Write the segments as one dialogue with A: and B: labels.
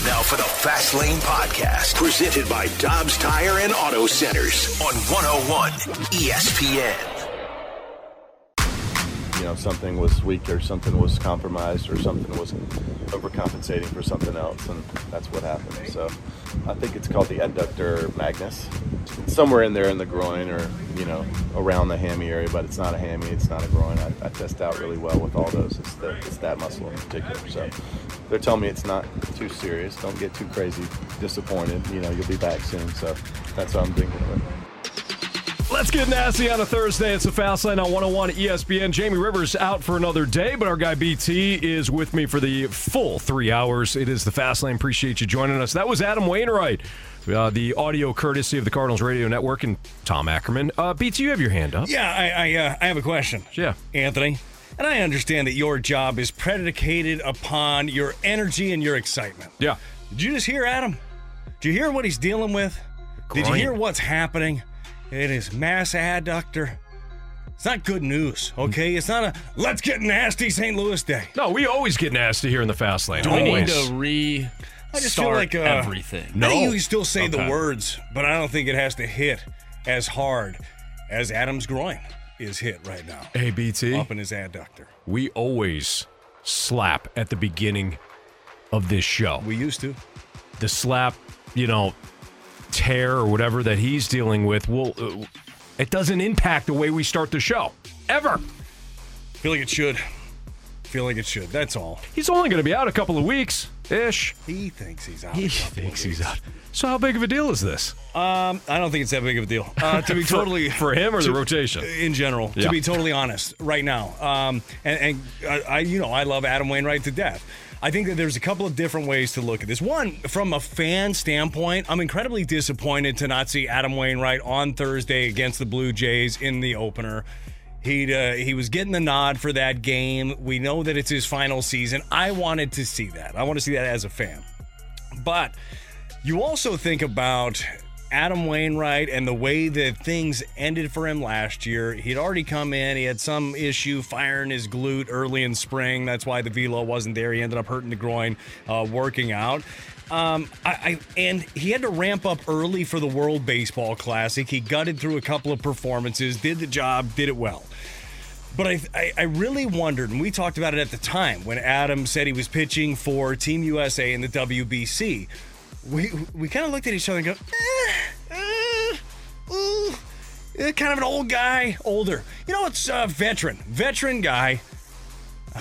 A: Time now for the Fast Lane Podcast, presented by Dobbs Tire and Auto Centers on 101 ESPN.
B: You know something was weak or something was compromised or something was overcompensating for something else and that's what happened. So i think it's called the adductor magnus. It's somewhere in there in the groin or you know around the hammy area but it's not a hammy it's not a groin. I, I test out really well with all those. It's, the, it's that muscle in particular. So they're telling me it's not too serious. Don't get too crazy disappointed. You know you'll be back soon. So that's what i'm thinking of it
C: Let's get nasty on a Thursday. It's the Fast Lane on 101 ESPN. Jamie Rivers out for another day, but our guy BT is with me for the full three hours. It is the Fast Lane. Appreciate you joining us. That was Adam Wainwright, uh, the audio courtesy of the Cardinals Radio Network, and Tom Ackerman. Uh, BT, you have your hand up.
D: Yeah, I I, uh, I have a question.
C: Yeah.
D: Anthony. And I understand that your job is predicated upon your energy and your excitement.
C: Yeah.
D: Did you just hear Adam? Did you hear what he's dealing with? Did you hear what's happening? It is mass adductor. It's not good news, okay? It's not a let's get nasty St. Louis day.
C: No, we always get nasty here in the Fast Lane.
E: Do we need
C: Always.
E: to re
D: I just feel
E: start
D: like uh,
E: everything?
D: I think you can still say the
E: Okay.
D: words, but I don't think it has to hit as hard as Adam's groin is hit right now.
C: Hey, BT.
D: Up in his adductor.
C: we always slap at the beginning of this show.
D: We used to.
C: the slap, you know, tear or whatever that he's dealing with will uh, it doesn't impact the way we start the show ever.
D: Feel like it should. Feel like it should. That's all.
C: He's only going to be out a couple of weeks ish.
D: He thinks he's out.
C: He
D: a couple of
C: thinks he's out. So how big of a deal is this
D: Um, I don't think it's that big of a deal. Uh, to be
C: For-
D: totally
C: for him or the rotation?
D: in general.
C: Yeah.
D: To be totally honest, right now, um, and, and I, I, you know, I love Adam Wainwright to death. I think that there's a couple of different ways to look at this. One, from a fan standpoint, I'm incredibly disappointed to not see Adam Wainwright on Thursday against the Blue Jays in the opener. He uh, he was getting the nod for that game. We know that it's his final season. I wanted to see that. I want to see that as a fan. But you also think about Adam Wainwright and the way that things ended for him last year. He'd already come in, he had some issue firing his glute early in spring. That's why the velo wasn't there. He ended up hurting the groin uh, working out. Um, I, I and he had to ramp up early for the World Baseball Classic. He gutted through a couple of performances, did the job, did it well. But I, I, I really wondered, and we talked about it at the time when Adam said he was pitching for Team USA in the WBC. We we kind of looked at each other and go, eh, eh, ooh, eh, kind of an old guy, older. You know, it's a veteran, veteran guy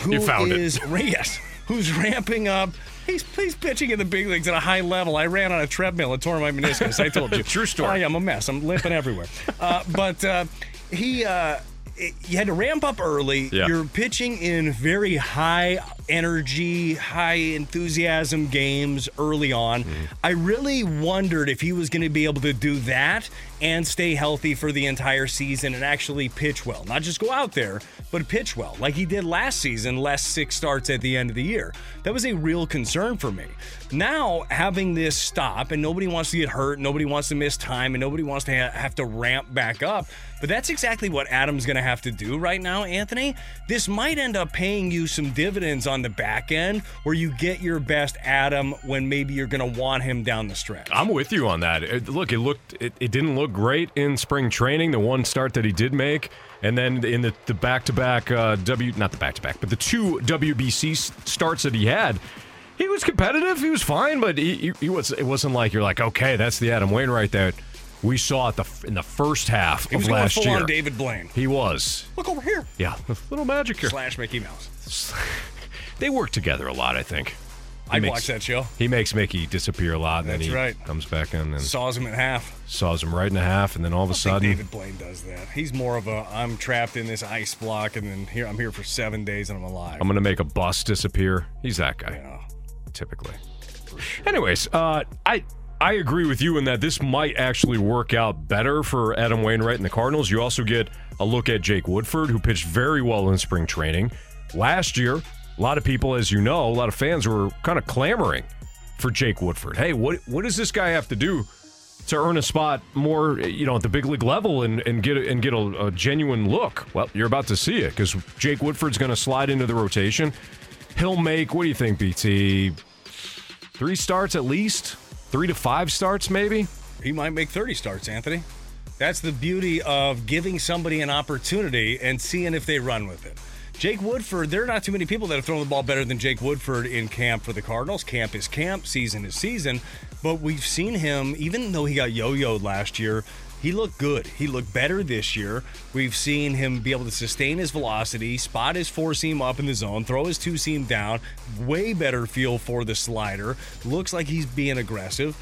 D: who
C: You found it.
D: is- yes, who's ramping up. He's, he's pitching in the big leagues at a high level. I ran on a treadmill and tore my meniscus. I told you.
C: True story.
D: Oh, I'm a mess. I'm limping everywhere. Uh, but uh, he, uh, you had to ramp up early.
C: Yeah.
D: You're pitching in very high energy, high enthusiasm games early on.
C: Mm-hmm.
D: I really wondered if he was going to be able to do that and stay healthy for the entire season and actually pitch well. Not just go out there, but pitch well, like he did last season, less six starts at the end of the year. That was a real concern for me. Now, having this stop, and nobody wants to get hurt, nobody wants to miss time, and nobody wants to ha- have to ramp back up. But that's exactly what Adam's going to have to do right now, Anthony. This might end up paying you some dividends on the back end where you get your best Adam when maybe you're going to want him down the stretch.
C: I'm with you on that. It, look, it looked it, it didn't look great in spring training. The one start that he did make, and then in the the back to back uh, W not the back to back, but the two WBC starts that he had. He was competitive. He was fine, but he, he, he was. It wasn't like you're like, okay, that's the Adam Wainwright that we saw at the in the first half
D: he was
C: of last
D: full
C: year.
D: on David Blaine.
C: He was.
D: Look over here.
C: Yeah, a little magic here.
D: Slash Mickey Mouse.
C: They work together a lot, I think.
D: I'd watch that show.
C: He makes Mickey disappear a lot, and
D: That's
C: then he
D: right.
C: comes back in and
D: Saws him in half.
C: saws him right in half, and then all of a
D: I think
C: sudden,
D: David Blaine does that. He's more of a I'm trapped in this ice block, and then here I'm here for seven days and I'm alive.
C: I'm gonna make a bus disappear. He's that guy,
D: Yeah.
C: typically. Anyways, uh, I I agree with you in that this might actually work out better for Adam Wainwright and the Cardinals. You also get a look at Jake Woodford, who pitched very well in spring training last year. A lot of people, as you know, a lot of fans were kind of clamoring for Jake Woodford. Hey, what what does this guy have to do to earn a spot more, you know, at the big league level and, and get and get a, a genuine look? Well, you're about to see it because Jake Woodford's going to slide into the rotation. He'll make what do you think, BT? Three starts at least, three to five starts maybe.
D: He might make 30 starts, Anthony. That's the beauty of giving somebody an opportunity and seeing if they run with it. Jake Woodford, there are not too many people that have thrown the ball better than Jake Woodford in camp for the Cardinals. Camp is camp, season is season. But we've seen him, even though he got yo yoed last year, he looked good. He looked better this year. We've seen him be able to sustain his velocity, spot his four seam up in the zone, throw his two seam down. Way better feel for the slider. Looks like he's being aggressive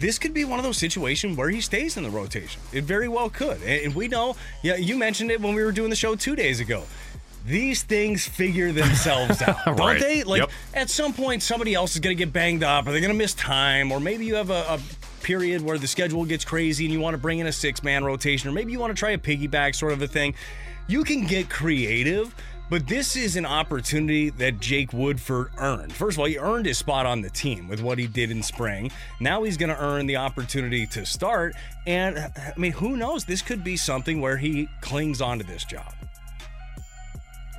D: this could be one of those situations where he stays in the rotation. It very well could. And we know, yeah, you mentioned it when we were doing the show two days ago. These things figure themselves out, don't
C: Right.
D: they? Like
C: Yep.
D: at some point, somebody else is going to get banged up, or they're going to miss time, or maybe you have a, a period where the schedule gets crazy and you want to bring in a six-man rotation, or maybe you want to try a piggyback sort of a thing. You can get creative. But this is an opportunity that Jake Woodford earned. First of all, he earned his spot on the team with what he did in spring. Now he's going to earn the opportunity to start. And I mean, who knows? This could be something where he clings onto this job.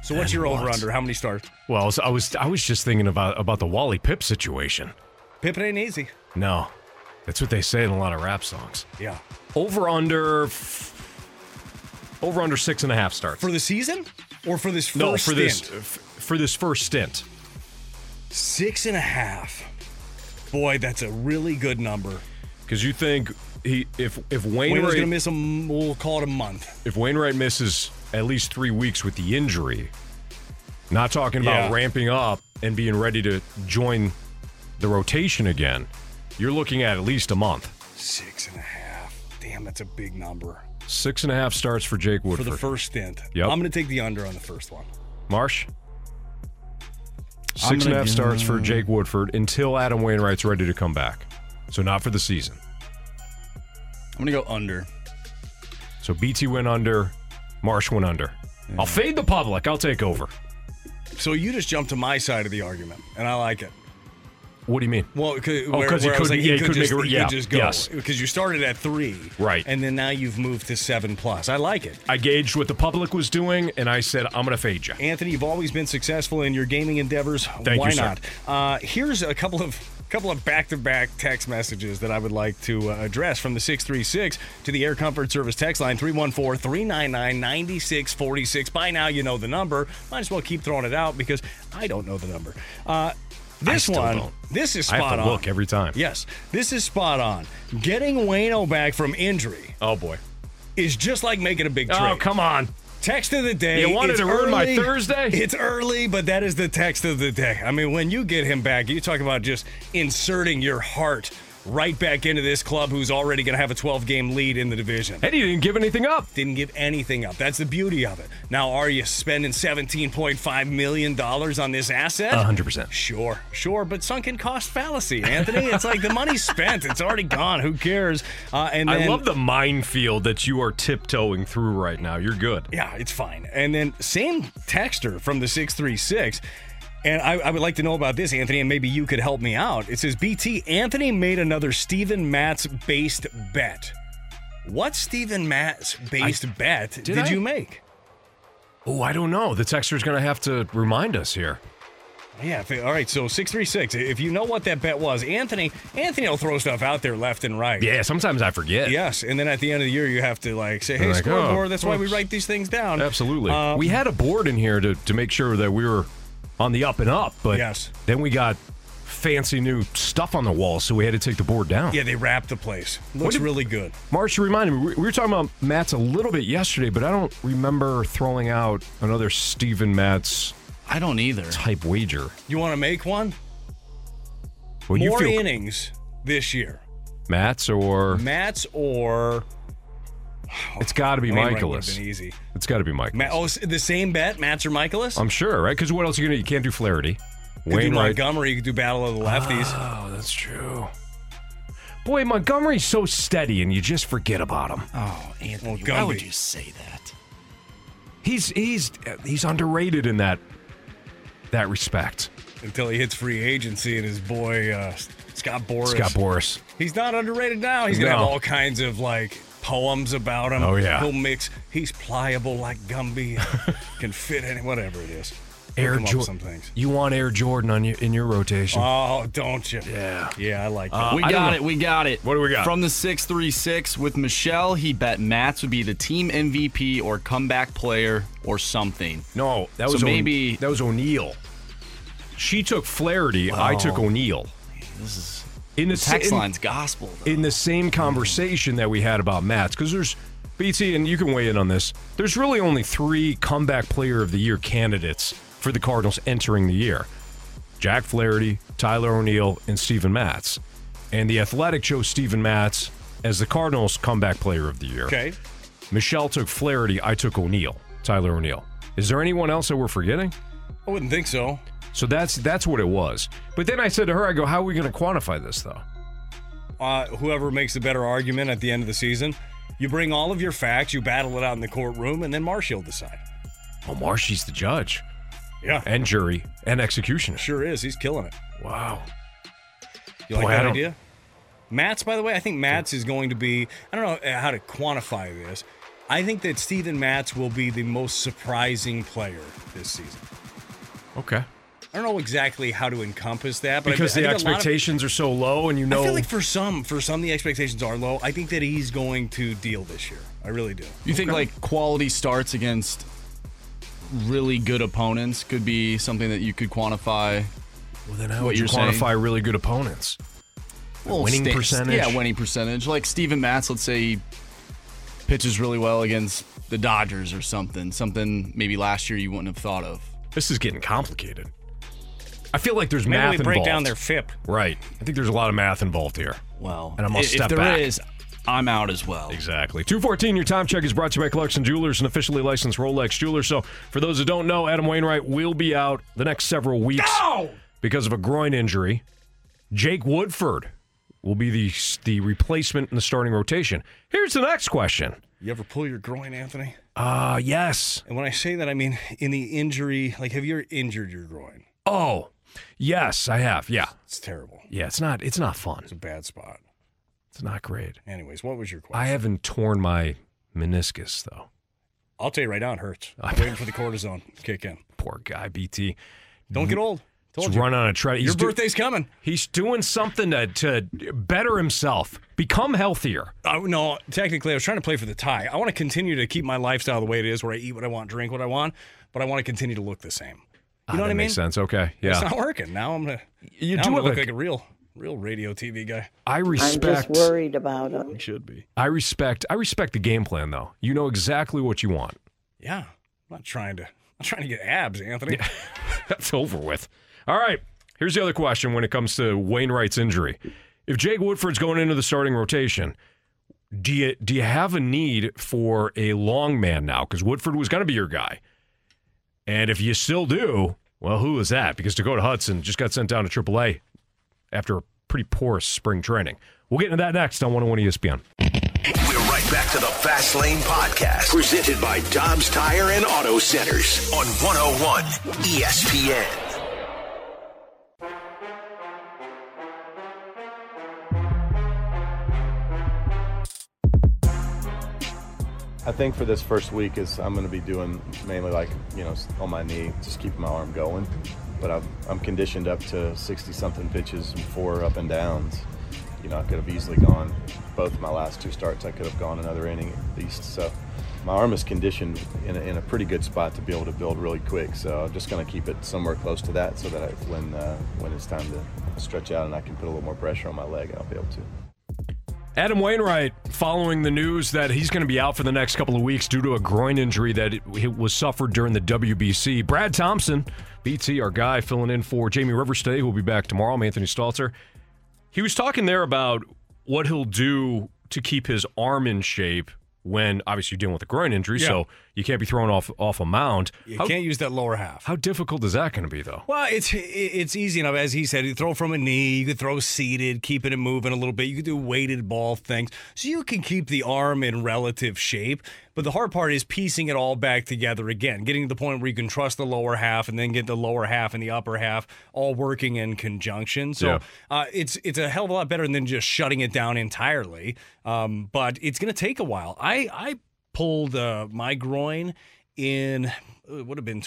D: So, what's
C: And
D: your
C: what?
D: over under? How many stars?
C: Well, I was, I was just thinking about about the Wally Pipp situation.
D: Pippen ain't easy.
C: No, that's what they say in a lot of rap songs.
D: Yeah.
C: Over under f- over under six and a half starts.
D: For the season or for this first
C: no, for this
D: stint?
C: f- for this first stint.
D: Six and a half. Boy, that's a really good number.
C: Because you think he if if Wainwright
D: going to miss a, we'll call it a month.
C: if Wainwright misses at least three weeks with the injury, not talking about
D: Yeah.
C: ramping up and being ready to join the rotation again, you're looking at at least a month.
D: Six and a half. Damn, that's a big number.
C: Six and a half starts for Jake Woodford.
D: For the first stint.
C: Yep.
D: I'm going to take the under on the first one.
C: Marsh.
E: I'm
C: Six and a
E: gonna
C: half
E: do-
C: starts for hmm. Jake Woodford until Adam Wainwright's ready to come back. So not for the season.
E: I'm gonna go under.
C: So BT went under, Marsh went under. I'll fade the public. I'll take over.
D: So you just jumped to my side of the argument, and I like it.
C: What do you mean?
D: Well, because
C: Oh, 'cause he couldn't- yeah, he couldn't
D: just,
C: make
D: he
C: yeah,
D: could just go
C: yes.
D: because you started at three,
C: Right.
D: And then now you've moved to seven plus. I like it,
C: I gauged what the public was doing, and I said, I'm going to fade you.
D: Anthony. You've always been successful in your gaming endeavors.
C: Thank
D: Why
C: you, sir.
D: not? Uh, here's a couple of couple of back-to-back text messages that I would like to uh, address from the 636 to the Air Comfort Service text line 314-399-9646. By now you know the number. Might as well keep throwing it out because I don't know the number. Uh, this one,
C: don't.
D: this is
C: I
D: spot on.
C: look every time.
D: Yes, this is spot on. Getting Waino back from injury
C: Oh, boy.
D: is just like making a big oh, trade.
C: Oh, come on.
D: Text of the day.
C: You wanted
D: It's
C: to ruin my. Thursday?
D: It's early, but that is the text of the day. I mean, when you get him back, you talk about just inserting your heart right back into this club who's already going to have a 12 game lead in the division.
C: And he didn't give anything up.
D: Didn't give anything up. That's the beauty of it. Now, are you spending $17.5 million on this asset?
C: 100%.
D: Sure, sure, but sunken cost fallacy, Anthony. It's like the money's spent; it's already gone. Who cares? Uh, and then,
C: I love the minefield that you are tiptoeing through right now. You're good.
D: Yeah, it's fine. And then same texter from the 636. And I, I would like to know about this, Anthony, and maybe you could help me out. It says BT Anthony made another Steven Matz based bet. What Steven Matz based bet did,
C: I?
D: you make?
C: Oh, I don't know. The texter's going to have to remind us here.
D: Yeah, if, all right, so 636. If you know what that bet was, Anthony, Anthony will throw stuff out there left and right.
C: Yeah, sometimes I forget.
D: Yes, and then at the end of the year, you have to like say, "Hey,
C: Like,
D: scoreboard."
C: oh,
D: That's why we write these things down.
C: Absolutely.
D: Uh,
C: we had a board in here to, to make sure that we were on the up and up, but
D: Yes.
C: then we got fancy new stuff on the wall, so we had to take the board down.
D: Yeah, they wrapped the place. Looks
C: did-
D: really good.
C: Marsh, you reminded me, we we were talking about Matz a little bit yesterday, but I don't remember throwing out another Steven Matz
E: I don't either.
C: type wager.
D: You want to make one?
C: Well, you
D: More
C: feel
D: innings this year.
C: Matz or
D: Matz or
C: it's got to be
D: Wainwright Mikolas. Easy.
C: It's got to be Mikolas.
D: Ma- oh, the same bet, Matz or Mikolas?
C: I'm sure, right? Because what else are you gonna? You can't do Flaherty.
D: You could do Montgomery. You could do Battle of the Lefties.
C: Oh, that's true. Boy, Montgomery's so steady, and you just forget about him.
E: Oh, Anthony,
D: Well,
E: why would you say that?
C: He's he's he's underrated in that that respect.
D: Until he hits free agency and his boy uh, Scott Boras.
C: Scott Boras.
D: He's not underrated now. He's gonna
C: No.
D: have all kinds of like poems about him.
C: Oh, yeah.
D: He'll mix. He's pliable like Gumby. can fit any whatever it is. He'll
C: Air
D: come up with
C: Jordan.
D: some things.
C: You want Air Jordan on your in your rotation?
D: Oh, don't you?
C: yeah.
D: Yeah, I like that.
C: Uh,
E: we
C: I
E: got it. We got it.
C: What do we got?
E: From the 636 with Michelle, he bet Matz would be the team MVP or comeback player or something.
C: No, that
E: So
C: was O-
E: maybe-
C: that was O'Neill. She took Flaherty. I took O'Neill.
E: This is
C: In the
E: text
C: sa- in-
E: line's gospel. though.
C: in the same conversation that we had about Matz, because there's BT, and you can weigh in on this. There's really only three comeback player of the year candidates for the Cardinals entering the year: Jack Flaherty, Tyler O'Neill, and Steven Matz. And the Athletic chose Steven Matz as the Cardinals comeback player of the year.
D: okay.
C: Michelle took Flaherty. I took O'Neill, Tyler O'Neill. Is there anyone else that we're forgetting?
D: I wouldn't think so.
C: So that's that's what it was. But then I said to her, I go, how are we going to quantify this though?
D: uh, whoever makes the better argument at the end of the season. You bring all of your facts, you battle it out in the courtroom, and then Marshy will decide.
C: Well, Marshy's the judge
D: Yeah,
C: and jury and executioner.
D: sure is. He's killing it.
C: Wow.
D: You like
C: Boy,
D: that idea? Matz, by the way, I think Matz is going to be. I don't know how to quantify this. I think that Steven Matz will be the most surprising player this season.
C: Okay.
D: I don't know exactly how to encompass that, but I-
C: Because
D: I
C: the
D: think a lot of-
C: expectations are so low, and you know.
D: I feel like for some, for some, the expectations are low. I think that he's going to deal this year. I really do.
E: You think like quality starts against really good opponents could be something that you could quantify?
C: well, then how
E: what
C: would you
E: you're saying?
C: quantify really good opponents?
E: Well,
C: winning
E: sta-
C: percentage?
E: Yeah, winning percentage. Like Steven Matz, let's say he pitches really well against the Dodgers or something. Something maybe last year you wouldn't have thought of.
C: This is getting complicated. I feel like there's
D: Maybe
C: math
D: we break
C: involved.
D: down their FIP.
C: Right. I think there's a lot of math involved here.
E: Well,
C: And I must
E: if
C: step
E: there
C: back.
E: is, I'm out as well.
C: Exactly. 214, your time check is brought to you by Clarkson Jewelers, an officially licensed Rolex jeweler. So, for those that don't know, Adam Wainwright will be out the next several weeks because of a groin injury. Jake Woodford will be the the replacement in the starting rotation. Here's the next question.
D: You ever pull your groin, Anthony?
C: Uh, yes.
D: And when I say that, I mean in the injury. Like, have you ever injured your groin?
C: Oh, yes, I have. Yeah.
D: It's terrible.
C: Yeah, it's not it's not fun.
D: It's a bad spot.
C: It's not great.
D: Anyways, what was your question?
C: I haven't torn my meniscus though.
D: I'll tell you right now, it hurts. I'm waiting for the cortisone to kick in.
C: Poor guy, BT.
D: Don't get old. Told
C: He's
D: you.
C: run on a treadmill.
D: Your
C: do-
D: birthday's coming.
C: He's doing something to, to better himself, become healthier.
D: Uh, no, technically, I was trying to play for the tie. I want to continue to keep my lifestyle the way it is, where I eat what I want, drink what I want, but I want to continue to look the same. You know
C: Ah,
D: what
C: that
D: I mean?
C: Makes sense. Okay. Yeah.
D: It's not working. Now I'm gonna.
C: You
D: now
C: do
D: I'm gonna look
C: a-
D: like a real, real radio TV guy.
C: I respect.
F: I'm just worried about it.
D: You should be.
C: I respect. I respect the game plan, though. You know exactly what you want.
D: Yeah, I'm not trying to. I'm not trying to get abs, Anthony.
C: That's over with. All right. Here's the other question when it comes to Wainwright's injury. If Jake Woodford's going into the starting rotation, do you do you have a need for a long man now? Because Woodford was going to be your guy, and if you still do, well, who is that? Because Dakota Hudson just got sent down to AAA after a pretty poor spring training. We'll get into that next on 101 ESPN.
A: We're right back to the Fast Lane Podcast, presented by Dobbs Tire and Auto Centers on 101 ESPN.
B: I think for this first week is I'm going to be doing mainly like you know on my knee, just keeping my arm going. But I'm, I'm conditioned up to 60 something pitches and four up and downs. You know, I could have easily gone both my last two starts. I could have gone another inning at least. So my arm is conditioned in a, in a pretty good spot to be able to build really quick. So I'm just going to keep it somewhere close to that, so that I, when uh, when it's time to stretch out and I can put a little more pressure on my leg, I'll be able to.
C: Adam Wainwright, following the news that he's going to be out for the next couple of weeks due to a groin injury that it, was suffered during the WBC. Brad Thompson, BT, our guy, filling in for Jamie Rivers today, who will be back tomorrow. I'm Anthony Stalter. He was talking there about what he'll do to keep his arm in shape when obviously you're dealing with a groin injury,
D: Yeah.
C: so you can't be thrown off off a mound.
D: You
C: How,
D: can't use that lower half.
C: how difficult is that going to be, though?
D: Well, it's it's easy enough. As he said, you throw from a knee, you could throw seated, keeping it moving a little bit. You could do weighted ball things, so you can keep the arm in relative shape. But the hard part is piecing it all back together again, getting to the point where you can trust the lower half, and then get the lower half and the upper half all working in conjunction. So
C: Yeah.
D: uh, it's it's a hell of a lot better than just shutting it down entirely. Um, but it's going to take a while. I I pulled uh, my groin in it would have been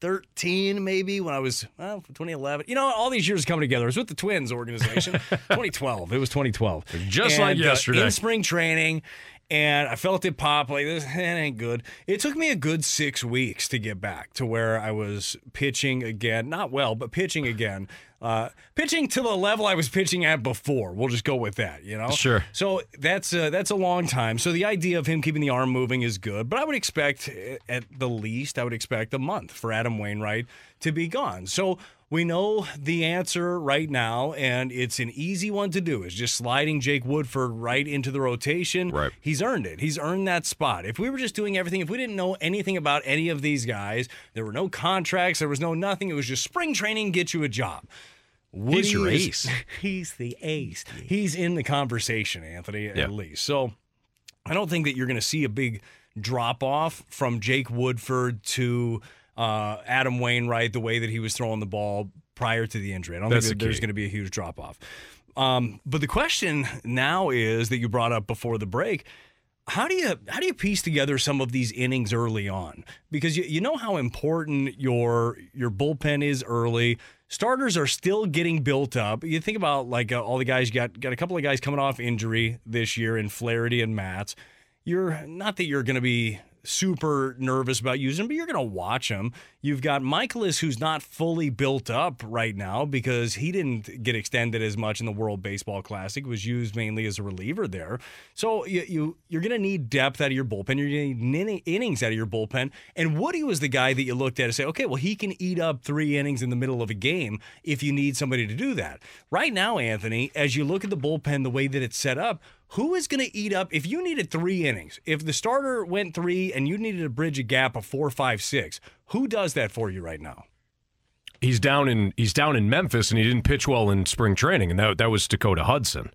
D: 2013 maybe when I was well 2011. You know, all these years coming together. It was with the Twins organization. 2012. It was 2012.
C: Just like
D: And, uh,
C: yesterday.
D: in spring training. And I felt it pop like this. It ain't good. It took me a good six weeks to get back to where I was pitching again. Not well, but pitching again. Uh, pitching to the level I was pitching at before. We'll just go with that. You know.
C: Sure.
D: So that's uh, that's a long time. So the idea of him keeping the arm moving is good, but I would expect uh, at the least I would expect a month for Adam Wainwright to be gone. So we know the answer right now, and it's an easy one to do. Is just sliding Jake Woodford right into the rotation.
C: Right.
D: He's earned it. He's earned that spot. If we were just doing everything, if we didn't know anything about any of these guys, there were no contracts, there was no nothing. It was just spring training, get you a job. Woody
C: your
D: is-
C: ace.
D: He's the ace. He's in the conversation, Anthony,
C: Yeah.
D: at least. So I don't think that you're going to see a big drop off from Jake Woodford to uh, Adam Wainwright the way that he was throwing the ball prior to the injury. I don't
C: That's
D: think
C: the
D: there's going to be a huge drop off. Um, but the question now is that you brought up before the break. How do you how do you piece together some of these innings early on? Because you, you know how important your your bullpen is early. Starters are still getting built up. You think about like uh, all the guys you got got a couple of guys coming off injury this year in Flaherty and Matz. You're not that you're going to be super nervous about using, but you're going to watch him. You've got Mikolas, who's not fully built up right now because he didn't get extended as much in the World Baseball Classic. Was used mainly as a reliever there. So you, you you're going to need depth out of your bullpen. You're going to need innings out of your bullpen. And Woody was the guy that you looked at and say, okay, well he can eat up three innings in the middle of a game if you need somebody to do that. Right now, Anthony, as you look at the bullpen, the way that it's set up. Who is going to eat up if you needed three innings? If the starter went three and you needed to bridge a gap of four, five, six, who does that for you right now?
C: He's down in he's down in Memphis, and he didn't pitch well in spring training, and that that was Dakota Hudson.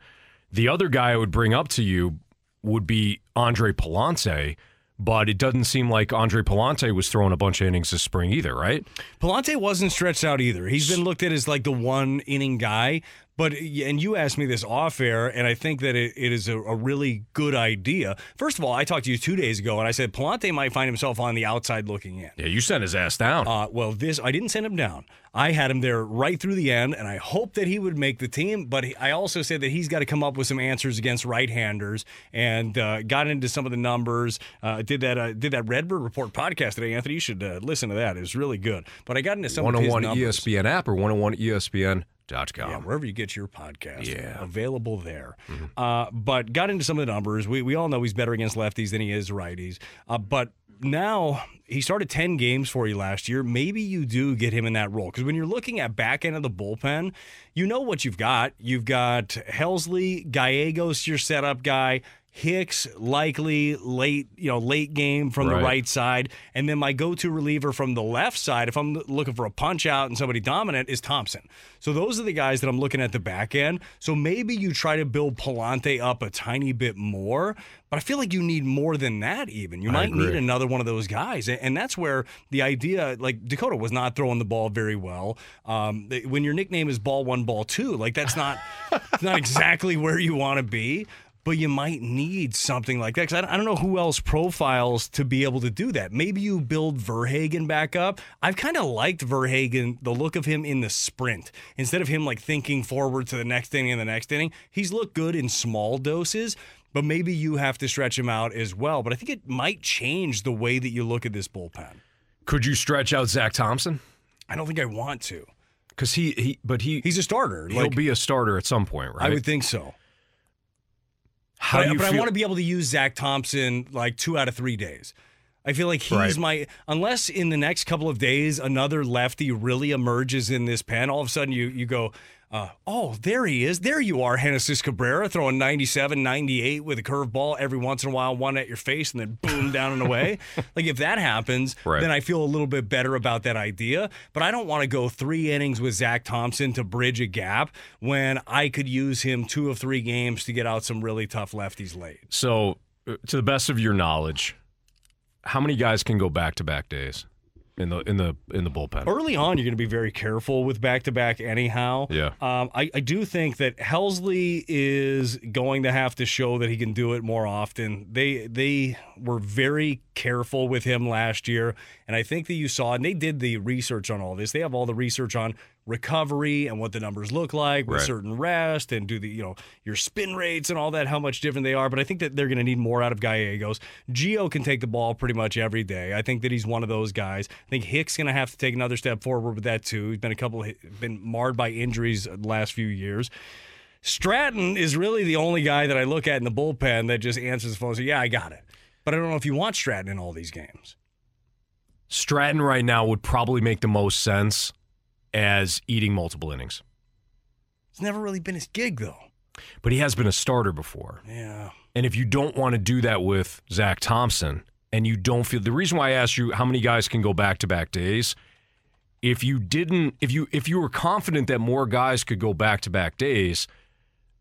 C: The other guy I would bring up to you would be Andre Pallante, but it doesn't seem like Andre Pallante was throwing a bunch of innings this spring either, right?
D: Pallante wasn't stretched out either. He's been looked at as like the one inning guy. But and you asked me this off air, and I think that it, it is a, a really good idea. First of all, I talked to you two days ago, and I said Pallante might find himself on the outside looking in.
C: Yeah, you sent his ass down.
D: Uh, well, this I didn't send him down. I had him there right through the end, and I hoped that he would make the team. But he, I also said that he's got to come up with some answers against right-handers, and uh, got into some of the numbers. Uh, did that uh, did that Redbird Report podcast today, Anthony? You should uh, listen to that. It was really good. But I got into some of his
C: 101
D: numbers.
C: ESPN app or 101ESPN.com.
D: Yeah, wherever you get your podcast,
C: Yeah.
D: available there. Uh, but got into some of the numbers. We we all know he's better against lefties than he is righties. Uh, but now he started ten games for you last year. Maybe you do get him in that role because when you're looking at back end of the bullpen, you know what you've got. You've got Helsley, Gallegos, your setup guy. Hicks likely late, you know, late game from the
C: Right.
D: right side, and then my go-to reliever from the left side, if I'm looking for a punch out and somebody dominant, is Thompson. So those are the guys that I'm looking at the back end. So maybe you try to build Pallante up a tiny bit more, but I feel like you need more than that. Even you
C: I
D: might need another one of those guys, and- and that's where the idea, like Dakota, was not throwing the ball very well. Um, when your nickname is Ball One, Ball Two, like that's not, not exactly where you want to be but you might need something like that because I, I don't know who else profiles to be able to do that. Maybe you build Verhagen back up. I've kind of liked Verhagen, the look of him in the sprint instead of him like thinking forward to the next inning and the next inning. He's looked good in small doses. But maybe you have to stretch him out as well. But I think it might change the way that you look at this bullpen.
C: Could you stretch out Zach Thompson?
D: I don't think I want to.
C: Because he, he, but he,
D: He's a starter.
C: he'll
D: Like,
C: be a starter at some point, right?
D: I would think so.
C: How
D: but,
C: do
D: I-
C: you
D: but I want to be able to use Zach Thompson like two out of three days. I feel like he's
C: Right.
D: my unless in the next couple of days another lefty really emerges in this pen. All of a sudden you you go, uh, oh there he is, there you are, Genesis Cabrera throwing 97, 98 with a curveball every once in a while, one at your face and then boom down and away. like if that happens,
C: Right.
D: then I feel a little bit better about that idea. But I don't want to go three innings with Zach Thompson to bridge a gap when I could use him two of three games to get out some really tough lefties late.
C: So, uh, to the best of your knowledge, how many guys can go back to back days in the in the in the bullpen?
D: Early on, you're going to be very careful with back to back, anyhow.
C: Yeah.
D: Um, I, I do think that Helsley is going to have to show that he can do it more often. They they were very careful with him last year, and I think that you saw, and they did the research on all this. They have all the research on recovery and what the numbers look like with
C: Right.
D: certain rest and do the you know your spin rates and all that, how much different they are. But I think that they're going to need more out of Gallegos. Gio can take the ball pretty much every day. I think that he's one of those guys. I think Hicks going to have to take another step forward with that too. He's been a couple been marred by injuries the last few years. Stratton is really the only guy that I look at in the bullpen that just answers the phone and says, "Yeah, I got it." But I don't know if you want Stratton in all these games.
C: Stratton right now would probably make the most sense as eating multiple innings,
D: It's never really been his gig though.
C: but he has been a starter before.
D: Yeah.
C: And if you don't want to do that with Zach Thompson, and you don't feel the reason why I asked you how many guys can go back to back days, if you didn't, if you if you were confident that more guys could go back to back days,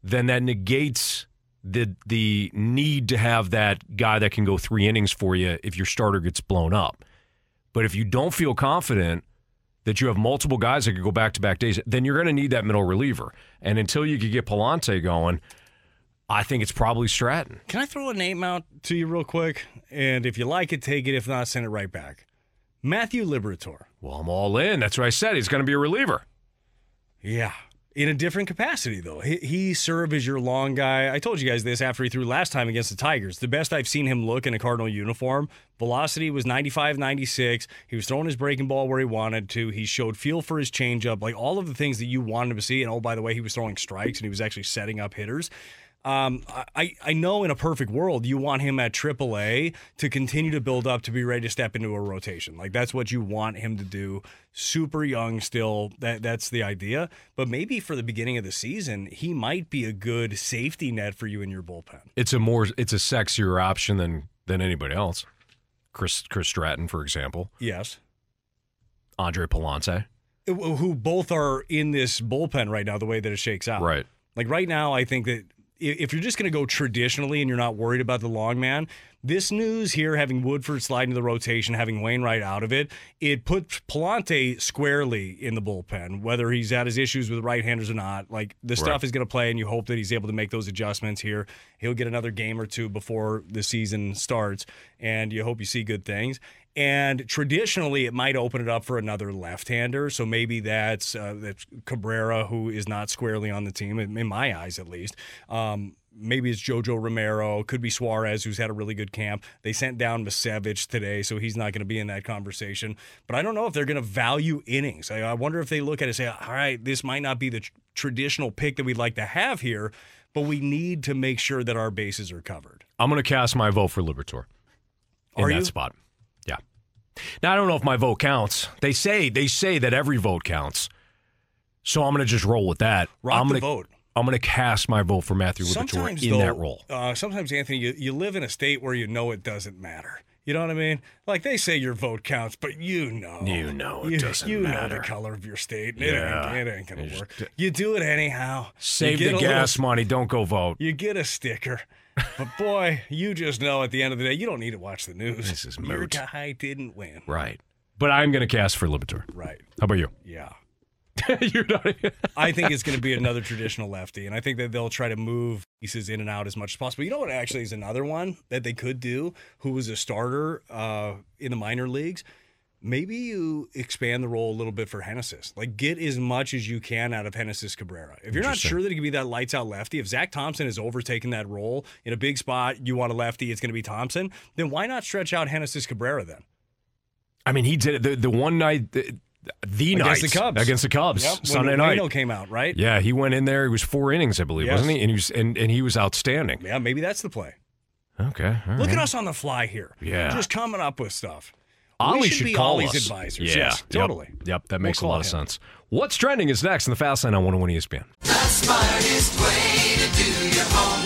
C: then that negates the the need to have that guy that can go three innings for you if your starter gets blown up. But if you don't feel confident that you have multiple guys that could go back to back days, then you're going to need that middle reliever. And until you could get Pallante going, I think it's probably Stratton.
D: Can I throw a name out to you real quick? And if you like it, take it. If not, send it right back. Matthew Liberatore.
C: Well, I'm all in. That's what I said. He's going to be a reliever.
D: Yeah. In a different capacity, though. He, he served as your long guy. I told you guys this after he threw last time against the Tigers. The best I've seen him look in a Cardinal uniform. Velocity was 95, 96. He was throwing his breaking ball where he wanted to. He showed feel for his changeup, like all of the things that you wanted to see. And oh, by the way, he was throwing strikes and he was actually setting up hitters. Um, I, I know in a perfect world, you want him at AAA to continue to build up to be ready to step into a rotation. Like that's what you want him to do. Super young still. That that's the idea. But maybe for the beginning of the season, he might be a good safety net for you in your bullpen.
C: It's a more it's a sexier option than than anybody else. Chris Chris Stratton, for example,
D: Yes.
C: Andre Pallante.
D: Who both are in this bullpen right now, the way that it shakes out.
C: Right.
D: Like right now, I think that if you're just going to go traditionally and you're not worried about the long man, this news here, having Woodford slide into the rotation, having Wainwright out of it, it puts Pallante squarely in the bullpen, whether he's had his issues with right handers or not. Like the stuff
C: Right.
D: is going to play, and you hope that he's able to make those adjustments here. He'll get another game or two before the season starts, and you hope you see good things. And traditionally, it might open it up for another left-hander. So maybe that's uh, that's Cabrera, who is not squarely on the team, in, my eyes at least. Um, maybe it's Jojo Romero. Could be Suarez, who's had a really good camp. They sent down Misiewicz today, so he's not going to be in that conversation. But I don't know if they're going to value innings. I, I wonder if they look at it and say, all right, this might not be the tr- traditional pick that we'd like to have here, but we need to make sure that our bases are covered.
C: I'm going to cast my vote for Liberatore in
D: Are
C: that
D: you?
C: spot. Now I don't know if my vote counts. They say they say that every vote counts. So I'm going to just roll with that.
D: Rock
C: I'm
D: the
C: gonna,
D: vote.
C: I'm going to cast my vote for Matthew
D: sometimes
C: in
D: though,
C: that role.
D: Uh, sometimes Anthony, you, you live in a state where you know it doesn't matter. You know what I mean? Like they say your vote counts, but you know,
C: You know it
D: you,
C: doesn't
D: you know the color of your state.
C: Yeah.
D: It ain't, it ain't gonna work. You do it anyhow.
C: Save the gas
D: little-
C: money. Don't go vote.
D: you get a sticker. But boy, you just know at the end of the day, you don't need to watch the news.
C: This is
D: Your
C: moot.
D: guy didn't win.
C: Right. But I'm going to cast for Liberatore.
D: Right.
C: How about you?
D: Yeah.
C: You're not.
D: I think it's going to be another traditional lefty, and I think that they'll try to move pieces in and out as much as possible. You know what? Actually, is another one that they could do. Who was a starter uh, in the minor leagues? Maybe you expand the role a little bit for Genesis. Like get as much as you can out of Genesis Cabrera. If you're not sure that he can be that lights out lefty, if Zach Thompson has overtaken that role in a big spot, you want a lefty, it's going to be Thompson. Then why not stretch out Genesis Cabrera then?
C: I mean, he did it. The, the one night, the, the
D: Against
C: night
D: the Cubs.
C: against the Cubs
D: Yep, when
C: Sunday night.
D: Waino came out, right?
C: Yeah, he went in there. He was four innings, I believe,
D: Yes.
C: wasn't he? And he was and, and he was outstanding.
D: Yeah, maybe that's the play.
C: Okay,
D: Look
C: right.
D: at us on the fly here.
C: Yeah.
D: Just coming up with stuff.
C: Ollie
D: we
C: should,
D: should, be
C: call
D: Ollie's
C: us.
D: advisors.
C: Yeah,
D: Yes, totally.
C: Yep, that
D: We'll
C: makes a lot
D: call
C: of sense. What's trending is next in the Fast Lane on 101 ESPN.
F: The smartest way to do your homework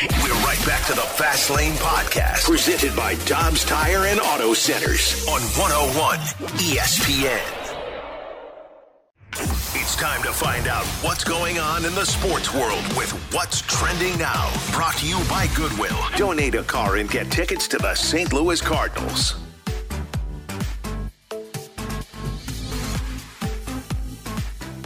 A: We're right back to the Fast Lane Podcast, presented by Dobbs Tire and Auto Centers on 101 ESPN. It's time to find out what's going on in the sports world with What's Trending Now. Brought to you by Goodwill. Donate a car and get tickets to the St. Louis Cardinals.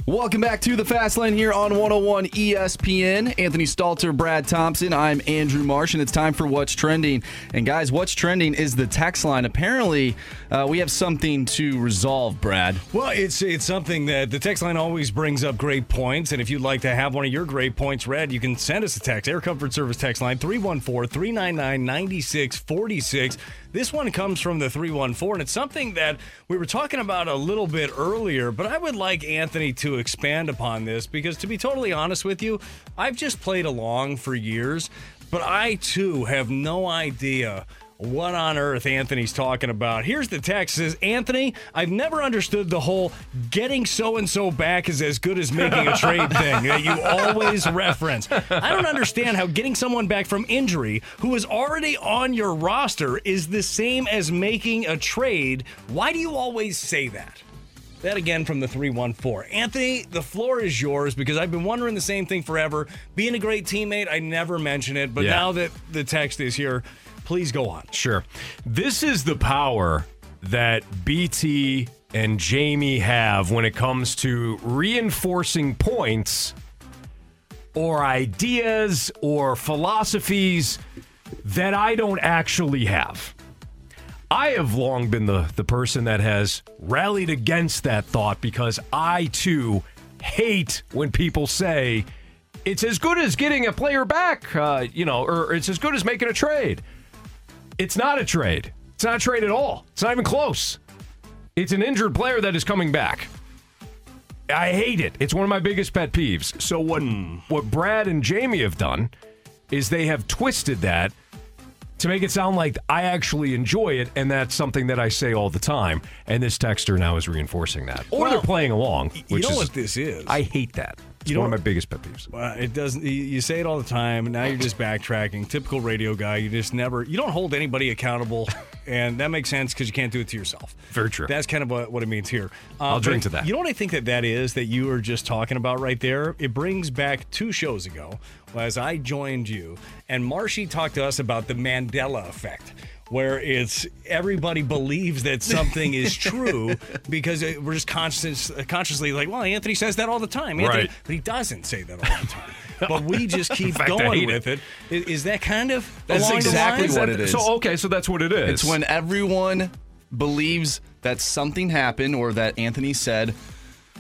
E: Welcome back to the Fast Lane here on 101 ESPN. Anthony Stalter, Brad Thompson. I'm Andrew Marsh, and it's time for What's Trending. And guys, What's Trending is the text line. Apparently, uh, we have something to resolve, Brad.
D: Well, it's it's something that the text line always brings up great points. And if you'd like to have one of your great points read, you can send us a text. Air Comfort Service text line 314 399 9646. This one comes from the 314, and it's something that we were talking about a little bit earlier, but I would like Anthony to expand upon this because, to be totally honest with you, I've just played along for years, but I too have no idea what on earth Anthony's talking about. Here's the text says Anthony, I've never understood the whole getting so and so back is as good as making a trade thing that you always reference. I don't understand how getting someone back from injury who is already on your roster is the same as making a trade. Why do you always say that? That again from the 314. Anthony, the floor is yours because I've been wondering the same thing forever. Being a great teammate, I never mention it, but
C: Yeah.
D: now that the text is here, please go on.
C: Sure. This is the power that BT and Jamie have when it comes to reinforcing points or ideas or philosophies that I don't actually have. I have long been the, the person that has rallied against that thought because I too hate when people say it's as good as getting a player back, uh, you know, or it's as good as making a trade. It's not a trade. It's not a trade at all. It's not even close. It's an injured player that is coming back. I hate it. It's one of my biggest pet peeves. So what what Brad and Jamie have done is they have twisted that to make it sound like I actually enjoy it, and that's something that I say all the time. And this texter now is reinforcing that, or
D: Well,
C: they're playing along.
D: You know
C: is,
D: what this is?
C: I hate that. It's
D: You
C: one of my biggest pet peeves.
D: Well, it doesn't. You, you say it all the time. Now you're just backtracking. Typical radio guy. You just never. You don't hold anybody accountable, and that makes sense because you can't do it to yourself.
C: Very true.
D: That's kind of what, what it means here. Uh,
C: I'll drink to that.
D: You know what I think that that is that you were just talking about right there. It brings back two shows ago, as I joined you, and Marshy talked to us about the Mandela effect. Where it's everybody believes that something is true because it- we're just conscious, consciously like, well, Anthony says that all the time. Anthony,
C: Right.
D: but he doesn't say that all the time. but we just keep
C: fact,
D: going
C: hate
D: with it. Is, is that kind of
E: That's
D: along the
E: exactly
D: lines?
E: what it is.
C: So okay, so that's what it is.
E: It's when everyone believes that something happened or that Anthony said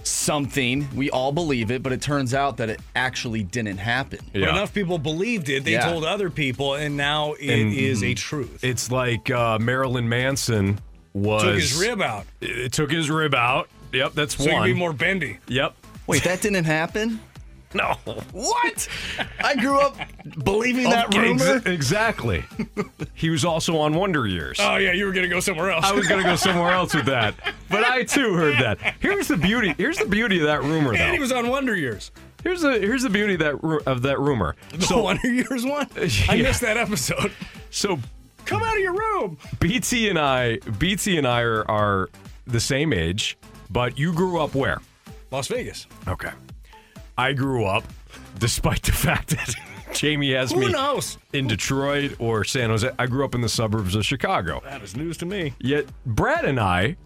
E: something. We all believe it, but it turns out that it actually didn't happen.
D: But
C: Yeah.
D: enough people believed it. They
E: Yeah.
D: told other people, and now it is
C: And-
D: a truth.
C: It's like uh, Marilyn Manson was
D: Took his rib out
C: It took his rib out. Yep, that's
D: so you
C: one.
D: can be more bendy.
C: Yep.
E: Wait, that didn't happen?
C: No.
E: What? I grew up believing that
C: Okay,
E: rumor.
C: exa- exactly. he was also on Wonder Years.
D: Oh yeah, you were gonna go somewhere else.
C: I was gonna go somewhere else with that, but I too heard that. Here's the beauty. Here's the beauty of that rumor,
D: and he
C: though.
D: was on Wonder Years.
C: Here's the here's the beauty of that ru- of that rumor.
D: The Wonder Years one. I
C: Yeah.
D: missed that episode.
C: So
D: Come out of your room.
C: BT and I, BT and I are, are the same age, but you grew up where?
D: Las Vegas.
C: Okay. I grew up, despite the fact that Jamie has
D: Who
C: me
D: knows?
C: in Detroit or San Jose. I grew up in the suburbs of Chicago.
D: That is news to me.
C: Yet Brad and I,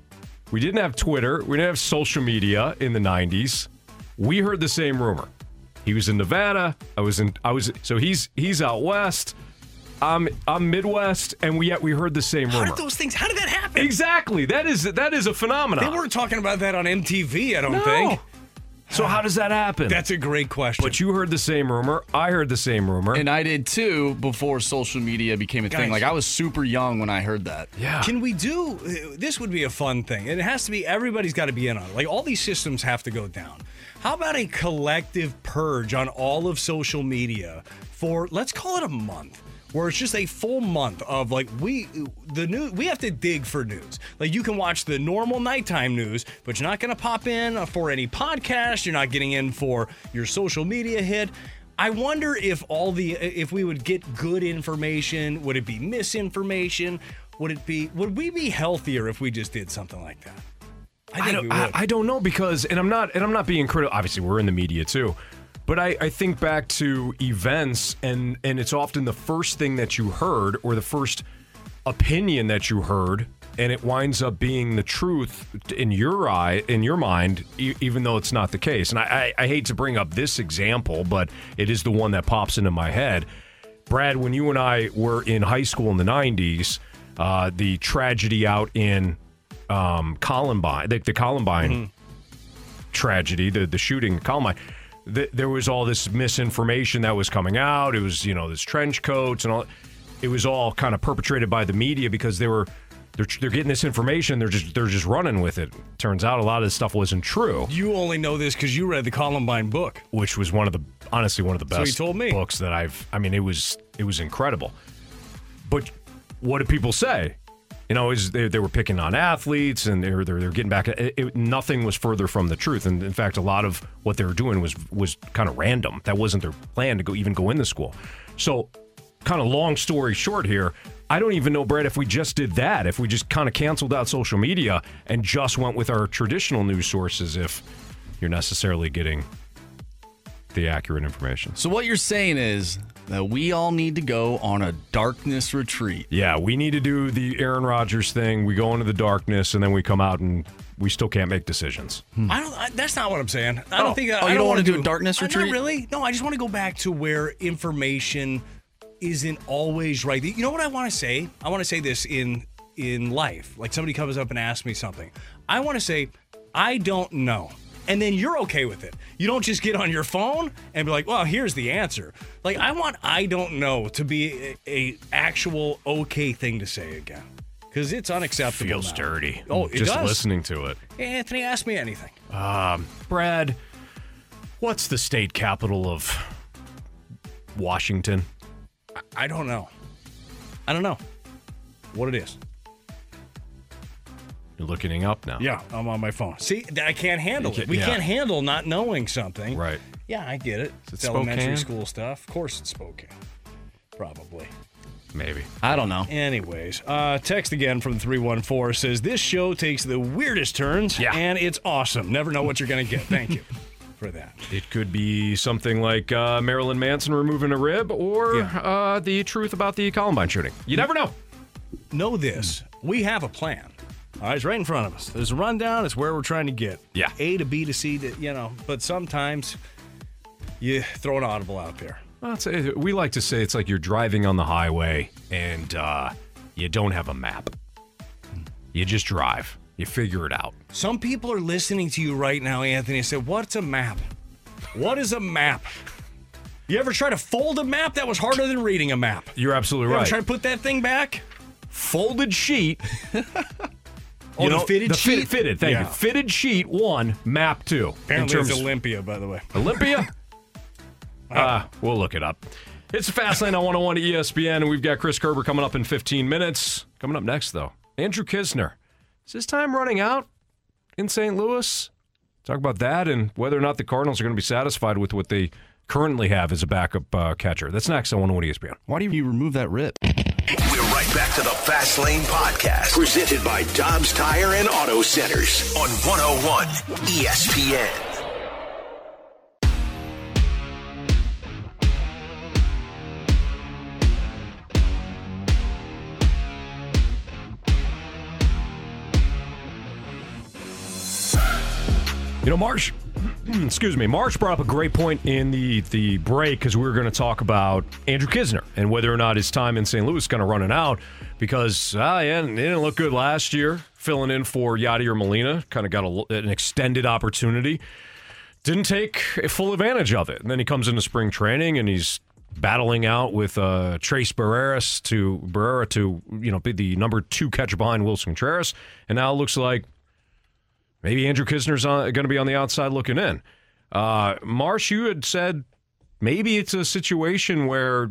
C: we didn't have Twitter, we didn't have social media in the '90s. We heard the same rumor. He was in Nevada. I was in. I was. So he's he's out west. I'm I'm Midwest, and we yet we heard the same
D: How
C: rumor.
D: did those things? How did that happen?
C: Exactly. That is that is a phenomenon.
D: They weren't talking about that on MTV. I don't
C: No.
D: think.
C: So how does that happen?
D: That's a great question.
C: but you heard the same rumor. I heard the same rumor.
E: And I did too before social media became a
D: Guys.
E: thing. Like I was super young when I heard that.
C: yeah.
D: Can we do this? Would be a fun thing. And it has to be everybody's got to be in on it. Like all these systems have to go down. How about a collective purge on all of social media for let's call it a month? Where it's just a full month of like we the news we have to dig for news. Like you can watch the normal nighttime news, but you're not going to pop in for any podcast. You're not getting in for your social media hit. I wonder if all the if we would get good information, would it be misinformation? Would it be would we be healthier if we just did something like that? I
C: I don't,
D: we
C: I. I don't know because, and I'm not, and I'm not being critical. Obviously, we're in the media too, but I, I think back to events, and and it's often the first thing that you heard or the first opinion that you heard, and it winds up being the truth in your eye, in your mind, e- even though it's not the case. And I, I, I hate to bring up this example, but it is the one that pops into my head. Brad, when you and I were in high school in the '90s, uh, the tragedy out in um, Columbine, the, the Columbine tragedy, the the shooting Columbine, th- there was all this misinformation that was coming out. It was you know this trench coats and all. It was all kind of perpetrated by the media because they were they're they're getting this information. They're just they're just running with it. Turns out a lot of this stuff wasn't true,
D: you only know this because you read the Columbine book.
C: which was one of the honestly one of the
D: So he told me.
C: books that I've. I mean, it was it was incredible. But what do people say? You know, is they, they were picking on athletes and they were they're, they're getting back. It, it, nothing was further from the truth. And in fact, a lot of what they were doing was was kind of random. That wasn't their plan to go even go in the school. So, kind of long story short here. I don't even know, Brad, if we just did that, if we just kind of canceled out social media and just went with our traditional news sources, if you're necessarily getting the accurate information.
E: So what you're saying is that we all need to go on a darkness retreat.
C: Yeah, we need to do the Aaron Rodgers thing. We go into the darkness and then we come out and we still can't make decisions.
D: I don't. I, that's not what I'm saying. I
C: Oh.
D: don't think.
E: Oh,
D: I
E: you don't
D: don't
E: wanna
D: want
E: do a darkness
D: Uh,
E: retreat?
D: Not really. No, I just want to go back to where information isn't always right. You know what I want to say? I want to say this in in life. Like somebody comes up and asks me something. I want to say, I don't know. And then you're okay with it. You don't just get on your phone and be like, "Well, here's the answer." Like I want "I don't know" to be a, a actual okay thing to say again, because it's unacceptable.
C: Feels
D: now.
C: dirty.
D: Oh, it
C: just
D: does.
C: listening to it.
D: Anthony, ask me anything.
C: Um, Brad, what's the state capital of Washington?
D: I don't know. I don't know what it is.
C: You're looking up now.
D: Yeah, I'm on my phone. See, I can't handle
C: You
D: it.
C: can't-
D: We
C: yeah.
D: can't handle not knowing something.
C: Right.
D: Yeah, I get it.
C: it
D: It's elementary school stuff. Of course, it's Spokane. Probably.
C: Maybe.
E: I don't know.
D: Anyways, uh, text again from 314 says this show takes the weirdest turns
C: Yeah.
D: and it's awesome. Never know what you're going to get. Thank you for that.
C: It could be something like uh, Marilyn Manson removing a rib or
D: Yeah.
C: uh, the truth about the Columbine shooting. You never know.
D: Know this we have a plan. All right, it's right in front of us. There's a rundown. It's where we're trying to get.
C: Yeah.
D: A to B to C to, you know, but sometimes you throw an audible out there.
C: Well, it's, we like to say it's like you're driving on the highway and uh, you don't have a map. You just drive. You figure it out.
D: Some people are listening to you right now, Anthony, and say, What's a map? What is a map? You ever try to fold a map? That was harder than reading a map.
C: You're absolutely right.
D: You ever
C: right.
D: try to put that thing back?
C: Folded sheet.
D: Oh, the fitted
C: the
D: sheet?
C: Fitted, fitted, thank
D: Yeah.
C: you. Fitted sheet one, map two.
D: Apparently,
C: in
D: it's Olympia, by the way.
C: Olympia. Uh, we'll look it up. It's the Fast Lane on 101 ESPN, and we've got Chris Kerber coming up in 15 minutes. Coming up next, though, Andrew Knizner. Is his time running out in St. Louis? Talk about that and whether or not the Cardinals are going to be satisfied with what they currently have as a backup uh, catcher. That's next on 101 ESPN.
E: Why do you remove that rip?
A: Back to the Fast Lane Podcast, presented by Dobbs Tire and Auto Centers on 101 ESPN.
C: You know, Marsh, excuse me, Marsh brought up a great point in the, the break because we were going to talk about Andrew Knizner and whether or not his time in St. Louis is going to run it out because, ah, yeah, it didn't look good last year, filling in for Yadier Molina, kind of got a, an extended opportunity. Didn't take full advantage of it. And then he comes into spring training and he's battling out with uh, Tres Barreras to Barrera to you know be the number two catcher behind Willson Contreras, and now it looks like maybe Andrew Knizner's going to be on the outside looking in. Uh, Marsh, you had said maybe it's a situation where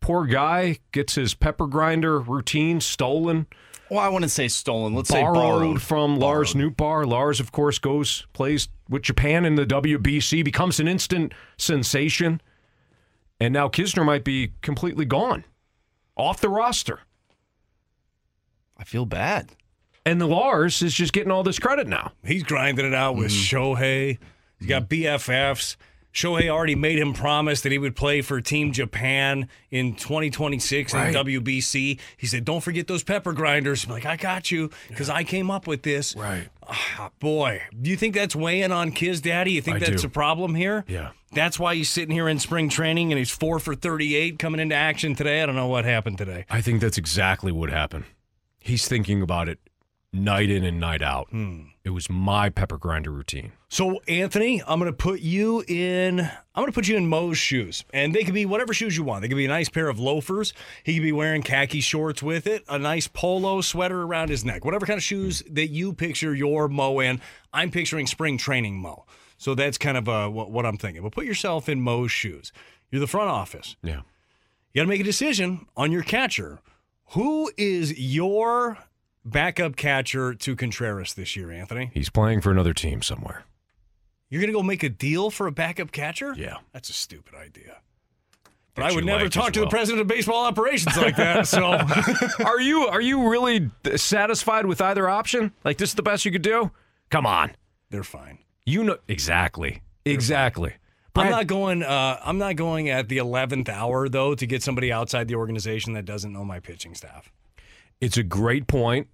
C: poor guy gets his pepper grinder routine stolen,
E: Well, I wouldn't say stolen. Let's say
C: borrowed,
E: borrowed
C: from Lars Nootbaar. Lars, of course, goes plays with Japan in the WBC, becomes an instant sensation, and now Knizner might be completely gone, off the roster.
E: I feel bad.
C: And the Lars is just getting all this credit now.
D: He's grinding it out with Shohei. He's got BFFs. Shohei already made him promise that he would play for Team Japan in 2026
C: Right.
D: in WBC. He said, "Don't forget those pepper grinders." I'm like, "I got you," because I came up with this.
C: Right.
D: Ah, boy, do you think that's weighing on Kiz Daddy? You think
C: I
D: that's
C: do.
D: a problem here?
C: Yeah.
D: That's why he's sitting here in spring training and he's four for 38 coming into action today. I don't know what happened today.
C: I think that's exactly what happened. He's thinking about it night in and night out. It was my pepper grinder routine.
D: So, Anthony, I'm going to put you in. I'm to put you in Mo's shoes, and they could be whatever shoes you want. They could be a nice pair of loafers. He could be wearing khaki shorts with it, a nice polo sweater around his neck, whatever kind of shoes that you picture your Mo in. I'm picturing spring training Mo. So that's kind of uh, what, what I'm thinking. But put yourself in Mo's shoes. You're the front office.
C: Yeah.
D: You got to make a decision on your catcher. Who is your backup catcher to Contreras this year, Anthony?
C: He's playing for another team somewhere.
D: You're going to go make a deal for a backup catcher?
C: Yeah.
D: That's a stupid idea. But I would never
C: like
D: talk to the president of baseball operations like that. So
C: are you are you really satisfied with either option? Like this is the best you could do? Come on.
D: they're fine.
C: You know exactly. Exactly.
D: I'm not going. Uh, I'm not going at the eleventh hour though to get somebody outside the organization that doesn't know my pitching staff.
C: It's a great point,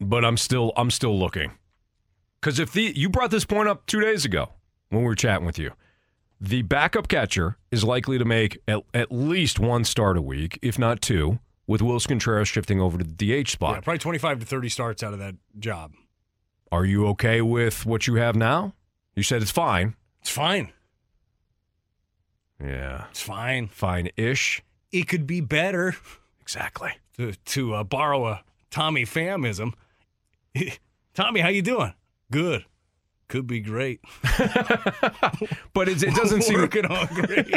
C: but I'm still I'm still looking. Cuz if the you brought this point up 2 days ago when we were chatting with you. The backup catcher is likely to make at, at least one start a week, if not two, with Willson Contreras shifting over to the DH spot.
D: Yeah, probably 25 to 30 starts out of that job.
C: Are you okay with what you have now? You said it's fine.
D: It's fine.
C: Yeah.
D: It's fine.
C: Fine-ish.
D: It could be better.
C: Exactly.
D: To, to uh, borrow a Tommy Phamism. Tommy, how you doing? Good. Could be great.
C: But it, it doesn't seem
D: working on great.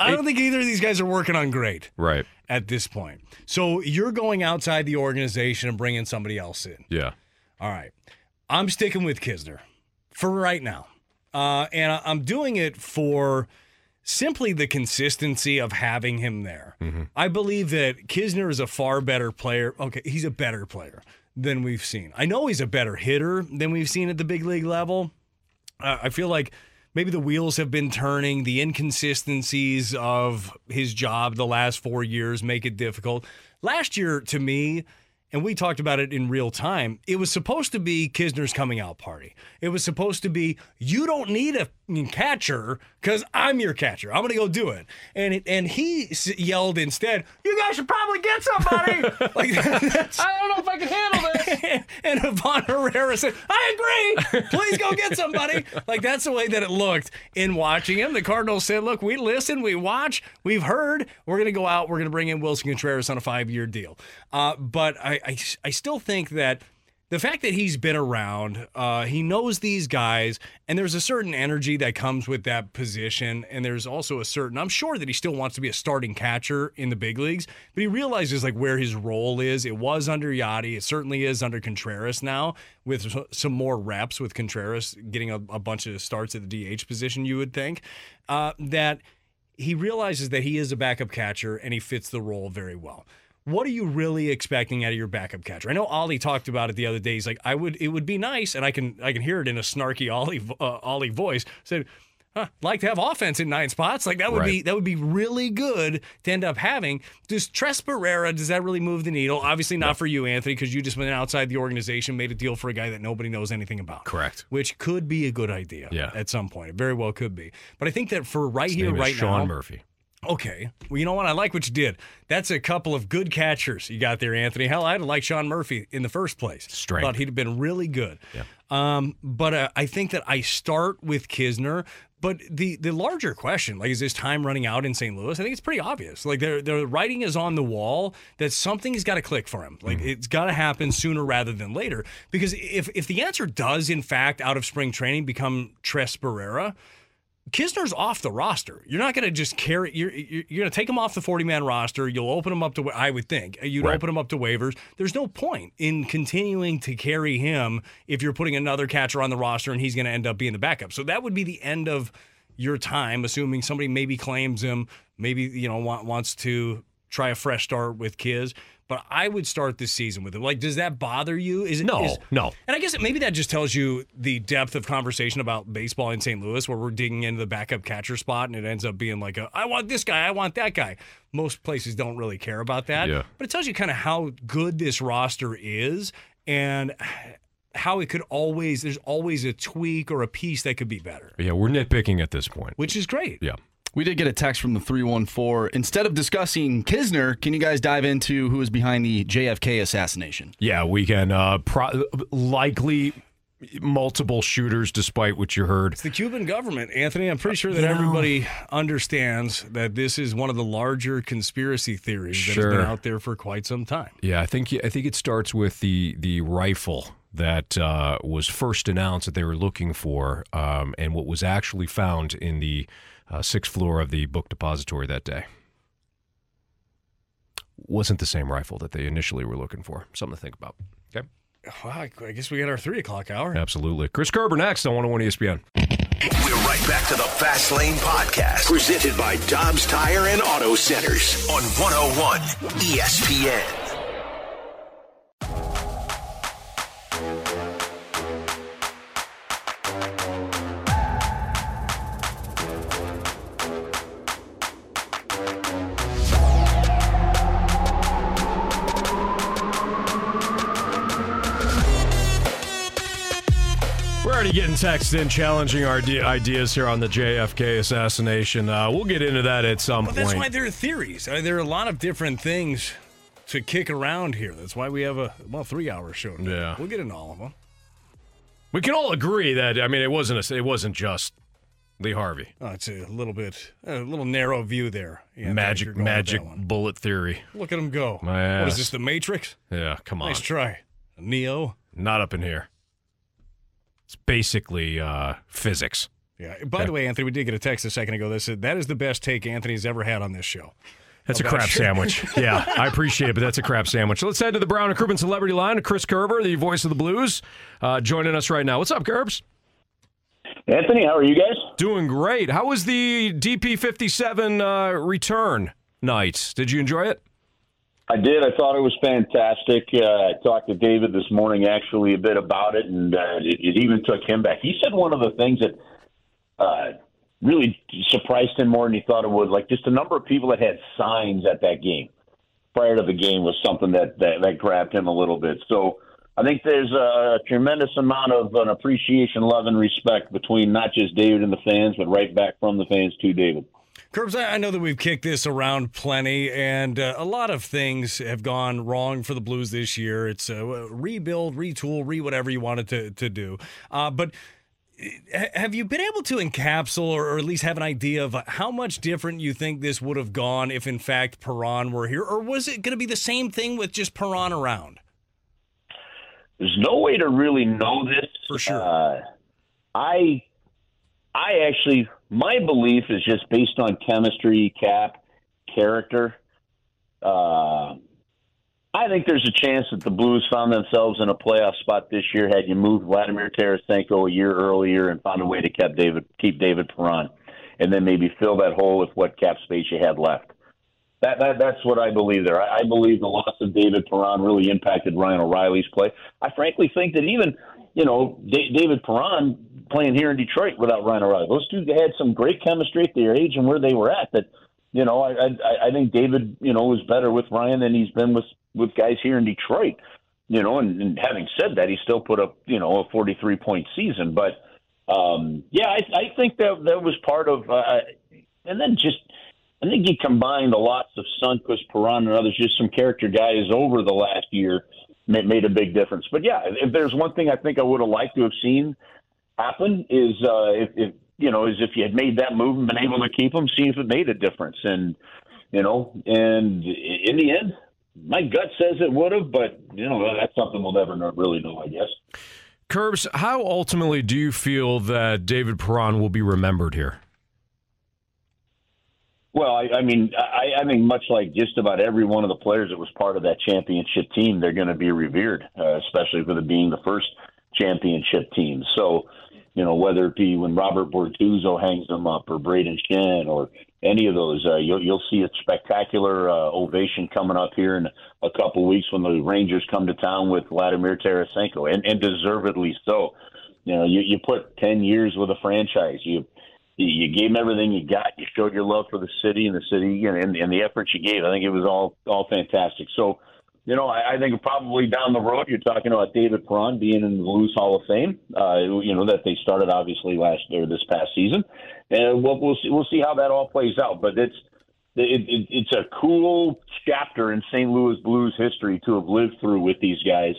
D: I don't think either of these guys are working on great
C: right.
D: at this point. So you're going outside the organization and bringing somebody else in.
C: Yeah.
D: All right. I'm sticking with Knizner for right now. Uh, and I'm doing it for simply the consistency of having him there. I believe that Knizner is a far better player. Okay, he's a better player than we've seen. I know he's a better hitter than we've seen at the big league level. Uh, I feel like maybe the wheels have been turning. The inconsistencies of his job the last four years make it difficult. Last year, to me, and we talked about it in real time, it was supposed to be Knizner's coming out party. It was supposed to be, you don't need a catcher because I'm your catcher. I'm going to go do it. And it, and he s- yelled instead, you guys should probably get somebody. like,
C: I don't know if I can handle this.
D: and Ivan Herrera said, I agree. Please go get somebody. like that's the way that it looked in watching him. The Cardinals said, look, we listen, we watch, we've heard. We're going to go out. We're going to bring in Willson Contreras on a five year deal. Uh, but I, I, I still think that the fact that he's been around, uh, he knows these guys, and there's a certain energy that comes with that position. And there's also a certain, I'm sure that he still wants to be a starting catcher in the big leagues, but he realizes like where his role is. It was under Yadi, it certainly is under Contreras now, with some more reps with Contreras getting a, a bunch of starts at the DH position, you would think. Uh, that he realizes that he is a backup catcher and he fits the role very well. What are you really expecting out of your backup catcher? I know Ollie talked about it the other day. He's like, I would, it would be nice, and I can, I can hear it in a snarky Ollie, uh, Ollie voice. Said, huh, like to have offense in nine spots. Like that would be, that would be really good to end up having. Does Tres Barrera, does that really move the needle? Obviously not for you, Anthony, because you just went outside the organization, made a deal for a guy that nobody knows anything about.
C: Correct.
D: Which could be a good idea.
C: Yeah.
D: At some point, it very well could be. But I think that for right
C: His
D: here, right
C: Sean
D: now,
C: Murphy.
D: Okay. Well, you know what? I like what you did. That's a couple of good catchers you got there, Anthony. Hell, I'd like Sean Murphy in the first place.
C: Strength.
D: Thought he'd have been really good.
C: Yeah.
D: Um, but uh, I think that I start with Knizner. But the the larger question, like, is this time running out in St. Louis? I think it's pretty obvious. Like, the the writing is on the wall that something's got to click for him. Like, it's got to happen sooner rather than later. Because if if the answer does, in fact, out of spring training become Tres Barrera, Knizner's off the roster. You're not going to just carry. You're you're, you're going to take him off the 40 man roster. You'll open him up to. I would think you'd
C: Right.
D: open him up to waivers. There's no point in continuing to carry him if you're putting another catcher on the roster and he's going to end up being the backup. So that would be the end of your time, assuming somebody maybe claims him, maybe you know want, wants to try a fresh start with Kiz. But I would start this season with him. Like, does that bother you? Is it
C: No,
D: is-
C: no.
D: and I guess maybe that just tells you the depth of conversation about baseball in St. Louis, where we're digging into the backup catcher spot, and it ends up being like, a, I want this guy, I want that guy. Most places don't really care about that,
C: Yeah.
D: but it tells you kind of how good this roster is, and how it could always there's always a tweak or a piece that could be better,
C: Yeah, we're nitpicking at this point.
D: which is great.
C: Yeah.
E: We did get a text from the 314. Instead of discussing Knizner, can you guys dive into who is behind the JFK assassination?
C: Yeah, we can uh, pro- likely multiple shooters, despite what you heard.
D: It's the Cuban government, Anthony. I'm pretty sure that
C: You know-
D: everybody understands that this is one of the larger conspiracy theories that has been out there for quite some time.
C: Yeah, I think I think it starts with the the rifle that uh, was first announced that they were looking for, um, and what was actually found in the uh, sixth floor of the book depository that day wasn't the same rifle that they initially were looking for. Something to think about. Okay,
D: Well, I I guess we got our three o'clock hour.
C: absolutely. Chris Kerber next on 101 ESPN.
A: We're right back to the Fast Lane Podcast, presented by Dobbs Tire and Auto Centers on 101 ESPN.
C: Texts in challenging our ide- ideas here on the JFK assassination. Uh, we'll get into that at some point.
D: But
C: point.
D: that's why there are theories. I mean, there are a lot of different things to kick around here. That's why we have a well three hour show. today.
C: Yeah.
D: we'll get into all of them.
C: we can all agree that I mean it wasn't a, it wasn't just Lee Harvey.
D: Oh, it's a little bit a little narrow view there. Anthony,
C: magic magic bullet theory.
D: Look at him go.
C: My
D: What is this? The Matrix?
C: Yeah, come on.
D: Nice try, Neo.
C: Not up in here. It's basically uh, physics.
D: Yeah. By the way, Anthony, we did get a text a second ago that said that is the best take Anthony's ever had on this show.
C: That's a crap
D: your-
C: sandwich. yeah, I appreciate it, but that's a crap sandwich. Let's head to the Brown and Cribbin Celebrity Line. Chris Kerber, the voice of the Blues, uh, joining us right now. What's up, Gerbs?
G: Anthony, how are you guys?
C: Doing great. How was the DP57 uh, return night? Did you enjoy it?
G: I did. I thought it was fantastic. Uh, I talked to David this morning actually a bit about it, and uh, it, it even took him back. He said one of the things that uh, really surprised him more than he thought it would, like just the number of people that had signs at that game prior to the game was something that, that, that grabbed him a little bit. So I think there's a tremendous amount of an appreciation, love, and respect between not just David and the fans, but right back from the fans to David.
D: Curbs, I know that we've kicked this around plenty, and uh, a lot of things have gone wrong for the Blues this year. It's a rebuild, retool, re whatever you wanted to, to do. Uh, but have you been able to encapsulate or, or at least have an idea of how much different you think this would have gone if, in fact, Perron were here? Or was it going to be the same thing with just Perron around?
G: there's no way to really know this
D: For sure.
G: Uh, I I actually my belief is just based on chemistry, cap, character. Uh, I think there's a chance that the Blues found themselves in a playoff spot this year had you moved Vladimir Tarasenko a year earlier and found a way to keep David keep David Perron, and then maybe fill that hole with what cap space you had left. That, that that's what I believe there. I, I believe the loss of David Perron really impacted Ryan O'Reilly's play. I frankly think that even you know D- David Perron playing here in Detroit without Ryan O'Reilly, those two had some great chemistry at their age and where they were at. That you know I I, I think David you know was better with Ryan than he's been with with guys here in Detroit. You know, and, and having said that, he still put up you know a 43 point season, but. Um, yeah, I, I think that that was part of, uh, and then just I think he combined the lots of Sundqvist, Perron, and others, just some character guys over the last year, made, a big difference. But yeah, if there's one thing I think I would have liked to have seen happen is uh, if, if you know is if you had made that move and been able to keep him, see if it made a difference. And you know, and in the end, my gut says it would have, but you know that's something we'll never know, really know, I guess.
C: Curbs, how ultimately do you feel that David Perron will be remembered here?
G: Well, I, I mean, I, I think much like just about every one of the players that was part of that championship team, they're going to be revered, uh, especially for the being the first championship team. So, you know, whether it be when Robert Bortuzzo hangs them up, or Brayden Schenn, or any of those, uh, you'll you'll see a spectacular uh, ovation coming up here in a couple weeks when the Rangers come to town with Vladimir Tarasenko, and, and deservedly so. You know, you, you put ten years with a franchise, you you gave them everything you got. You showed your love for the city and the city and, and, and the effort you gave. I think it was all all fantastic. So, you know, I, I think probably down the road you're talking about David Perron being in the Blues Hall of Fame. Uh, you know that they started obviously last or this past season, and we'll we'll see, we'll see how that all plays out. But it's it, it, it's a cool chapter in St. Louis Blues history to have lived through with these guys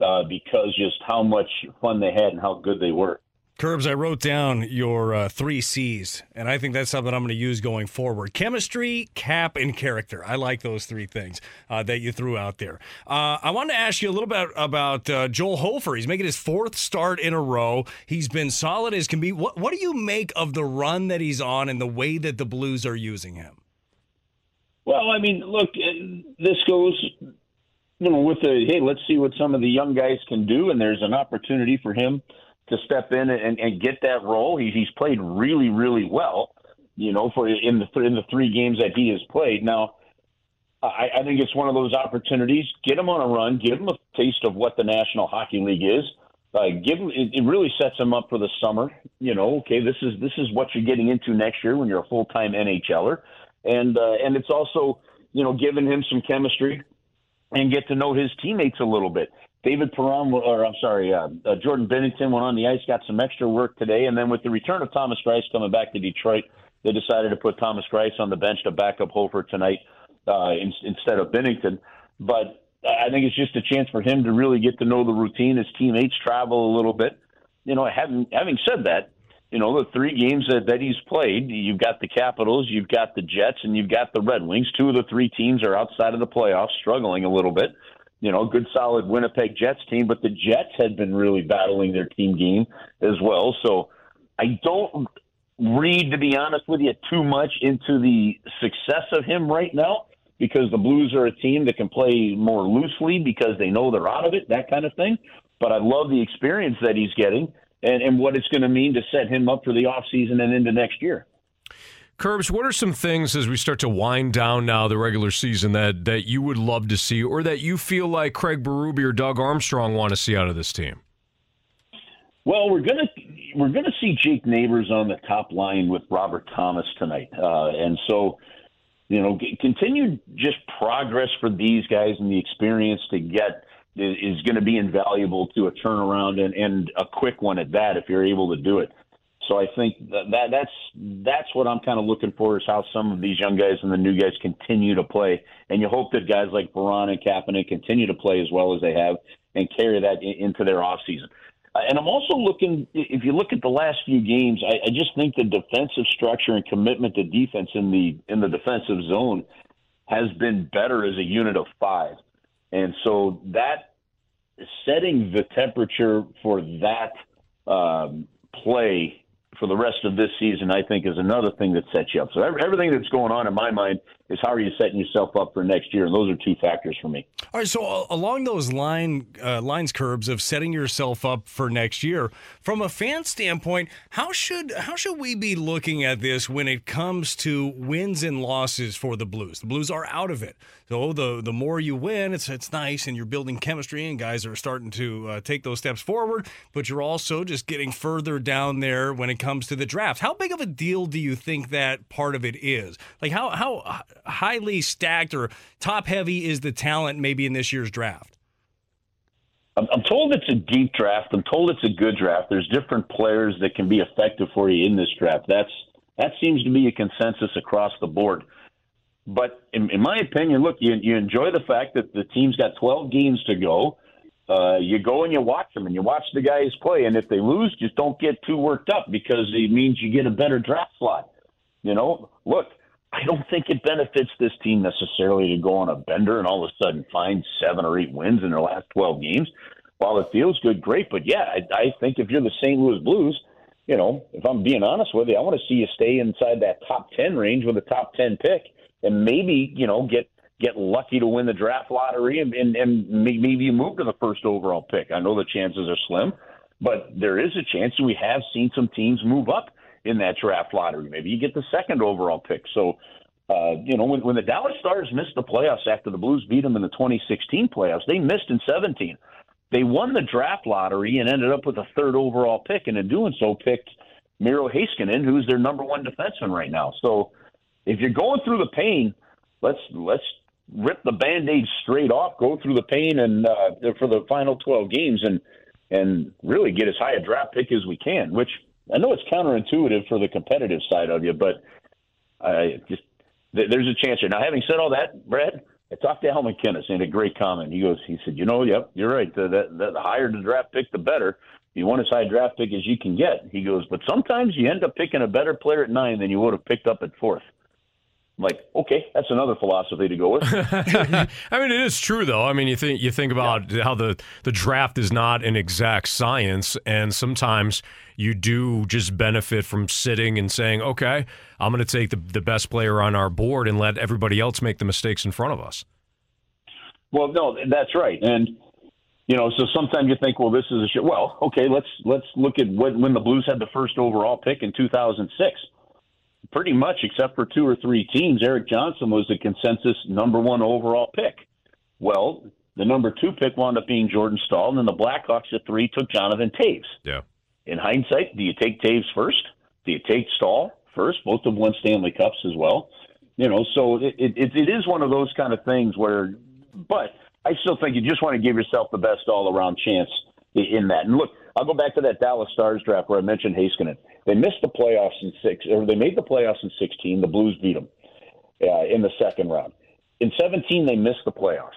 G: uh, because just how much fun they had and how good they were.
D: Curbs, I wrote down your uh, three C's, and I think that's something I'm going to use going forward. Chemistry, cap, and character. I like those three things uh, that you threw out there. Uh, I wanted to ask you a little bit about uh, Joel Hofer. He's making his fourth start in a row. He's been solid as can be. What, what do you make of the run that he's on and the way that the Blues are using him?
G: Well, I mean, look, uh, this goes, you know, with the hey, let's see what some of the young guys can do, and there's an opportunity for him to step in and, and get that role. He, he's played really, really well, you know, for in the in the three games that he has played. Now, I, I think it's one of those opportunities. Get him on a run. Give him a taste of what the National Hockey League is. Uh, give him, it, it really sets him up for the summer. You know, okay, this is this is what you're getting into next year when you're a full time NHLer, and uh, and it's also you know giving him some chemistry and get to know his teammates a little bit. David Perron, or I'm sorry, uh, uh, Jordan Binnington went on the ice, got some extra work today, and then with the return of Thomas Greiss coming back to Detroit, they decided to put Thomas Greiss on the bench to back up Hofer tonight uh, in, instead of Binnington. But I think it's just a chance for him to really get to know the routine. His teammates travel a little bit. You know, having having said that, you know the three games that, that he's played, you've got the Capitals, you've got the Jets, and you've got the Red Wings. Two of the three teams are outside of the playoffs, struggling a little bit you know, good solid Winnipeg Jets team, but the Jets had been really battling their team game as well. So I don't read, to be honest with you, too much into the success of him right now because the Blues are a team that can play more loosely because they know they're out of it, that kind of thing. But I love the experience that he's getting and, and what it's going to mean to set him up for the offseason and into next year.
C: Curbs, what are some things as we start to wind down now the regular season that, that you would love to see or that you feel like Craig Berube or Doug Armstrong want to see out of this team?
G: Well, we're gonna we're gonna see Jake Neighbors on the top line with Robert Thomas tonight, uh, and so you know, continue just progress for these guys and the experience to get is, is going to be invaluable to a turnaround and, and a quick one at that if you're able to do it. So I think that, that that's that's what I'm kind of looking for is how some of these young guys and the new guys continue to play, and you hope that guys like Baron and Kapanen continue to play as well as they have and carry that in, into their off season. Uh, and I'm also looking. If you look at the last few games, I, I just think the defensive structure and commitment to defense in the in the defensive zone has been better as a unit of five, and so that setting the temperature for that um, play for the rest of this season, I think, is another thing that sets you up. So everything that's going on in my mind is how are you setting yourself up for next year, and those are two factors for me.
D: All right, so uh, along those line uh, lines curbs of setting yourself up for next year, from a fan standpoint, how should how should we be looking at this when it comes to wins and losses for the Blues? The Blues are out of it, so the the more you win, it's it's nice, and you're building chemistry, and guys are starting to uh, take those steps forward. But you're also just getting further down there when it comes to the draft. How big of a deal do you think that part of it is? Like how how highly stacked or top heavy is the talent maybe in this year's draft?
G: I'm, told it's a deep draft. I'm told it's a good draft. There's different players that can be effective for you in this draft. That's that seems to be a consensus across the board. But in, in my opinion, look, you, you enjoy the fact that the team's got 12 games to go. Uh, you go and you watch them and you watch the guys play. And if they lose, just don't get too worked up because it means you get a better draft slot. You know, look, I don't think it benefits this team necessarily to go on a bender and all of a sudden find seven or eight wins in their last 12 games. While it feels good, great. But yeah, I, I think if you're the St. Louis Blues, you know, if I'm being honest with you, I want to see you stay inside that top 10 range with a top 10 pick and maybe, you know, get get lucky to win the draft lottery and, and, and maybe you move to the first overall pick. I know the chances are slim, but there is a chance we have seen some teams move up in that draft lottery. Maybe you get the second overall pick. So, uh, you know, when, when the Dallas Stars missed the playoffs after the Blues beat them in the 2016 playoffs, they missed in 17. They won the draft lottery and ended up with a third overall pick, and in doing so, picked Miro Heiskanen, who's their number one defenseman right now. So, if you're going through the pain, let's let's rip the band-aid straight off, go through the pain, and uh, for the final 12 games, and and really get as high a draft pick as we can. Which I know it's counterintuitive for the competitive side of you, but I just th- there's a chance here. Now, having said all that, Brad, I talked to Al MacInnis and a great comment. He goes, he said, you know, yep, you're right. The, the, the higher the draft pick, the better. You want as high draft pick as you can get. He goes, but sometimes you end up picking a better player at nine than you would have picked up at fourth. I'm like, okay, that's another philosophy to go with.
C: I mean, it is true though. I mean, you think you think about how the the draft is not an exact science, and sometimes you do just benefit from sitting and saying, okay, I'm going to take the the best player on our board and let everybody else make the mistakes in front of us.
G: Well, no, that's right, and you know, so sometimes you think, well, this is a shit. Well, okay, let's let's look at when, when the Blues had the first overall pick in 2006. Pretty much, except for two or three teams, Erik Johnson was the consensus number one overall pick. Well, the number two pick wound up being Jordan Staal, and then the Blackhawks at three took Jonathan Toews.
C: Yeah.
G: In hindsight, do you take Toews first? Do you take Staal first? Both have won Stanley Cups as well. You know, so it, it, it is one of those kind of things where, but I still think you just want to give yourself the best all around chance in that. And look, I'll go back to that Dallas Stars draft where I mentioned Heiskanen. They missed the playoffs in six, or they made the playoffs in 16. The Blues beat them uh, in the second round. In 17, they missed the playoffs.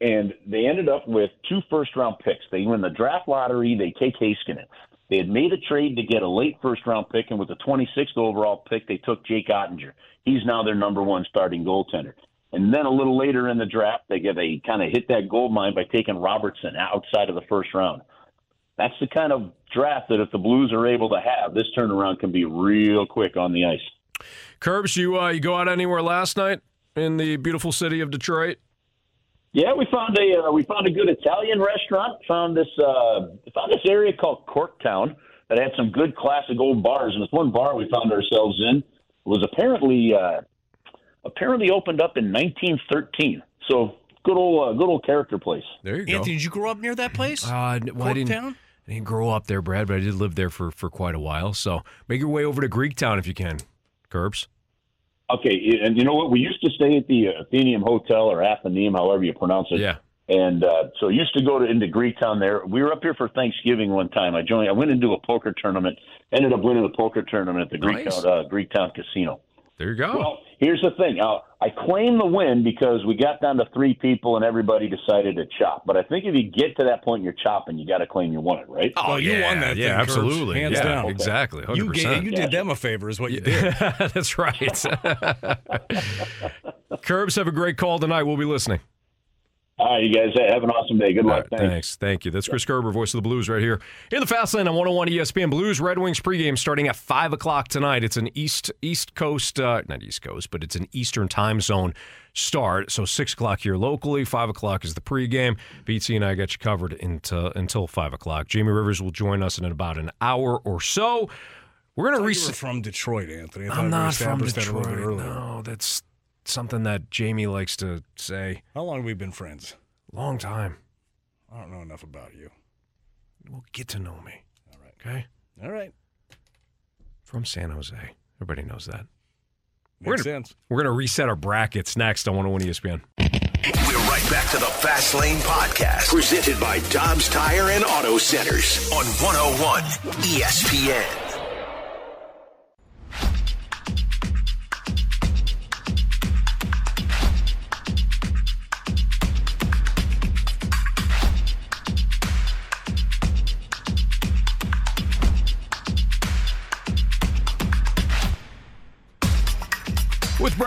G: And they ended up with two first round picks. They win the draft lottery, they take Heiskanen. They had made a trade to get a late first round pick, and with the 26th overall pick, they took Jake Oettinger. He's now their number one starting goaltender. And then a little later in the draft, they get they kind of hit that gold mine by taking Robertson outside of the first round. That's the kind of draft that if the Blues are able to have, this turnaround can be real quick on the ice.
C: Curbs, you uh, you go out anywhere last night in the beautiful city of Detroit?
G: Yeah, we found a uh, we found a good Italian restaurant. Found this uh, found this area called Corktown that had some good classic old bars. And this one bar we found ourselves in was apparently uh, apparently opened up in 1913. So good old uh, good old character place.
C: There you go.
D: Anthony, did you grow up near that place?
C: Uh, well, I didn't,
D: Corktown?
C: I didn't grow up there, Brad, but I did live there for, for quite a while. So make your way over to Greektown if you can, Curbs.
G: Okay, and you know what? We used to stay at the Athenaeum Hotel or Athenaeum, however you pronounce it.
C: Yeah.
G: And uh, so used to go to into Greektown there. We were up here for Thanksgiving one time. I joined. I went into a poker tournament. Ended up winning the poker tournament at the
C: Nice.
G: Greektown uh, Greektown Casino.
C: There you go.
G: Well, here's the thing. Uh, I claim the win because we got down to three people and everybody decided to chop. But I think if you get to that point point, you're chopping, you got to claim you won it, right?
C: Oh,
D: Well, you
C: yeah,
D: won that
C: Yeah,
D: thing, Curbs,
C: absolutely.
D: hands
C: yeah,
D: down.
C: exactly. 100%.
D: You, gave, you did them a favor, is what you did.
C: That's right. Curbs, have a great call tonight. We'll be listening.
G: All All right, you guys have an awesome day. Good luck.
C: All right, thanks. Thank you. That's Chris Kerber, voice of the Blues, right here in the Fast Lane on 101 ESPN. Blues Red Wings pregame starting at five o'clock tonight. It's an East East Coast, uh, not East Coast, but it's an Eastern time zone start. So six o'clock here locally, five o'clock is the pregame. BT and I got you covered until until five o'clock. Jamie Rivers will join us in about an hour or so. We're gonna
D: I
C: reset.
D: from Detroit, Anthony. I thought
C: I'm not from
D: established that
C: Detroit.
D: little bit earlier.
C: No, that's something that Jamie likes to say.
D: How long have we been friends?
C: Long time.
D: I don't know enough about you.
C: Well, get to know me. All right. Okay.
D: All right.
C: From San Jose. Everybody knows that.
D: Makes
C: we're gonna,
D: sense.
C: We're going to reset our brackets next on 101 ESPN.
A: We're right back to the Fast Lane Podcast, presented by Dobbs Tire and Auto Centers on 101 ESPN.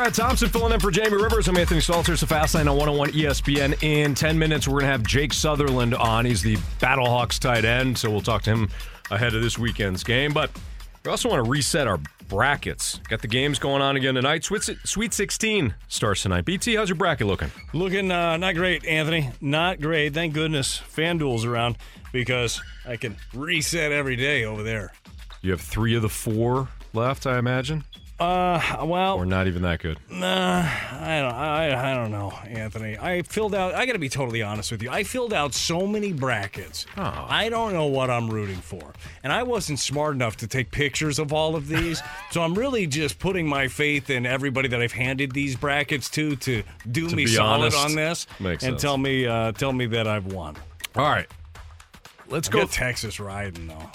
C: Brad Thompson filling in for Jamie Rivers, I'm Anthony Stalter. It's the Fast Lane on 101 ESPN. In 10 minutes, we're going to have Jake Sutherland on. He's the Battlehawks tight end, so we'll talk to him ahead of this weekend's game. But we also want to reset our brackets. Got the games going on again tonight. Sweet, Sweet 16 starts tonight. BT, how's your bracket looking?
D: Looking uh, not great, Anthony. Not great. Thank goodness FanDuel's around because I can reset every day over there.
C: You have three of the four left, I imagine,
D: Uh, well,
C: or not even that good.
D: Nah, I don't. I, I don't know, Anthony. I filled out. I got to be totally honest with you. I filled out so many brackets.
C: Oh.
D: I don't know what I'm rooting for, and I wasn't smart enough to take pictures of all of these. so I'm really just putting my faith in everybody that I've handed these brackets to to do
C: To
D: me solid
C: honest,
D: on this and
C: sense.
D: tell me uh, tell me that I've won.
C: All right. Let's
D: I
C: go.
D: Texas riding though.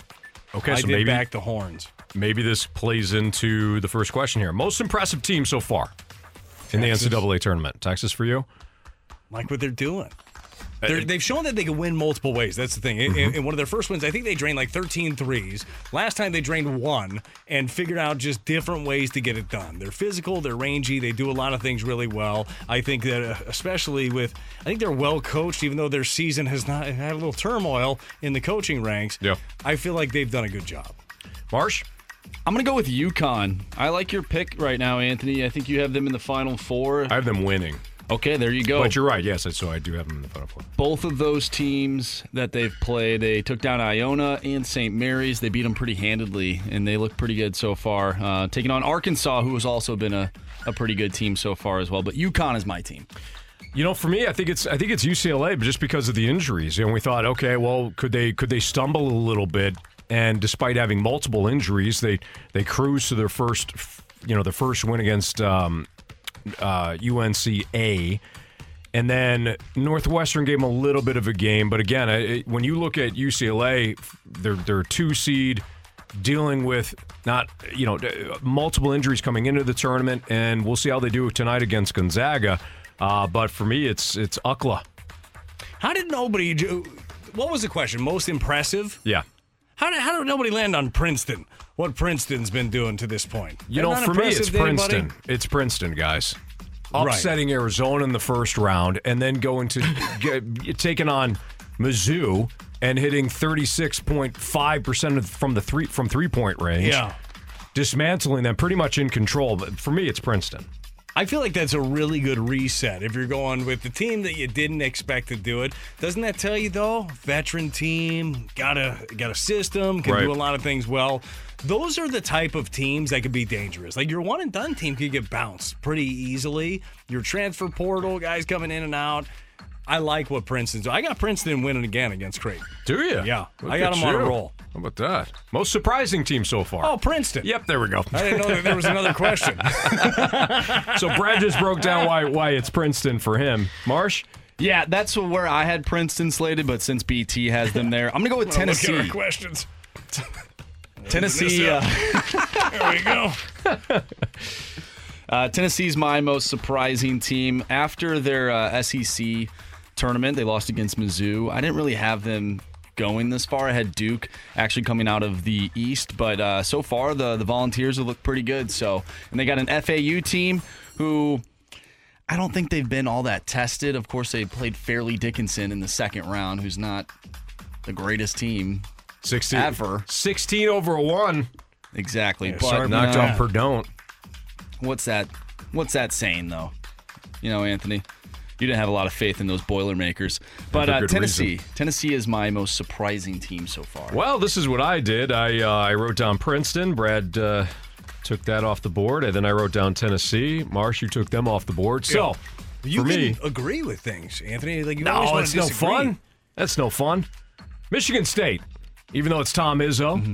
C: Okay,
D: I
C: so
D: did
C: maybe
D: back the horns.
C: Maybe this plays into the first question here. Most impressive team so far in
D: Texas.
C: the NCAA tournament. Texas for you?
D: like what they're doing.
C: Uh,
D: They're, they've shown that they can win multiple ways. That's the thing. In,
C: Mm-hmm.
D: in one of their first wins, I think they drained like 13 threes. Last time they drained one and figured out just different ways to get it done. They're physical, they're rangy, they do a lot of things really well. I think that, uh, especially with, I think they're well coached, even though their season has not had a little turmoil in the coaching ranks.
C: Yeah.
D: I feel like they've done a good job.
C: Marsh?
E: I'm going to go with UConn. I like your pick right now, Anthony. I think you have them in the Final Four.
C: I have them winning.
E: Okay, there you go.
C: But you're right. Yes, so I do have them in the final four.
E: Both of those teams that they've played, they took down Iona and St. Mary's. They beat them pretty handedly, and they look pretty good so far. Uh, taking on Arkansas, who has also been a, a pretty good team so far as well. But UConn is my team.
C: You know, for me, I think it's I think it's UCLA, but just because of the injuries. And we thought, okay, well, could they could they stumble a little bit? And despite having multiple injuries, they they cruise to their first, you know, their first win against um, uh, UNCA. And then Northwestern gave them a little bit of a game, but again, I- when you look at UCLA, they're they're two seed, dealing with not you know multiple injuries coming into the tournament, and we'll see how they do tonight against Gonzaga. Uh, but for me, it's it's UCLA.
D: How did nobody do? What was the question? Most impressive?
C: Yeah.
D: How did, how did nobody land on Princeton? What Princeton's been doing to this point?
C: You
D: They're
C: know, for me, it's
D: to anybody?
C: Princeton. It's Princeton, guys.
D: Right.
C: Upsetting Arizona in the first round, and then going to get, taking on Mizzou and hitting thirty six point five percent from the three from three point range.
D: Yeah.
C: dismantling them, pretty much in control. But for me, it's Princeton.
D: I feel like that's a really good reset if you're going with the team that you didn't expect to do it. Doesn't that tell you though? Veteran team, got a got a system, can
C: Right.
D: do a lot of things well. Those are the type of teams that could be dangerous. Like your one and done team could get bounced pretty easily. Your transfer portal guys coming in and out. I like what Princeton's. doing. I got Princeton winning again against Creighton.
C: Do you?
D: Yeah,
C: Look
D: I got
C: at
D: them on a roll.
C: How about that? Most surprising team so far.
D: Oh, Princeton.
C: Yep, there we go.
D: I didn't know that there was another question.
C: so Brad just broke down why why it's Princeton for him. Marsh?
E: Yeah, that's where I had Princeton slated, but since BT has them there, I'm going to go with
D: Well, Look at
E: Tennessee.
D: our questions.
E: Tennessee. Uh,
D: There we go.
E: Uh, Tennessee's my most surprising team. After their uh, SEC tournament, they lost against Mizzou. I didn't really have them going this far. I had Duke actually coming out of the East, but uh, so far the the Volunteers have looked pretty good. So, and they got an FAU team who. I don't think they've been all that tested. Of course, they played Fairleigh Dickinson in the second round, who's not the greatest team
C: 16
E: ever.
C: 16 over a one.
E: Exactly. but
C: Sorry, knocked
E: know,
C: off per don't.
E: What's that? What's that saying though? You know, Anthony, you didn't have a lot of faith in those Boilermakers, but uh, Tennessee,
C: reason.
E: Tennessee is my most surprising team so far.
C: Well, this is what I did. I uh, I wrote down Princeton. Brad uh, took that off the board, and then I wrote down Tennessee. Marsh, you took them off the board. So
D: You
C: for
D: can
C: me,
D: agree with things, Anthony. Like you
C: no, it's no fun. That's no fun. Michigan State, even though it's Tom Izzo,
D: Mm-hmm.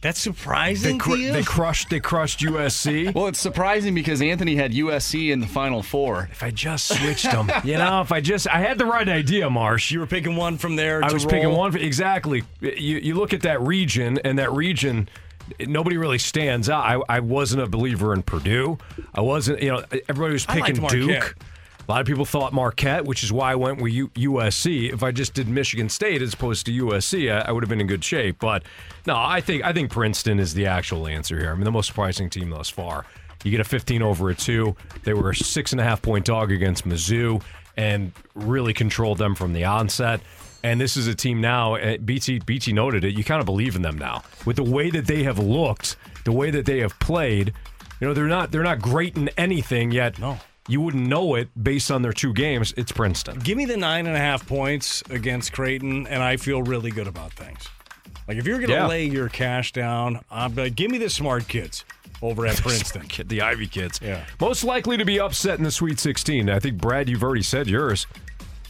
D: That's
C: they,
D: surprising
C: cr-
D: to you.
C: they crushed they crushed USC.
E: Well, it's surprising because Anthony had USC in the Final Four.
C: If I just switched them, you know, if I just I had the right idea, Marsh.
D: you were picking one from there.
C: I
D: to
C: was picking one for, exactly. You you look at that region, and that region, nobody really stands out. I, I wasn't a believer in Purdue. I wasn't. You know, everybody was
D: I liked
C: picking
D: Marquette.
C: Duke. A lot of people thought Marquette, which is why I went with USC. If I just did Michigan State as opposed to USC, I, I would have been in good shape. But no, I think I think Princeton is the actual answer here. I mean, the most surprising team thus far. You get a 15 over a two. They were a six and a half point dog against Mizzou and really controlled them from the onset. And this is a team now. uh, BT BT noted it. You kind of believe in them now with the way that they have looked, the way that they have played. You know, they're not they're not great in anything yet.
D: No.
C: You wouldn't know it based on their two games. It's Princeton.
D: Give me the nine and a half points against Creighton, and I feel really good about things. Like if you're going to
C: Yeah.
D: lay your cash down, I'm like, give me the smart kids over at Princeton.
C: Kid, the Ivy kids.
D: Yeah.
C: Most likely to be upset in the Sweet 16. I think Brad, you've already said yours.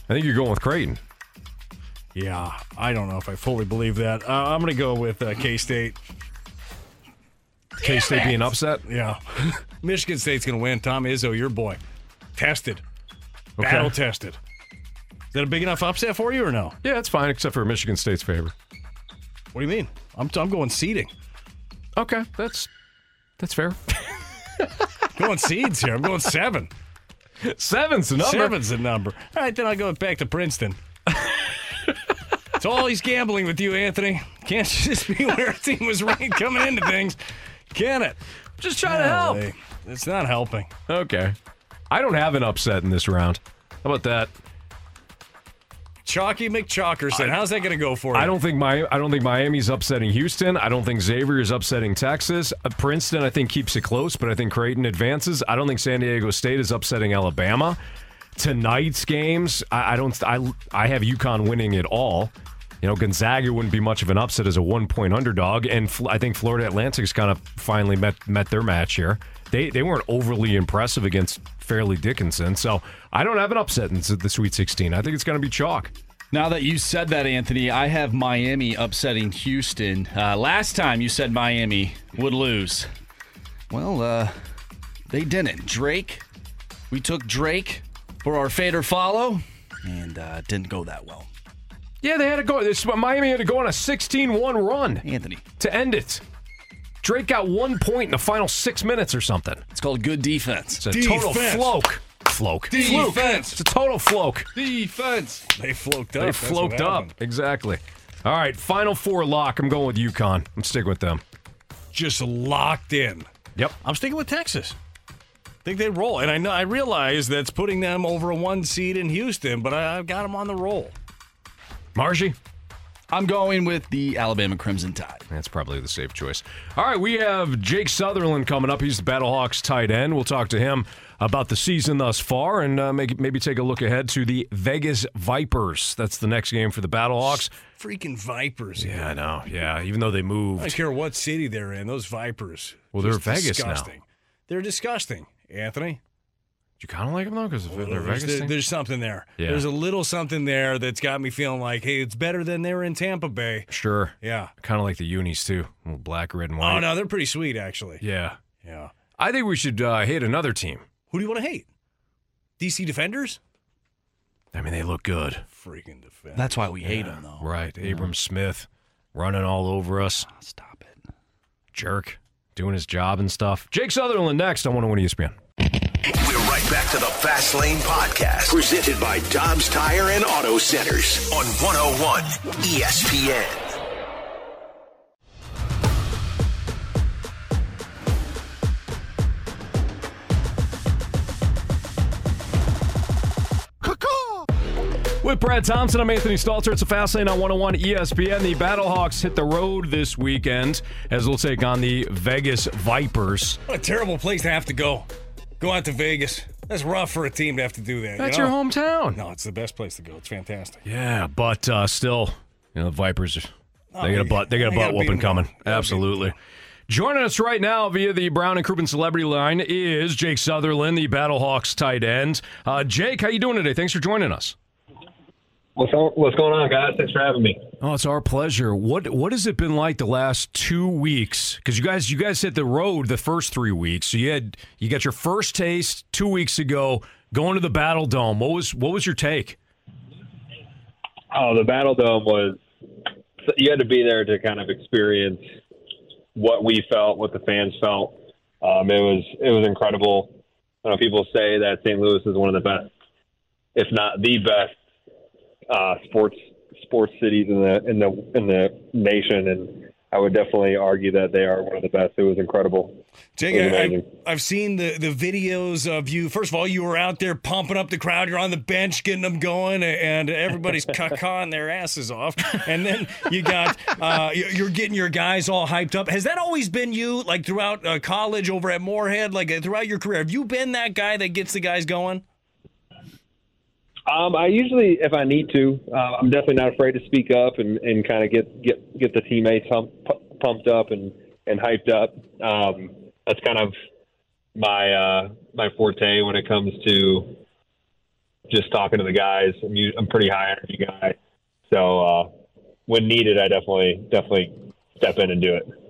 C: I think you're going with Creighton.
D: Yeah, I don't know if I fully believe that. Uh, I'm going to go with uh, K State.
C: K State being upset.
D: Yeah, Michigan State's going to win. Tom Izzo, your boy, tested,
C: Okay.
D: battle tested. Is that a big enough upset for you or no?
C: Yeah, it's fine, except for Michigan State's favor.
D: What do you mean? I'm, I'm going seeding.
C: Okay, that's that's fair.
D: Going seeds here. I'm going seven.
C: Seven's the number.
D: Seven's the number. All right, then I'll go back to Princeton. it's always gambling with you, Anthony. Can't just be where a team was ranked coming into things, can it?
C: Just trying to help.
D: It's not helping.
C: Okay. I don't have an upset in this round. How about that?
D: Chalky McChalkerson. How's that going to go for you?
C: I don't think my I don't think Miami's upsetting Houston. I don't think Xavier is upsetting Texas. Uh, Princeton I think keeps it close, but I think Creighton advances. I don't think San Diego State is upsetting Alabama. Tonight's games, I, I don't I I have UConn winning it all. You know, Gonzaga wouldn't be much of an upset as a one point underdog, and Fl- I think Florida Atlantic's kind of finally met met their match here. They they weren't overly impressive against Fairleigh Dickinson, so I don't have an upset in the Sweet 16. I think it's going to be chalk.
E: Now that you said that, Anthony, I have Miami upsetting Houston. Uh, last time you said Miami would lose. Well, uh, they didn't. Drake, we took Drake for our fade or follow, and uh, it didn't go that well.
C: Yeah, they had to go. This, Miami had to go on a 16-1 run
E: Anthony,
C: to end it. Drake got one point in the final six minutes or something.
E: it's called good defense.
C: It's a total
D: Defense.
C: floke. Floke.
E: Defense.
C: It's a total floke.
E: Defense.
D: They floked up.
C: They
D: That's
C: floked up.
D: happened.
C: Exactly. All right, final four lock. I'm going with UConn. I'm sticking with them.
D: Just locked in.
C: Yep.
D: I'm sticking with Texas. I think they roll, and I know I realize that's putting them over a one seed in Houston, but I, I've got them on the roll.
C: Marshy?
E: I'm going with the Alabama Crimson Tide.
C: That's probably the safe choice. All right, we have Jake Sutherland coming up. He's the Battlehawks tight end. We'll talk to him about the season thus far and uh, maybe, maybe take a look ahead to the Vegas Vipers. That's the next game for the Battlehawks.
D: Freaking Vipers.
C: Yeah, I know. Yeah, even though they moved.
D: I don't care what city they're in. Those Vipers.
C: Well, they're
D: just
C: Vegas now.
D: disgusting. They're disgusting, Anthony.
C: You kind of like them though because they're
D: There's,
C: Vegas.
D: there- there's something there.
C: Yeah.
D: There's a little something there that's got me feeling like, hey, it's better than they were in Tampa Bay.
C: Sure.
D: Yeah.
C: Kind of like the unis too. Black, red, and white.
D: Oh no, they're pretty sweet actually.
C: Yeah.
D: Yeah.
C: I think we should uh, hit another team.
D: Who do you want to hate? DC Defenders?
C: I mean, they look good.
D: Freaking defenders.
E: That's why we hate them, though.
C: Right. Abram Smith running all over us.
E: Stop it.
C: Jerk. Doing his job and stuff. Jake Sutherland next on 101 ESPN.
A: We're right back to the Fast Lane Podcast, presented by Dobbs Tire and Auto Centers on 101 ESPN.
C: With Brad Thompson, I'm Anthony Stalter. It's a fast lane on 101 ESPN. The Battlehawks hit the road this weekend as they'll take on the Vegas Vipers.
D: What a terrible place to have to go. Go out to Vegas. That's rough for a team to have to do that.
C: That's
D: you know?
C: your hometown.
D: No, it's the best place to go. It's fantastic.
C: Yeah, but uh, still, you know, the Vipers, they
D: Oh,
C: got a butt, they got a butt
D: gotta
C: whooping coming.
D: down. Gotta beat them
C: Absolutely. Joining us right now via the Brown and Crouppen Celebrity Line is Jake Sutherland, the Battlehawks tight end. Uh, Jake, how you doing today? Thanks for joining us.
H: What's on, what's going on, guys? Thanks for having me.
C: Oh, it's our pleasure. What what has it been like the last two weeks? Because you guys you guys hit the road the first three weeks. So you had you got your first taste two weeks ago going to the Battle Dome. What was what was your take?
H: Oh, the Battle Dome was. You had to be there to kind of experience what we felt, what the fans felt. Um, it was it was incredible. I know people say that St. Louis is one of the best, if not the best, uh, sports sports cities in the in the in the nation, and I would definitely argue that they are one of the best. It was incredible.
D: Jake,
H: was
D: I, I've seen the, the videos of you. First of all, you were out there pumping up the crowd. You're on the bench getting them going, and everybody's cacawing their asses off. And then you got uh, you- you're getting your guys all hyped up. Has that always been you, like throughout uh, college over at Moorhead, like uh, throughout your career? Have you been that guy that gets the guys going?
H: Um, I usually, if I need to, uh, I'm definitely not afraid to speak up and, and kind of get, get get the teammates hump, pu- pumped up and, and hyped up. Um, that's kind of my uh, my forte when it comes to just talking to the guys. I'm, I'm pretty high energy guy, so uh, when needed, I definitely definitely step in and do it.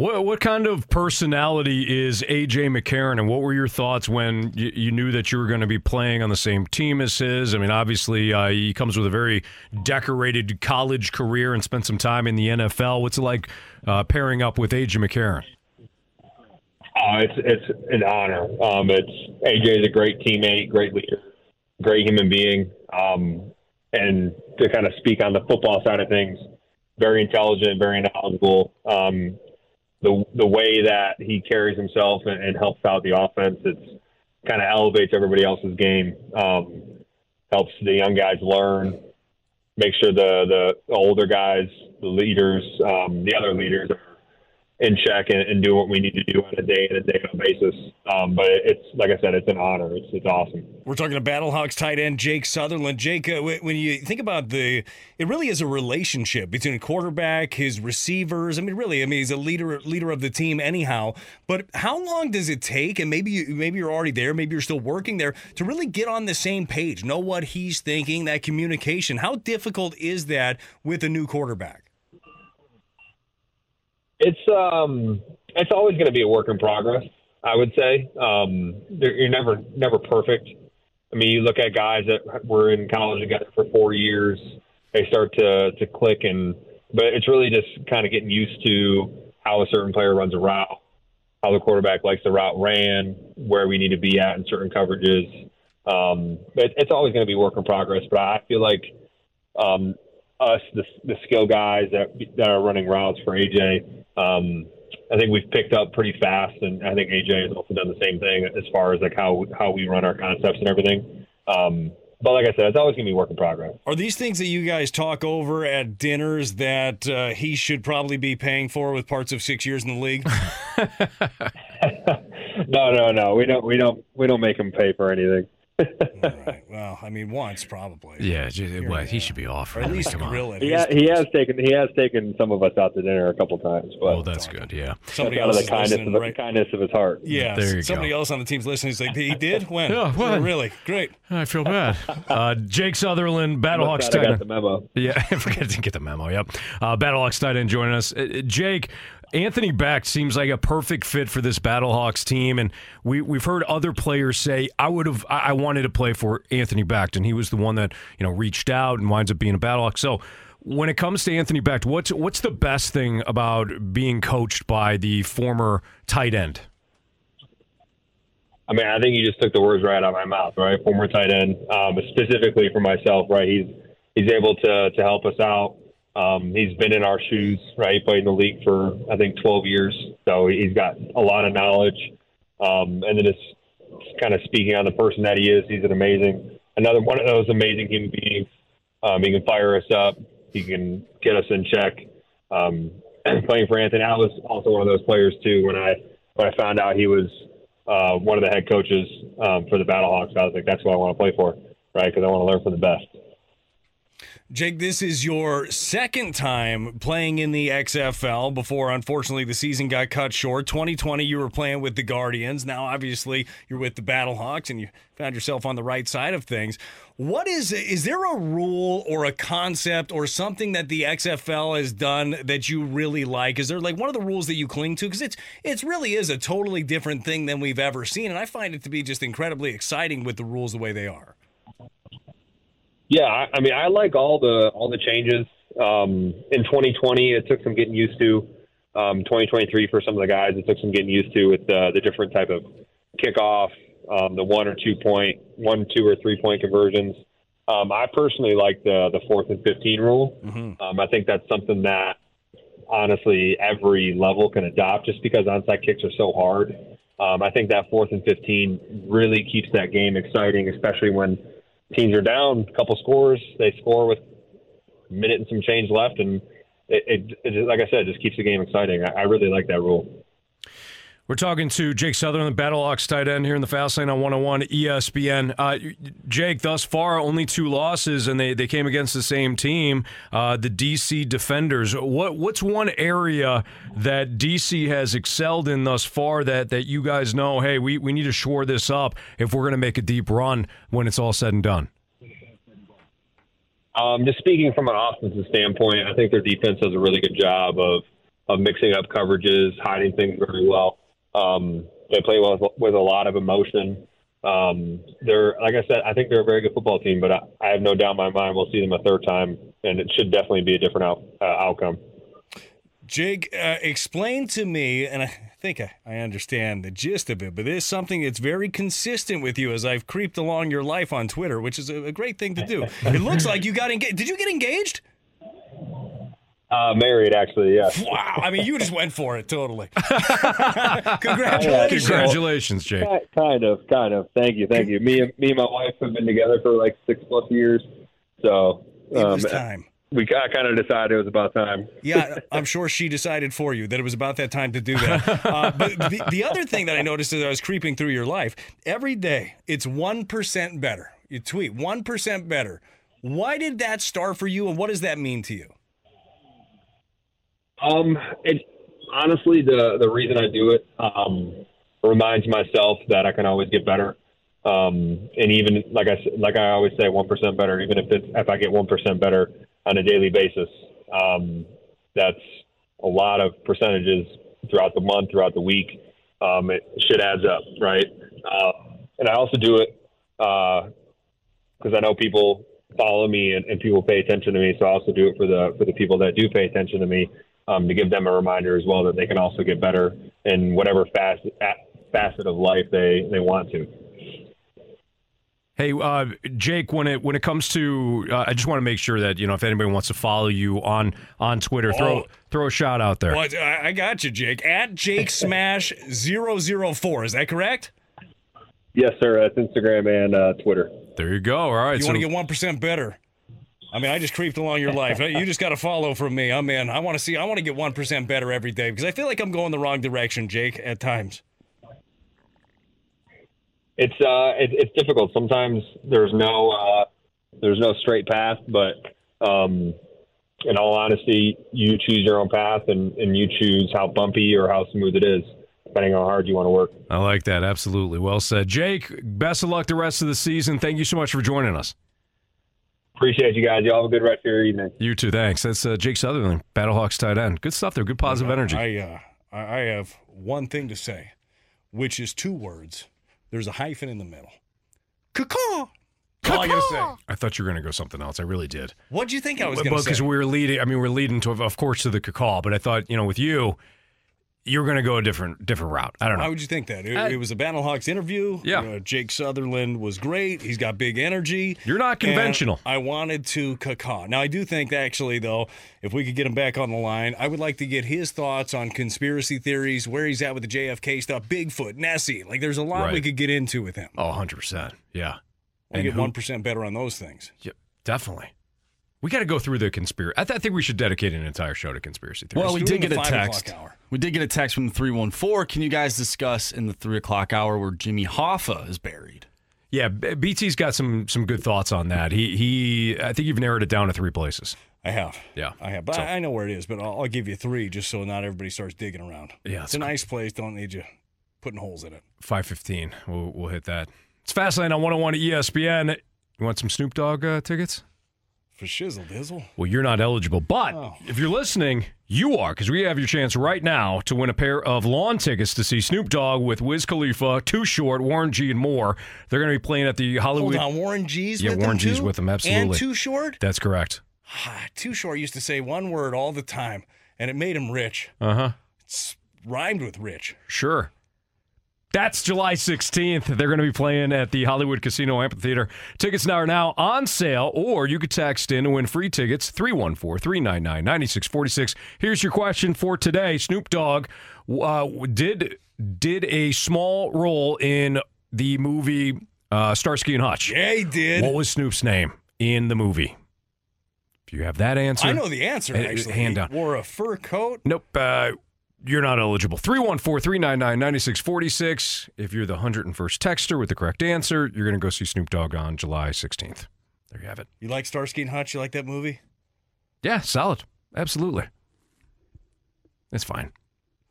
C: What what kind of personality is AJ McCarron, and what were your thoughts when you, you knew that you were going to be playing on the same team as his? I mean, obviously uh, he comes with a very decorated college career and spent some time in the NFL. What's it like uh, pairing up with AJ McCarron?
H: Oh, it's it's an honor. Um, it's AJ is a great teammate, great leader, great human being, um, and to kind of speak on the football side of things, very intelligent, very knowledgeable. Um, the the way that he carries himself and, and helps out the offense, it's kind of elevates everybody else's game. Um, helps the young guys learn. Make sure the the older guys, the leaders, um, the other leaders are in check and, and do what we need to do on a day and day out basis. Um, but it's like I said, it's an honor. It's it's awesome.
D: We're talking to Battlehawks tight end Jake Sutherland. Jake, uh, when you think about the, it really is a relationship between a quarterback, his receivers. I mean, really, I mean, he's a leader leader of the team anyhow. But how long does it take? And maybe you, maybe you're already there, maybe you're still working there to really get on the same page, know what he's thinking, that communication. How difficult is that with a new quarterback?
H: It's um, it's always going to be a work in progress. I would say um, you're never never perfect. I mean, you look at guys that were in college together for four years. They start to to click, and but it's really just kind of getting used to how a certain player runs a route, how the quarterback likes the route ran, where we need to be at in certain coverages. Um, it, it's always going to be work in progress, but I feel like um, us, the, the skill guys that that are running routes for AJ, um, I think we've picked up pretty fast, and I think AJ has also done the same thing as far as like how how we run our concepts and everything. Um, but like I said, it's always going to be work in progress.
D: Are these things that you guys talk over at dinners that uh, he should probably be paying for with parts of six years in the league?
H: No, no, no. We don't we don't we don't make him pay for anything.
D: Right. Well, I mean, once probably.
C: Yeah, j- well, he should be off.
D: Or at least
C: Come on.
D: grill it.
H: He, ha- he has taken he has taken some of us out to dinner a couple times, but
C: Oh, that's good. Yeah.
D: Somebody
H: that's out of
D: else
H: the kindness
D: listening
H: of
D: right-
H: kindness of his heart.
D: Yeah,
C: There you
D: somebody
C: go.
D: else on the team's listening. He's like, he did when?
C: Yeah, when?
D: Oh, really? Great.
C: I feel bad. Uh, Jake Sutherland, Battlehawks
H: Must
C: tight end.
H: got the memo.
C: Yeah, I forget to get the memo. Yep. Uh, Battlehawks tight end joining us. Uh, uh, Jake, Anthony Becht seems like a perfect fit for this Battlehawks team, and we we've heard other players say I would have I, wanted to play for Anthony Becht, and he was the one that you know reached out and winds up being a Battlehawk. So. When it comes to Anthony Becht, what's what's the best thing about being coached by the former tight end?
H: I mean, I think you just took the words right out of my mouth, right? Former tight end, um, specifically for myself, right? He's he's able to to help us out. Um, he's been in our shoes, right? Played in the league for I think 12 years, so he's got a lot of knowledge. Um, and then it's kind of speaking on the person that he is. He's an amazing, another one of those amazing human beings. Um, he can fire us up. He can get us in check. Um, playing for Anthony, I was also one of those players too. When I when I found out he was uh, one of the head coaches um, for the Battlehawks, I was like, that's what I want to play for, right? Because I want to learn from the best.
D: Jake, this is your second time playing in the XFL before, unfortunately, the season got cut short. 2020, you were playing with the Guardians. Now, obviously, you're with the Battlehawks and you found yourself on the right side of things. What is, is there a rule or a concept or something that the XFL has done that you really like? Is there like one of the rules that you cling to? Because it's, it really is a totally different thing than we've ever seen. And I find it to be just incredibly exciting with the rules the way they are.
H: Yeah, I, I mean, I like all the all the changes. Um, in 2020, it took some getting used to. Um, 2023 for some of the guys, it took some getting used to with the, the different type of kickoff, um, the one or two point, one, two or three point conversions. Um, I personally like the the fourth and 15 rule. Um, I think that's something that honestly every level can adopt, just because onside kicks are so hard. Um, I think that fourth and 15 really keeps that game exciting, especially when teams are down a couple scores. They score with a minute and some change left, and it, it, it like I said, just keeps the game exciting. I, I really like that rule.
C: We're talking to Jake Sutherland, the Battlehawks tight end here in the Fast Lane on 101 ESPN. Uh, Jake, thus far, only two losses, and they, they came against the same team, uh, the DC Defenders. What What's one area that DC has excelled in thus far that, that you guys know, hey, we, we need to shore this up if we're going to make a deep run when it's all said and done?
H: Um, just speaking from an offensive standpoint, I think their defense does a really good job of of mixing up coverages, hiding things very well. Um, they play with, with a lot of emotion. Um, they're like I said, I think they're a very good football team, but I, I have no doubt in my mind we'll see them a third time, and it should definitely be a different out, uh, outcome.
D: Jake, uh, explain to me, and I think I, I understand the gist of it, but it is something that's very consistent with you as I've creeped along your life on Twitter, which is a, a great thing to do. It looks like you got engaged. Did you get engaged?
H: Uh, married, actually, yeah.
D: Wow. I mean, you just went for it totally. Congratulations.
C: Congratulations, Jake.
H: Kind of, kind of. Thank you, thank you. Me and me and my wife have been together for like six plus years, so
D: It was
H: um,
D: time.
H: We kind of decided it was about time.
D: Yeah, I'm sure she decided for you that it was about that time to do that. Uh, but the, the other thing that I noticed as I was creeping through your life, every day it's 1% better. You tweet 1% better. Why did that start for you and what does that mean to you?
H: Um, it honestly the the reason I do it um reminds myself that I can always get better. Um, and even like I like I always say, one percent better. Even if it's if I get one percent better on a daily basis, um, that's a lot of percentages throughout the month, throughout the week. Um, it shit adds up, right? Uh, and I also do it because I know people follow me and, and people pay attention to me. So I also do it for the for the people that do pay attention to me um, to give them a reminder as well that they can also get better in whatever facet facet of life they they want to.
C: Hey, uh, Jake, when it when it comes to, uh, I just want to make sure that you know if anybody wants to follow you on on Twitter, throw
D: Oh.
C: throw a shout out there.
D: Well, I, I got you, Jake. At Jake Smash 004. Is that correct?
H: Yes, sir. That's Instagram and uh, Twitter.
C: There you go. All right.
D: You
C: so
D: want to get 1% better. I mean, I just creeped along your life. You just got to follow from me. I'm in. I want to see, I want to get 1% better every day because I feel like I'm going the wrong direction, Jake, at times.
H: It's uh it, it's difficult. Sometimes there's no uh, there's no straight path, but um, in all honesty, you choose your own path and, and you choose how bumpy or how smooth it is, depending on how hard you want to work.
C: I like that. Absolutely. Well said. Jake, best of luck the rest of the season. Thank you so much for joining us.
H: Appreciate you guys. Y'all have a good rest of your evening.
C: You too. Thanks. That's uh, Jake Sutherland, Battlehawks tight end. Good stuff there. Good positive energy.
D: I, uh, I I have one thing to say, which is two words. There's a hyphen in the middle. Caw. That's all I gotta say.
C: I thought you were going to go something else. I really did.
D: What do you think I was going to say?
C: because we were leading. I mean, we are leading to, of course, to the cacao. But I thought, you know, with you, you're going to go a different different route. I don't know.
D: Why would you think that? It,
C: I-
D: it was a Battlehawks interview.
C: Yeah.
D: Uh, Jake Sutherland was great. He's got big energy.
C: You're not
D: And
C: conventional.
D: I wanted to caca. Now, I do think actually, though, if we could get him back on the line, I would like to get his thoughts on conspiracy theories, where he's at with the JFK stuff, Bigfoot, Nessie. Like, there's a lot we could get into with him.
C: Oh, 100%. Yeah.
D: And get
C: who-
D: 1% better on those things.
C: Yeah, definitely. We got to go through the conspiracy. I, th- I think we should dedicate an entire show to conspiracy theories.
E: Well, we did get a
D: five
E: text. We did get a text from the 314. Can you guys discuss in the 3 o'clock hour where Jimmy Hoffa is buried?
C: yeah, BT's got some some good thoughts on that. He he. I think you've narrowed it down to three places.
D: I have.
C: Yeah.
D: I have. But
C: So-
D: I I know where it is, but I'll, I'll give you three just so not everybody starts digging around.
C: Yeah,
D: It's a nice place. Don't need you putting holes in it.
C: Five fifteen. We'll we'll hit that. It's Fastlane on 101 at ESPN. You want some Snoop Dogg uh, tickets?
D: For shizzle dizzle.
C: Well, you're not eligible, but
D: Oh.
C: if you're listening, you are because we have your chance right now to win a pair of lawn tickets to see Snoop Dogg with Wiz Khalifa, Too Short, Warren G, and more. They're going to be playing at the Hollywood.
D: Hold on, Warren G's
C: Yeah,
D: with
C: Warren
D: them
C: G's
D: too?
C: with them, absolutely.
D: And Too Short?
C: That's correct.
D: Ah, Too Short used to say one word all the time, and it made him rich.
C: Uh huh.
D: It's rhymed with rich.
C: Sure. That's July 16th. They're going to be playing at the Hollywood Casino Amphitheater. Tickets now are now on sale, or you could text in to win free tickets 314 399 9646. Here's your question for today Snoop Dogg uh, did, did a small role in the movie uh, Starsky and Hutch.
D: Yeah, he did.
C: What was Snoop's name in the movie? If you have that answer,
D: I know the answer, actually.
C: Hand
D: He
C: down.
D: Wore a fur coat.
C: Nope. Uh, you're not eligible. 314 399 9646. If you're the 101st texter with the correct answer, you're going to go see Snoop Dogg on July 16th. There you have it.
D: You like Starsky and Hutch? You like that movie?
C: Yeah, solid. Absolutely. It's fine.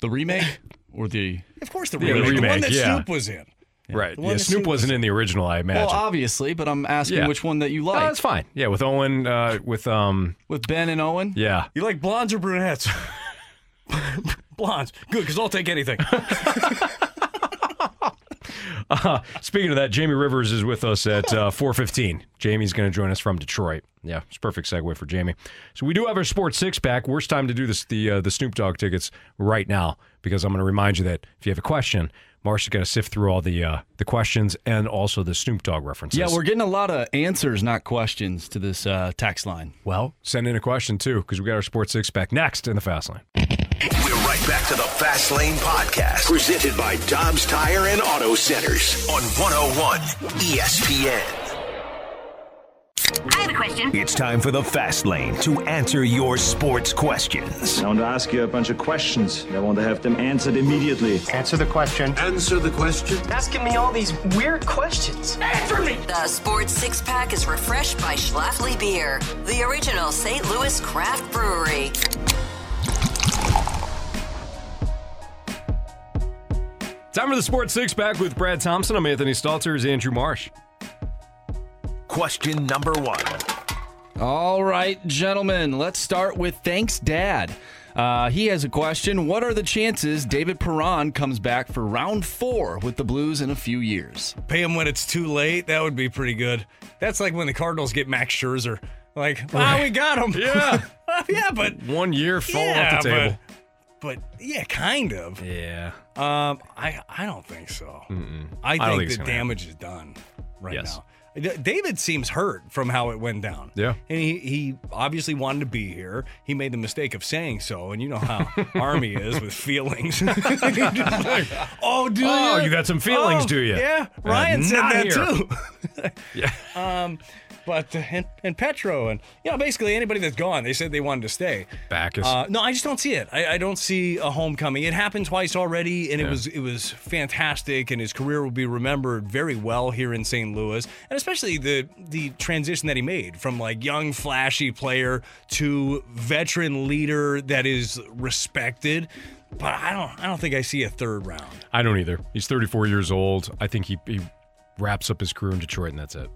E: The remake or the.
D: Of course, the
C: Yeah,
D: remake.
C: the
D: The one that
C: yeah.
D: Snoop was in.
C: Right. Yeah, Snoop
D: Snoop
C: wasn't
D: was
C: in the original, I imagine.
E: Well, obviously, but I'm asking
C: Yeah.
E: which one that you
C: No,
E: like.
C: that's fine. Yeah, with Owen, uh, with, um,
E: With Ben and Owen?
C: yeah.
D: You like blondes or brunettes? blondes. Good, because I'll take anything.
C: Uh, speaking of that, Jamie Rivers is with us at uh, 4:15. Jamie's going to join us from Detroit. Yeah, it's a perfect segue for Jamie. So we do have our sports six pack. Worst time to do this the uh, the Snoop Dogg tickets right now because I'm going to remind you that if you have a question, Marcia's got to sift through all the uh, the questions and also the Snoop Dogg references.
E: Yeah, we're getting a lot of answers, not questions, to this uh, text line.
C: well. Send in a question too because we got our sports six pack next in the fast lane.
A: We're right back to the Fast Lane Podcast, presented by Dobbs Tire and Auto Centers on 101 ESPN.
I: I have a question.
A: It's time for the Fast Lane to answer your sports questions.
J: I want to ask you a bunch of questions. I want to have them answered immediately.
K: Answer the question.
A: Answer the question.
K: Asking me all these weird questions. Answer me!
I: The Sports Six Pack is refreshed by Schlafly Beer, the original St. Louis craft brewery.
C: Time for the sports six pack with Brad Thompson. I'm Anthony Stalter. Is Andrew Marsh.
A: Question number one.
E: All right, gentlemen, let's start with thanks, Dad. Uh, he has a question. What are the chances David Perron comes back for round four with the Blues in a few years?
D: Pay him when it's too late. That would be pretty good. That's like when the Cardinals get Max Scherzer. Like, wow, we got him.
C: Yeah.
D: yeah, but
C: One year fall
D: yeah,
C: off the table.
D: But, yeah, kind of.
C: Yeah.
D: Um, I I don't think so. I
C: I
D: think
C: think
D: the damage is done right
C: Yes.
D: now. David seems hurt from how it went down.
C: Yeah.
D: And he, he obviously wanted to be here. He made the mistake of saying so, and you know how Army is with feelings. oh, do
C: Oh,
D: ya?
C: you got some feelings,
D: Oh,
C: do you?
D: Yeah, Ryan said that
C: here.
D: too.
C: Yeah.
D: Um, but uh, and, and Petro and you know basically anybody that's gone, they said they wanted to stay.
C: Backes.
D: Uh, no, I just don't see it. I, I don't see a homecoming. It happened twice already, and it was it was fantastic, and his career will be remembered very well here in St. Louis, and especially the the transition that he made from like young flashy player to veteran leader that is respected. But I don't I don't think I see a third round.
C: I don't either. He's 34 years old. I think he, he wraps up his career in Detroit, and that's it.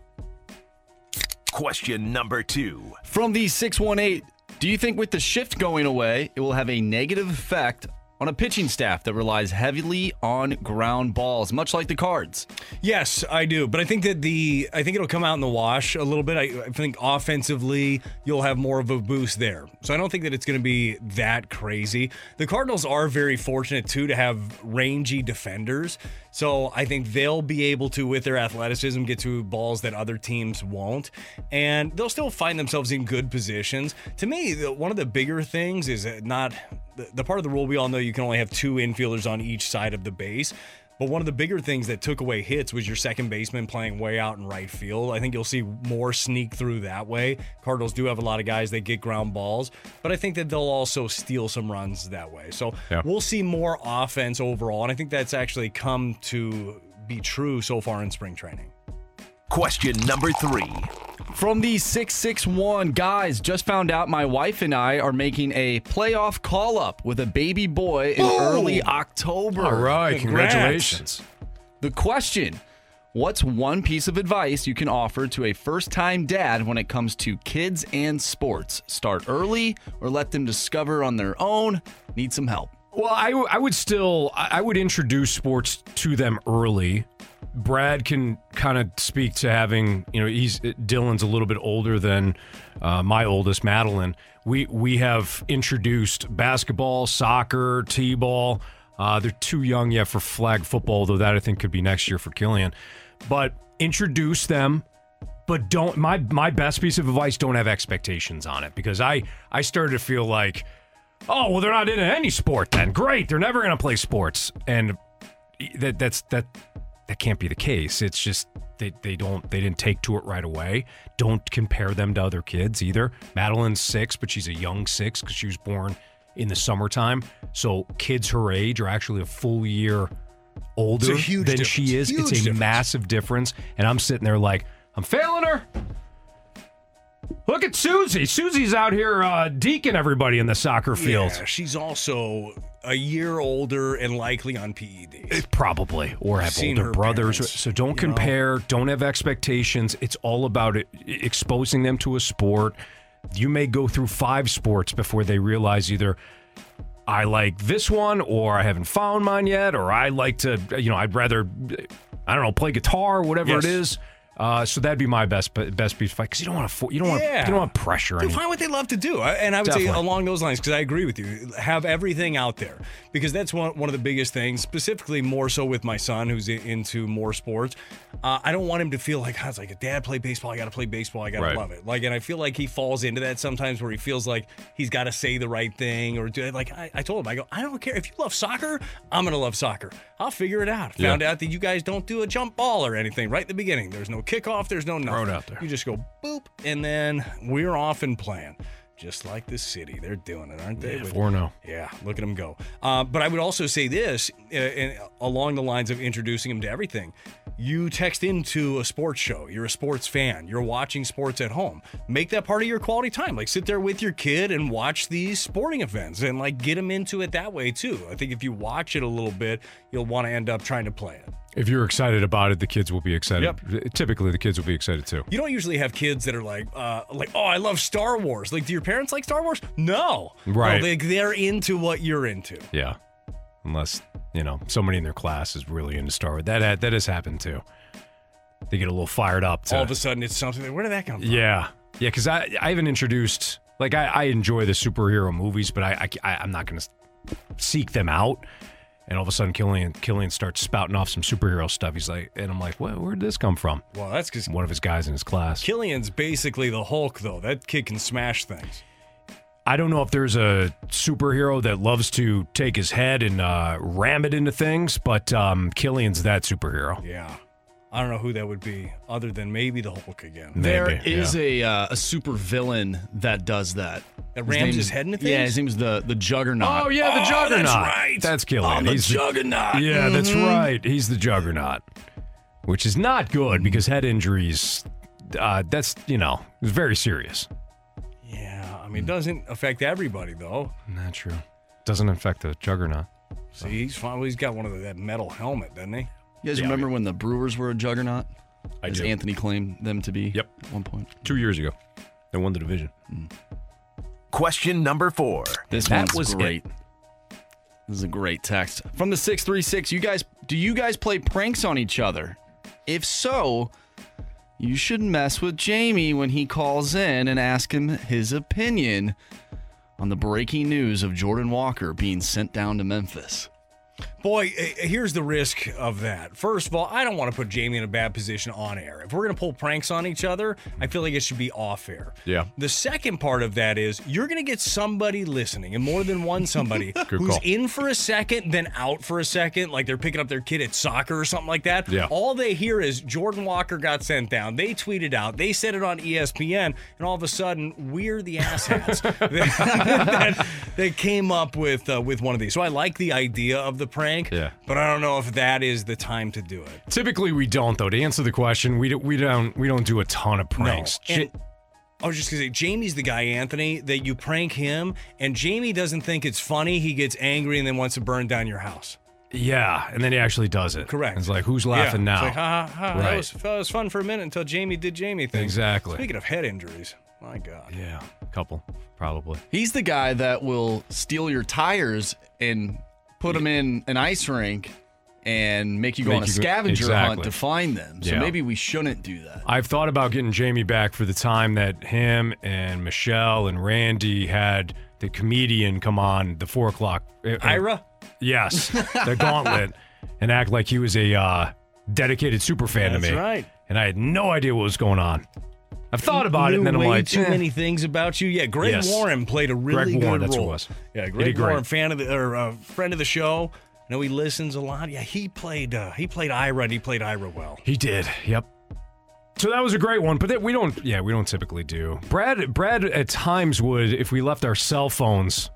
A: Question number two.
E: From the 618, do you think with the shift going away, it will have a negative effect on a pitching staff that relies heavily on ground balls, much like the Cards?
D: Yes, I do, but I think that the I think it'll come out in the wash a little bit. I, I think offensively you'll have more of a boost there, so I don't think that it's going to be that crazy. The Cardinals are very fortunate too to have rangy defenders, so I think they'll be able to, with their athleticism, get to balls that other teams won't, and they'll still find themselves in good positions. To me, the, one of the bigger things is not the, the part of the rule we all know you can only have two infielders on each side of the base. But one of the bigger things that took away hits was your second baseman playing way out in right field. I think you'll see more sneak through that way. Cardinals do have a lot of guys that get ground balls, but I think that they'll also steal some runs that way. So
C: Yeah.
D: we'll see more offense overall, and I think that's actually come to be true so far in spring training.
A: Question number three.
E: From the 661, guys, just found out my wife and I are making a playoff call up with a baby boy in early October.
C: All right,
D: Congrats.
C: congratulations.
E: The question What's one piece of advice you can offer to a first time dad when it comes to kids and sports? Start early or let them discover on their own? Need some help.
C: Well, I, would still I would introduce sports to them early. Brad can kind of speak to having you know he's Dylan's a little bit older than uh, my oldest Madeline. We we have introduced basketball, soccer, t-ball. Uh, they're too young yet for flag football, though that I think could be next year for Killian. But introduce them but don't my my best piece of advice don't have expectations on it because I I started to feel like oh well they're not into any sport then great they're never going to play sports and that that's that that can't be the case. It's just they, they don't they didn't take to it right away. Don't compare them to other kids either. Madeline's six but she's a young six because she was born in the summertime. So kids her age are actually a full year older
D: It's a huge
C: than
D: difference.
C: she is.
D: Huge
C: it's a
D: difference.
C: massive difference. And i'm sitting there like i'm failing her Look at Susie. Susie's out here uh, deacon everybody in the soccer field.
D: Yeah, she's also a year older and likely on PEDs.
C: Probably, or have
D: Seen
C: older brothers.
D: parents,
C: so don't
D: you know.
C: compare. Don't have expectations. It's all about it, exposing them to a sport. You may go through five sports before they realize either I like this one, or I haven't found mine yet, or I like to, you know, I'd rather, I don't know, play guitar, whatever
D: Yes.
C: it is. Uh, so that'd be my best best piece of fight because you don't want to you don't want
D: Yeah.
C: you don't want pressure.
D: Dude, find what they love to do. And I would say along those lines, because I agree with you, have everything out there. Because that's one, one of the biggest things, specifically more so with my son who's into more sports. Uh, I don't want him to feel like, "Ah, it's like, a dad play baseball, I got to play baseball, I got to
C: Right.
D: love it. Like, and I feel like he falls into that sometimes where he feels like he's got to say the right thing or do it. like, I, I told him, I go, I don't care. If you love soccer, I'm going to love soccer. I'll figure it out.
C: Yeah.
D: Found out that you guys don't do a jump ball or anything right at the beginning. There's no kickoff, there's no nothing.
C: it out there.
D: You just go boop, and then we're off and playing. Just like the city, they're doing it, aren't they?
C: Yeah,
D: With-
C: 4-0.
D: Yeah, look at them go. Uh, but I would also say this, uh, along the lines of introducing them to everything. You text into a sports show. You're a sports fan. You're watching sports at home. Make that part of your quality time. Like sit there with your kid and watch these sporting events, and like get them into it that way too. I think if you watch it a little bit, you'll want to end up trying to play it.
C: If you're excited about it, the kids will be excited. Typically, the kids will be excited too.
D: You don't usually have kids that are like, uh, like, oh, I love Star Wars. Like, do your parents like Star Wars? No,
C: Right.
D: No, they, they're into what you're into.
C: Yeah, unless you know somebody in their class is really into Star Wars. That that has happened too. They get a little fired up. To,
D: All of a sudden, it's something. Where did that come from?
C: yeah, yeah. Because I I haven't introduced like I, I enjoy the superhero movies, but I, I I'm not going to seek them out. And all of a sudden, Killian Killian starts spouting off some superhero stuff. He's like, and I'm like, well, where did this come from?
D: Well, that's because
C: One of his guys in his class.
D: Killian's basically the Hulk, though. That kid can smash things.
C: I don't know if there's a superhero that loves to take his head and uh, ram it into things, but um, Killian's that superhero.
D: Yeah. I don't know who that would be, other than maybe the Hulk again.
E: There
C: Maybe,
E: is
C: yeah.
E: a uh, a super villain that does that.
D: That rams
E: name
D: his head into
E: Yeah,
D: things?
E: his name's the the Juggernaut.
C: Oh yeah, the
D: Oh,
C: Juggernaut.
D: that's right.
C: That's Killian.
E: I'm the
C: He's
E: Juggernaut.
C: Yeah, that's
D: Mm-hmm.
C: right. He's the Juggernaut, which is not good because head injuries. Uh, that's you know it's very serious.
D: Yeah, I mean, it doesn't affect everybody, though.
C: Not true. Doesn't affect the Juggernaut.
D: See, he's fine. He's got one of the, that metal helmet, doesn't he?
E: You guys remember when the Brewers were a juggernaut?
C: I
E: As
C: do.
E: Anthony claimed them to be.
C: Yep.
E: At one point.
C: Two years ago, they won the division. Hmm.
A: Question number four.
E: This
C: That
E: one's
C: was it.
E: great. This is a great text from the six three six. You guys, do you guys play pranks on each other? If so, you should mess with Jamie when he calls in and ask him his opinion on the breaking news of Jordan Walker being sent down to Memphis.
D: Boy, eh, here's the risk of that. First of all, I don't want to put Jamie in a bad position on air. If we're going to pull pranks on each other, I feel like it should be off air.
C: Yeah.
D: The second part of that is you're going to get somebody listening, and more than one somebody, who's
C: call.
D: in for a second, then out for a second, like they're picking up their kid at soccer or something like that.
C: Yeah.
D: All they hear is Jordan Walker got sent down. They tweeted out, they said it on ESPN, and all of a sudden, we're the asshats that, that came up with uh, with one of these. So I like the idea of the prank,
C: Yeah.
D: but I don't know if that is the time to do it.
C: Typically, we don't though. To answer the question, we don't, we don't we don't do a ton of pranks.
D: No. And I was just gonna say, Jamie's the guy, Anthony, that you prank him, and Jamie doesn't think it's funny. He gets angry and then wants to burn down your house.
C: yeah, and then he actually does it.
D: Correct.
C: It's like who's laughing
D: Yeah.
C: now?
D: It's like, ha ha ha. That
C: Right.
D: was, that was fun for a minute until Jamie did Jamie things.
C: Exactly.
D: Speaking of head injuries, my God.
C: Yeah, a couple probably.
E: He's the guy that will steal your tires and put them in an ice rink and make you go
C: Make
E: on a
C: go-
E: scavenger
C: exactly.
E: hunt to find them. So
C: Yeah.
E: maybe we shouldn't do that.
C: I've thought about getting Jamie back for the time that him and Michelle and Randy had the comedian come on the four o'clock. uh,
D: Ira?
C: Yes, the gauntlet, and act like he was a uh, dedicated super fan
D: That's
C: to me.
D: right.
C: And I had no idea what was going on. I've thought about it, and then I'm
D: way
C: like,
D: too
C: eh.
D: many things about you. Yeah, Greg
C: Yes.
D: Warren played a really
C: Greg
D: good
C: Warren, that's who
D: role.
C: it was.
D: Yeah, Greg
C: did great.
D: Warren, fan of the or uh, friend of the show. I know he listens a lot. Yeah, he played uh, he played Ira and he played Ira well.
C: He did. Yep. So that was a great one, but that we don't. Yeah, we don't typically do. Brad, Brad, at times would if we left our cell phones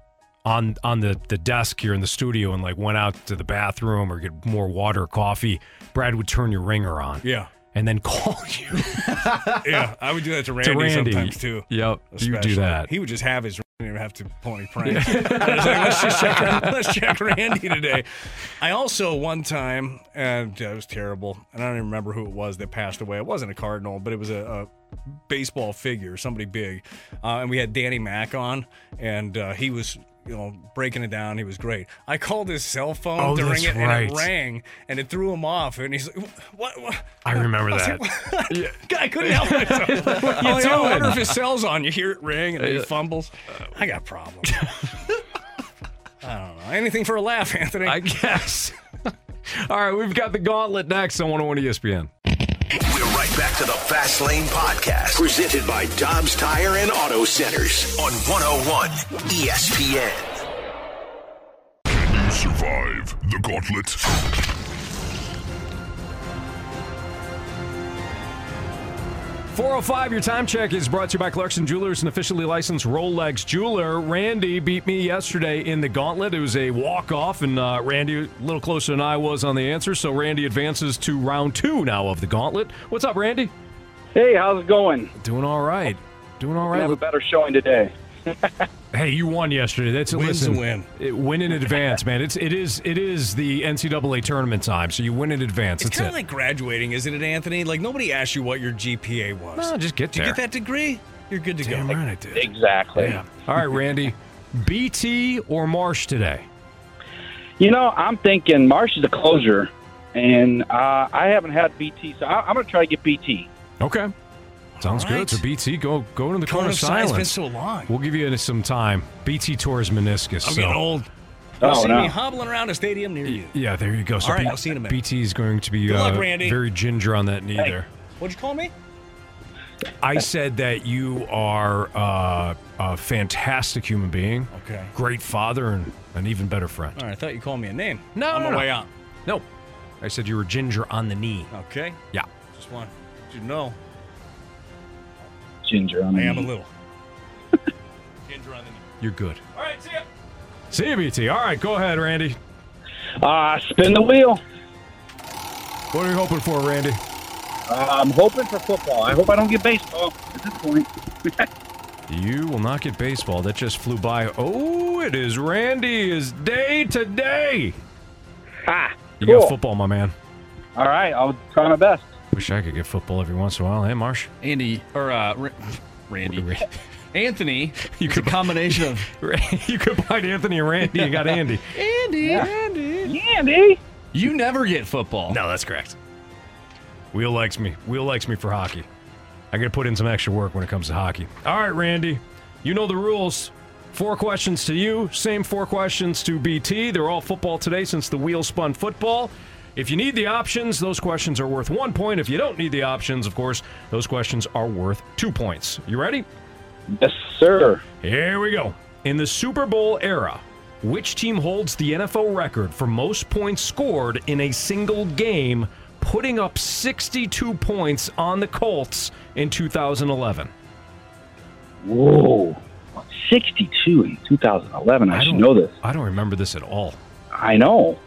C: on on the the desk here in the studio and like went out to the bathroom or get more water, or coffee. Brad would turn your ringer on.
D: Yeah.
C: And then call you.
D: yeah, I would do that to Randy,
C: Randy.
D: sometimes too.
C: Yep, you do that.
D: He would just have his. Didn't even have to pull any pranks. I was like, let's just check. Let's check Randy today. I also one time, and it was terrible, and I don't even remember who it was that passed away. It wasn't a cardinal, but it was a, a baseball figure, somebody big, uh, and we had Danny Mack on, and uh, he was. You know, breaking it down, he was great. I called his cell phone
C: Oh,
D: it, and it rang, and it threw him off. And he's like, "What? what?
C: I remember
D: was
C: that.
D: like, I couldn't help myself.
C: What you
D: like, I wonder if his cell's on. You hear it ring and then he
C: Uh,
D: fumbles. I got problems. I don't know. Anything for a laugh, Anthony.
C: I guess. All right, we've got the gauntlet next on 101 ESPN.
A: Back to the Fast Lane Podcast, presented by Dobbs Tire and Auto Centers on 101 ESPN.
L: Can you survive the gauntlet?
C: 405, your time check is brought to you by Clarkson Jewelers, an officially licensed Rolex jeweler. Randy beat me yesterday in the gauntlet. It was a walk off, and uh, Randy a little closer than I was on the answer. So Randy advances to round two now of the gauntlet. What's up, Randy?
M: Hey, how's it going?
C: Doing all right. Doing all right.
M: Have a better showing today.
C: Hey, you won yesterday. That's a
D: Win's a win.
C: It, win in advance, man. It's it is it is the NCAA tournament time, so you win in advance.
D: It's
C: That's
D: kind
C: it.
D: of like graduating, isn't it, Anthony? Like nobody asked you what your GPA was.
C: No, just get
D: Did you get that degree? You're good to
C: Damn
D: go.
C: right I did.
M: Exactly.
C: Yeah. All right, Randy. BT or Marsh today?
M: You know, I'm thinking Marsh is a closer, and uh, I haven't had BT, so I, I'm going to try to get BT.
C: Okay. Sounds
D: All
C: good.
D: right.
C: So BT, go go into the
D: Cone
C: corner
D: of
C: of
D: silence.
C: silence.
D: It's been so long.
C: We'll give you some time. BT tore his meniscus.
D: I'm
C: so.
D: getting old.
M: Oh,
D: You'll see
M: no.
D: me hobbling around a stadium near you.
C: Yeah, there you go. So
D: All right,
C: B-
D: I'll see you in a minute.
C: BT is going to be
D: Good luck,
C: uh, very ginger on that knee
M: Hey.
C: there.
D: What'd you call me?
C: I said that you are uh, a fantastic human being,
D: Okay.
C: great father, and an even better friend.
D: All right, I thought you called me a name.
C: No,
D: on
C: no,
D: my
C: no.
D: way out.
C: No, I said you were ginger on the knee.
D: Okay.
C: Yeah.
D: Just want you to know
M: Ginger on
D: I
M: the
D: am a little. Ginger on the knee.
C: You're good.
D: All right, see ya.
C: See you, BT. All right, go ahead, Randy.
M: Uh, spin the wheel.
C: What are you hoping for, Randy?
M: Uh, I'm hoping for football. I hope I don't get baseball at this point.
C: You will not get baseball. That just flew by. Oh, it is Randy's day today.
M: ha!
C: You got football, my man.
M: All right, I'll try my best.
C: Wish I could get football every once in a while. Hey, Marsh.
E: Andy or uh, Ra- Randy, Anthony.
C: You could
E: a combination of
C: you could find Anthony and Randy. You got Andy.
E: Andy, Andy.
M: Andy.
E: You never get football.
C: No, that's correct. Wheel likes me. Wheel likes me for hockey. I got to put in some extra work when it comes to hockey. All right, Randy. You know the rules. Four questions to you, same four questions to BT. They're all football today since the wheel spun football. If you need the options, those questions are worth one point. If you don't need the options, of course, those questions are worth two points. You ready?
M: Yes, sir.
C: Here we go. In the Super Bowl era, which team holds the NFL record for most points scored in a single game, putting up 62 points on the Colts in 2011?
M: Whoa. 62 in 2011. I, should
C: don't-
M: know this.
C: I don't remember this at all.
M: I know.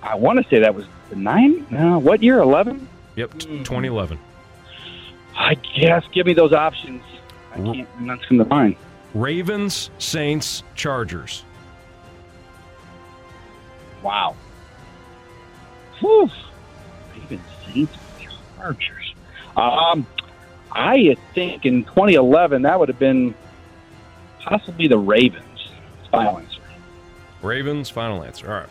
M: I want to say that was nine. No, what year? 11?
C: Yep, t- 2011.
M: I guess. Give me those options. I can't. That's come to mind.
C: Ravens, Saints, Chargers.
M: Wow. Whew. Ravens, Saints, Chargers. Um, I think in 2011 that would have been possibly the Ravens. Final answer.
C: Ravens, final answer. All right.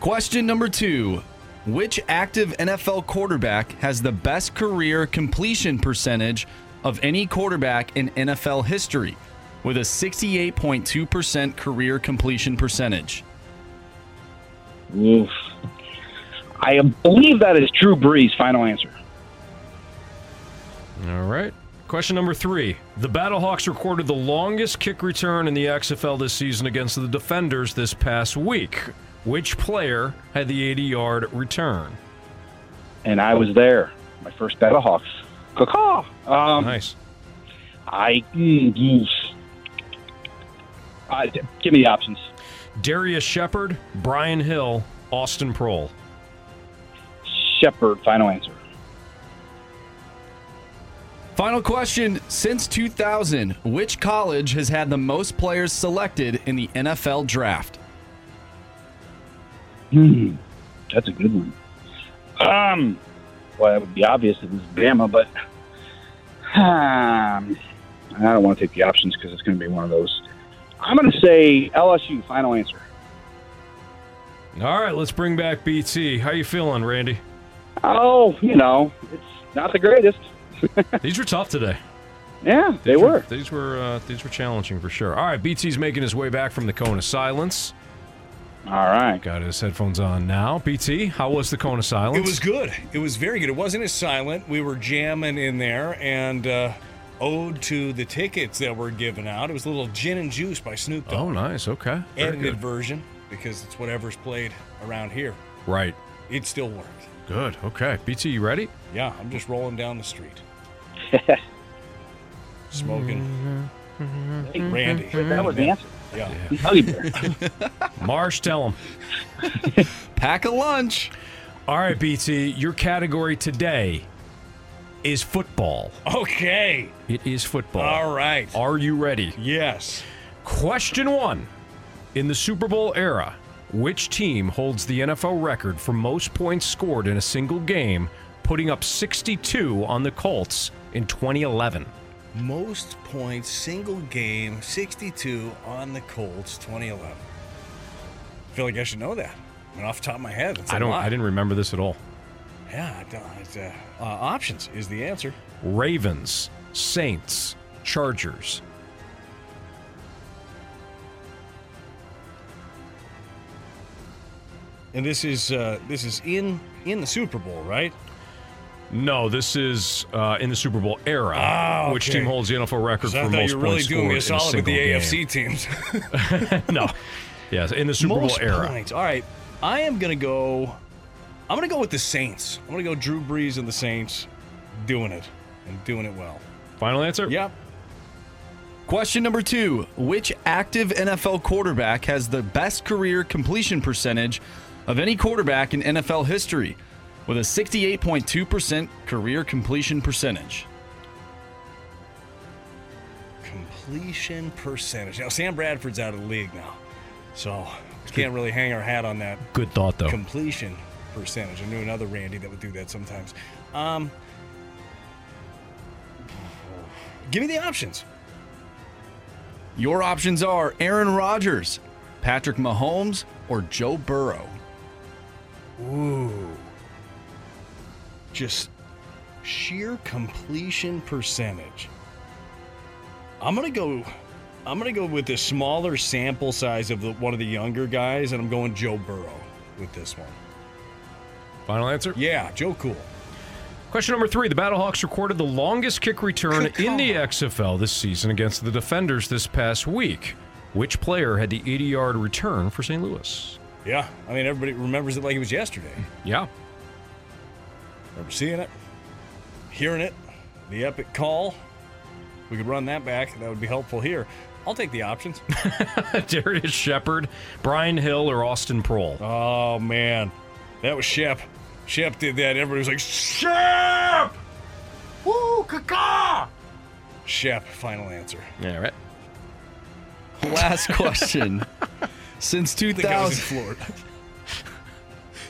E: Question number two Which active NFL quarterback has the best career completion percentage of any quarterback in NFL history with a 68.2% career completion percentage?
M: Oof. I believe that is Drew Brees. Final answer.
C: All right. Question number three. The Battlehawks recorded the longest kick return in the XFL this season against the Defenders this past week. Which player had the 80 yard return?
M: And I was there. My first Battlehawks. Caw Um,
C: nice.
M: I. Mm. Uh, give me the options.
C: Darius Shepard, Brian Hill, Austin Proehl.
M: Shepard. Final answer.
E: Final question Since 2000, which college has had the most players selected in the NFL draft?
M: Hmm. That's a good one. Um. Well, that would be obvious if it was Bama, but um, I don't want to take the options because it's going to be one of those. I'm going to say LSU. Final answer.
C: All right, let's bring back BT. How you feeling, Randy?
M: Oh, you know, it's not the greatest.
C: These were tough today.
M: Yeah, they
C: These
M: were.
C: These were uh, these were challenging for sure. All right, BT's making his way back from the cone of silence.
M: All right,
C: got his headphones on now. BT, how was the cone of silence?
D: It was good. It was very good. It wasn't as silent. We were jamming in there and uh, ode to the tickets that were given out. It was a little gin and juice by Snoop Dogg.
C: Oh, nice. Okay. Very
D: Edited
C: good.
D: version because it's whatever's played around here.
C: Right.
D: It still worked.
C: Good. Okay. BT, you ready?
D: Yeah, I'm just rolling down the street. Smoking. Randy.
M: That was the answer.
D: Yeah.
C: Marsh, tell him.
E: Pack a lunch.
C: All right, BT, your category today is football.
D: Okay.
C: It is football.
D: All right.
C: Are you ready?
D: Yes.
C: Question one. In the Super Bowl era, which team holds the NFL record for most points scored in a single game, putting up 62 on the Colts in 2011?
D: Most points, single game, 62 on the Colts, 2011. I feel like I should know that. I mean, off the top of my head,
C: I don't.
D: lot.
C: I didn't remember this at all.
D: Yeah, I don't. It's, uh, uh, options is the answer.
C: Ravens, Saints, Chargers.
D: And this is uh, this is in in the Super Bowl, right?
C: No, this is uh, in the Super Bowl era.
D: Ah,
C: Which team holds the NFL record
D: 'Cause I
C: for
D: thought
C: most
D: you were really
C: points
D: doing me a
C: scored in
D: solid with the
C: single
D: AFC
C: game?
D: teams.
C: no. Yes, in the Super
D: Most
C: Bowl era.
D: points. All right, I am gonna go. I'm gonna go with the Saints. I'm gonna go Drew Brees and the Saints, doing it and doing it well.
C: Final answer?
D: Yep.
E: Question number two Which active NFL quarterback has the best career completion percentage of any quarterback in NFL history with a 68.2% career completion percentage?
D: Completion percentage. Now Sam Bradford's out of the league now, so can't really hang our hat on that.
C: Good thought, though.
D: Completion percentage. I knew another Randy that would do that sometimes. Um, give me the options.
E: Your options are Aaron Rodgers, Patrick Mahomes, or Joe Burrow.
D: Ooh. Just sheer completion percentage. I'm going to go I'm to go with the smaller sample size of the, one of the younger guys, and I'm going Joe Burrow with this one.
C: Final answer?
D: Yeah, Joe Cool.
C: Question number three. The Battlehawks recorded the longest kick return in the XFL this season against the Defenders this past week. Which player had the 80 yard return for St. Louis?
D: Yeah, I mean, everybody remembers it like it was yesterday.
C: Yeah.
D: Remember seeing it, hearing it, the epic call. We could run that back. That would be helpful here. I'll take the options.
C: Darius Shepard, Brian Hill, or Austin Proehl?
D: Oh, man. That was Shep. Shep did that. Everybody was like, Shep! Woo, caca! Shep, final answer.
C: Yeah, right.
E: Last question. Since
D: I think I was in
E: 2000,
D: Florida.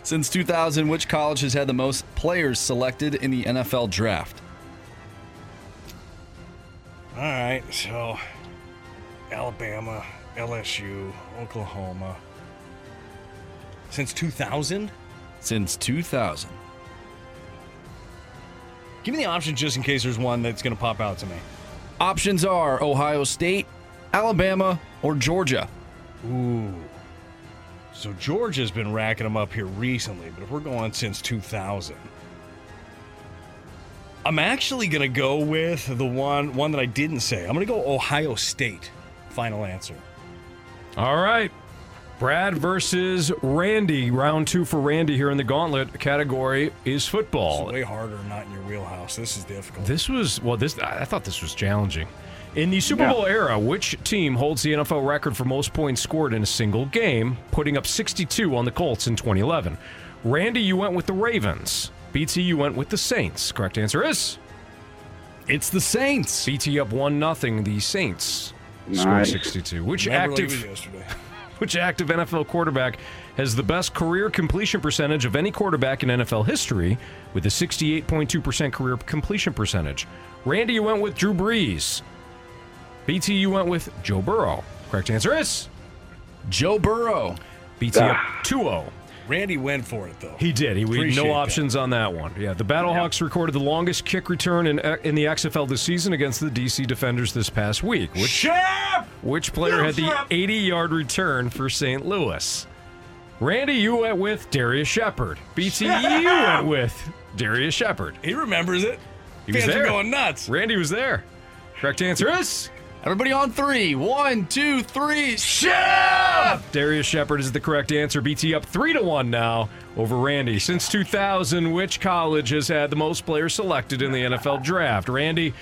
E: Since 2000, which college has had the most players selected in the NFL draft?
D: All right, so Alabama, LSU, Oklahoma. Since 2000?
E: Since 2000.
D: Give me the option just in case there's one that's going to pop out to me.
E: Options are Ohio State, Alabama, or Georgia.
D: Ooh. So Georgia's been racking them up here recently, but if we're going since 2000, I'm actually going to go with the one one that I didn't say. I'm going to go Ohio State. Final answer.
C: All right. Brad versus Randy. Round two for Randy here in the gauntlet. Category is football.
D: It's way harder, not in your wheelhouse. This is difficult.
C: This was well. This I I thought this was challenging. In the Super
D: Yeah.
C: Bowl era, which team holds the NFL record for most points scored in a single game, putting up 62 on the Colts in 2011? Randy, you went with the Ravens. BT, you went with the Saints. Correct answer is
E: it's the Saints.
C: BT up one nothing. The Saints scored 62. Which
D: Remember like it was
C: active which active NFL quarterback has the best career completion percentage of any quarterback in NFL history with a 68.2% career completion percentage? Randy, you went with Drew Brees. BT, you went with Joe Burrow. Correct answer is
E: Joe Burrow.
C: BT up ah. 2 0.
D: Randy went for it though.
C: He did. He we
D: Appreciate
C: no
D: that.
C: options on that one. Yeah, the Battlehawks recorded the longest kick return in uh, in the XFL this season against the DC Defenders this past week. Which
D: Shep!
C: which player had the 80-yard return for St. Louis? Randy, you went with Darius Shepard. BT, you went with Darius Shepard.
D: He remembers it.
C: He was
D: Fans are
C: there.
D: going nuts.
C: Randy was there. Correct answer is
E: Everybody on three. One, two, three.
C: Shep. Darius Shepard is the correct answer. BT up three to one now over Randy. Since 2000, which college has had the most players selected in the NFL draft? Randy,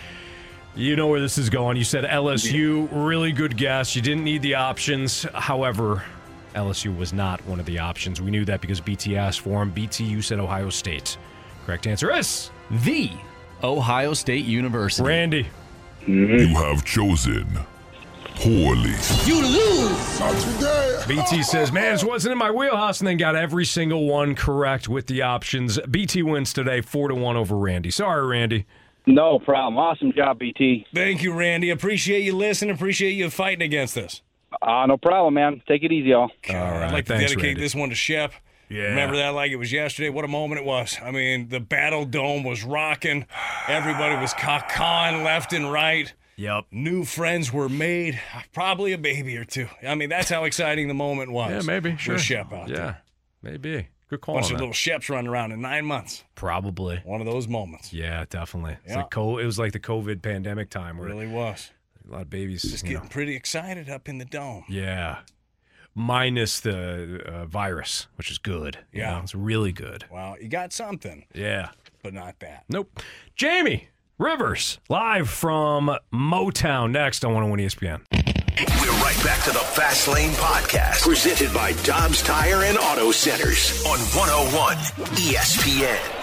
C: you know where this is going. You said LSU. Really good guess. You didn't need the options. However, LSU was not one of the options. We knew that because BT asked for him. BT, you said Ohio State. Correct answer is
E: The Ohio State University.
C: Randy.
L: You have chosen poorly.
F: You lose. Not today.
C: BT says, man, this wasn't in my wheelhouse, and then got every single one correct with the options. BT wins today, four to one over Randy. Sorry, Randy.
M: No problem. Awesome job, BT.
D: Thank you, Randy. Appreciate you listening. Appreciate you fighting against us.
M: Uh, no problem, man. Take it easy, y'all.
C: All right,
D: I'd like to
C: thanks,
D: dedicate
C: Randy.
D: this one to Shep.
C: Yeah.
D: Remember that like it was yesterday. What a moment it was. I mean, the Battle Dome was rocking. Everybody was cawing left and right.
C: Yep.
D: New friends were made. Probably a baby or two. I mean, that's how exciting the moment was.
C: Yeah, maybe. Sure.
D: Shep out
C: Yeah,
D: there.
C: maybe. Good call.
D: Bunch of
C: that.
D: little Sheps running around in nine months.
C: Probably.
D: One of those moments.
C: Yeah, definitely. It's
D: Yeah.
C: like co- it was like the COVID pandemic time where
D: Really was.
C: a lot of babies.
D: Just getting
C: know.
D: pretty excited up in the dome.
C: Yeah. Minus the uh, virus, which is good. You
D: Yeah.
C: know, it's really good.
D: Wow, you got something,
C: Yeah.
D: but not that.
C: Nope. Jamie Rivers, live from Motown next on 101 ESPN.
A: We're right back to the Fast Lane Podcast, presented by Dobbs Tire and Auto Centers on 101 ESPN.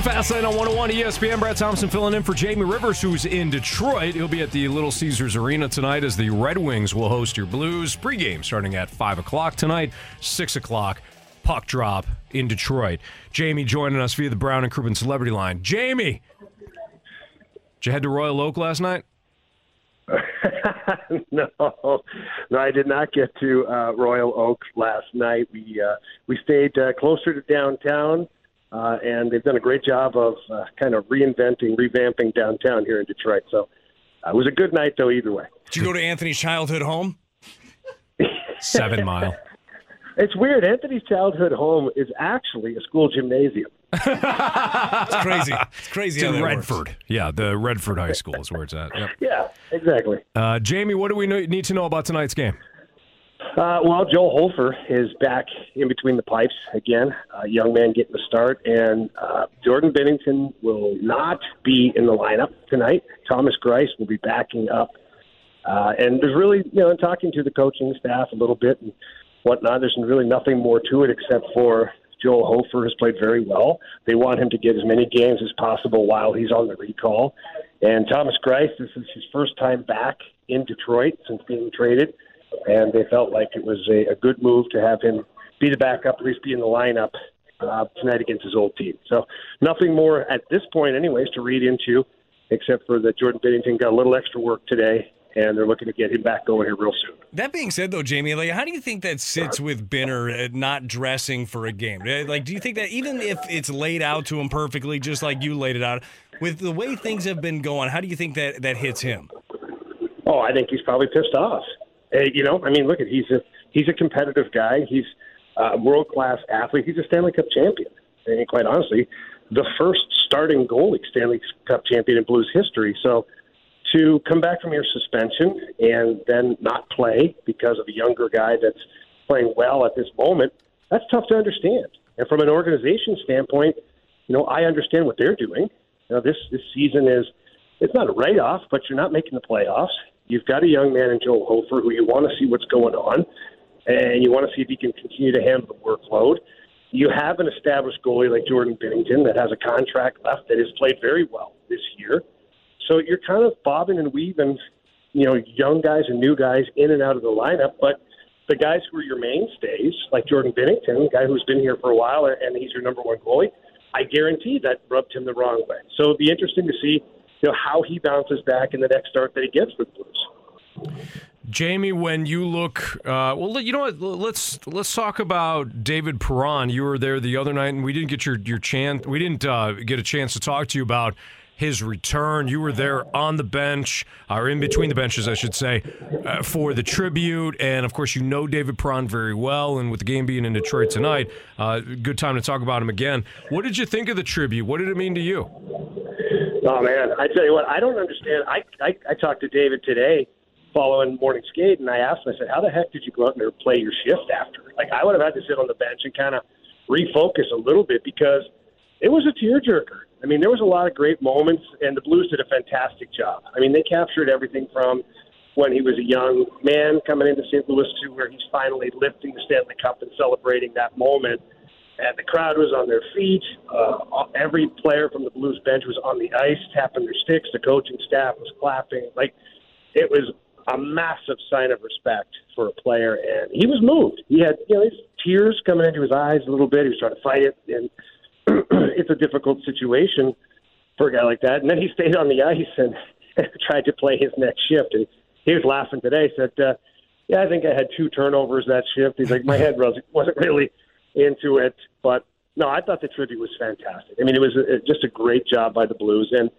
C: A fast lane on 101 ESPN. Brad Thompson filling in for Jamie Rivers, who's in Detroit. He'll be at the Little Caesars Arena tonight as the Red Wings will host your Blues. Pregame starting at 5 o'clock tonight, 6 o'clock puck drop in Detroit. Jamie joining us via the Brown and Crouppen Celebrity Line. Jamie, did you head to Royal Oak last night?
N: no, no, I did not get to uh, Royal Oak last night. We uh, we stayed uh, closer to downtown, uh, and they've done a great job of uh, kind of reinventing, revamping downtown here in Detroit. So uh, it was a good night, though. Either way,
D: Did you go to Anthony's childhood home?
C: Seven Mile.
N: it's weird. Anthony's childhood home is actually a school gymnasium.
D: It's crazy. It's crazy.
C: It's in
D: that works.
C: Redford. Yeah, the Redford High School is where it's at. Yep.
N: Yeah, exactly.
C: Uh, Jamie, what do we need to know about tonight's game?
N: Uh, well, Joel Hofer is back in between the pipes again. A young man getting the start, and uh, Jordan Binnington will not be in the lineup tonight. Thomas Greiss will be backing up. Uh, and there's really, you know, in talking to the coaching staff a little bit and whatnot, there's really nothing more to it except for Joel Hofer has played very well. They want him to get as many games as possible while he's on the recall. And Thomas Greiss, this is his first time back in Detroit since being traded, and they felt like it was a, a good move to have him be the backup, at least be in the lineup uh, tonight against his old team. So nothing more at this point, anyways, to read into, except for that Jordan Binnington got a little extra work today, and they're looking to get him back going here real soon.
D: That being said, though, Jamie, like, how do you think that sits with Binner uh, not dressing for a game? Uh, Like, do you think that even if it's laid out to him perfectly, just like you laid it out, with the way things have been going, how do you think that that hits him?
N: Oh, I think he's probably pissed off. You know, I mean, look at he's a he's a competitive guy. He's a world class athlete. He's a Stanley Cup champion, and quite honestly, the first starting goalie Stanley Cup champion in Blues history. So to come back from your suspension and then not play because of a younger guy that's playing well at this moment, that's tough to understand. And from an organization standpoint, you know, I understand what they're doing. You know, this this season is it's not a write off, but you're not making the playoffs. You've got a young man in Joel Hofer who you want to see what's going on, and you want to see if he can continue to handle the workload. You have an established goalie like Jordan Binnington that has a contract left that has played very well this year. So you're kind of bobbing and weaving, you know, young guys and new guys in and out of the lineup. But the guys who are your mainstays, like Jordan Binnington, a guy who's been here for a while and he's your number one goalie, I guarantee that rubbed him the wrong way. So it'd be interesting to see, you know, how he bounces back in the next start that he gets with Blues.
C: Jamie, when you look, uh, well, you know what? Let's let's talk about David Perron. You were there the other night, and we didn't get your your chance. We didn't uh, get a chance to talk to you about his return. You were there on the bench, or in between the benches, I should say, uh, for the tribute. And of course, you know David Perron very well. And with the game being in Detroit tonight, uh, good time to talk about him again. What did you think of the tribute? What did it mean to you?
N: Oh man, I tell you what, I don't understand. I I, I talked to David today following morning skate, and I asked him. I said, "How the heck did you go out there and play your shift after?" Like I would have had to sit on the bench and kind of refocus a little bit because it was a tearjerker. I mean, there was a lot of great moments, and the Blues did a fantastic job. I mean, they captured everything from when he was a young man coming into St. Louis to where he's finally lifting the Stanley Cup and celebrating that moment. And the crowd was on their feet. Uh, every player from the Blues bench was on the ice, tapping their sticks. The coaching staff was clapping. Like it was a massive sign of respect for a player, and he was moved. He had you know his tears coming into his eyes a little bit. He was trying to fight it, and it's a difficult situation for a guy like that. And then he stayed on the ice and tried to play his next shift. And he was laughing today. Said, uh, "Yeah, I think I had two turnovers that shift." He's like, "My head wasn't wasn't really into it, but no, I thought the tribute was fantastic. I mean, it was a, just a great job by the Blues and."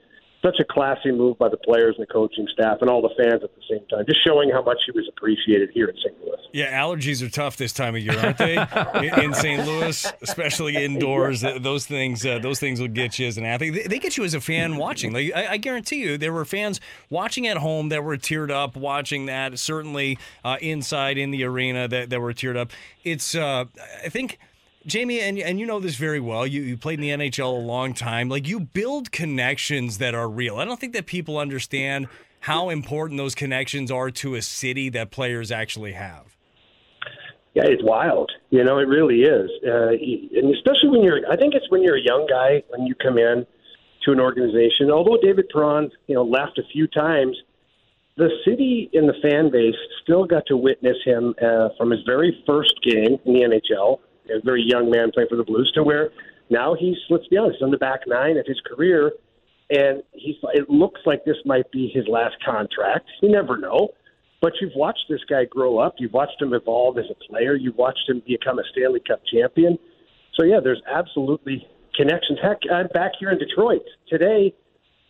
N: Such a classy move by the players and the coaching staff and all the fans at the same time, just showing how much he was appreciated here in St. Louis.
D: Yeah, allergies are tough this time of year, aren't they? in, in St. Louis, especially indoors, th- those things uh, those things will get you as an athlete. They, they get you as a fan watching. Like I, I guarantee you, there were fans watching at home that were teared up watching that. Certainly uh, inside in the arena that, that were teared up. It's uh, I think. Jamie, and, and you know this very well. You, you played in the NHL a long time. Like, you build connections that are real. I don't think that people understand how important those connections are to a city that players actually have.
N: Yeah, it's wild. You know, it really is. Uh, and especially when you're, I think it's when you're a young guy, when you come in to an organization. Although David Perron, you know, left a few times, the city and the fan base still got to witness him uh, from his very first game in the NHL a very young man playing for the Blues, to where now he's let's be honest, on the back nine of his career, and he's. It looks like this might be his last contract. You never know. But you've watched this guy grow up. You've watched him evolve as a player. You've watched him become a Stanley Cup champion. So yeah, there's absolutely connections. Heck, I'm back here in Detroit today,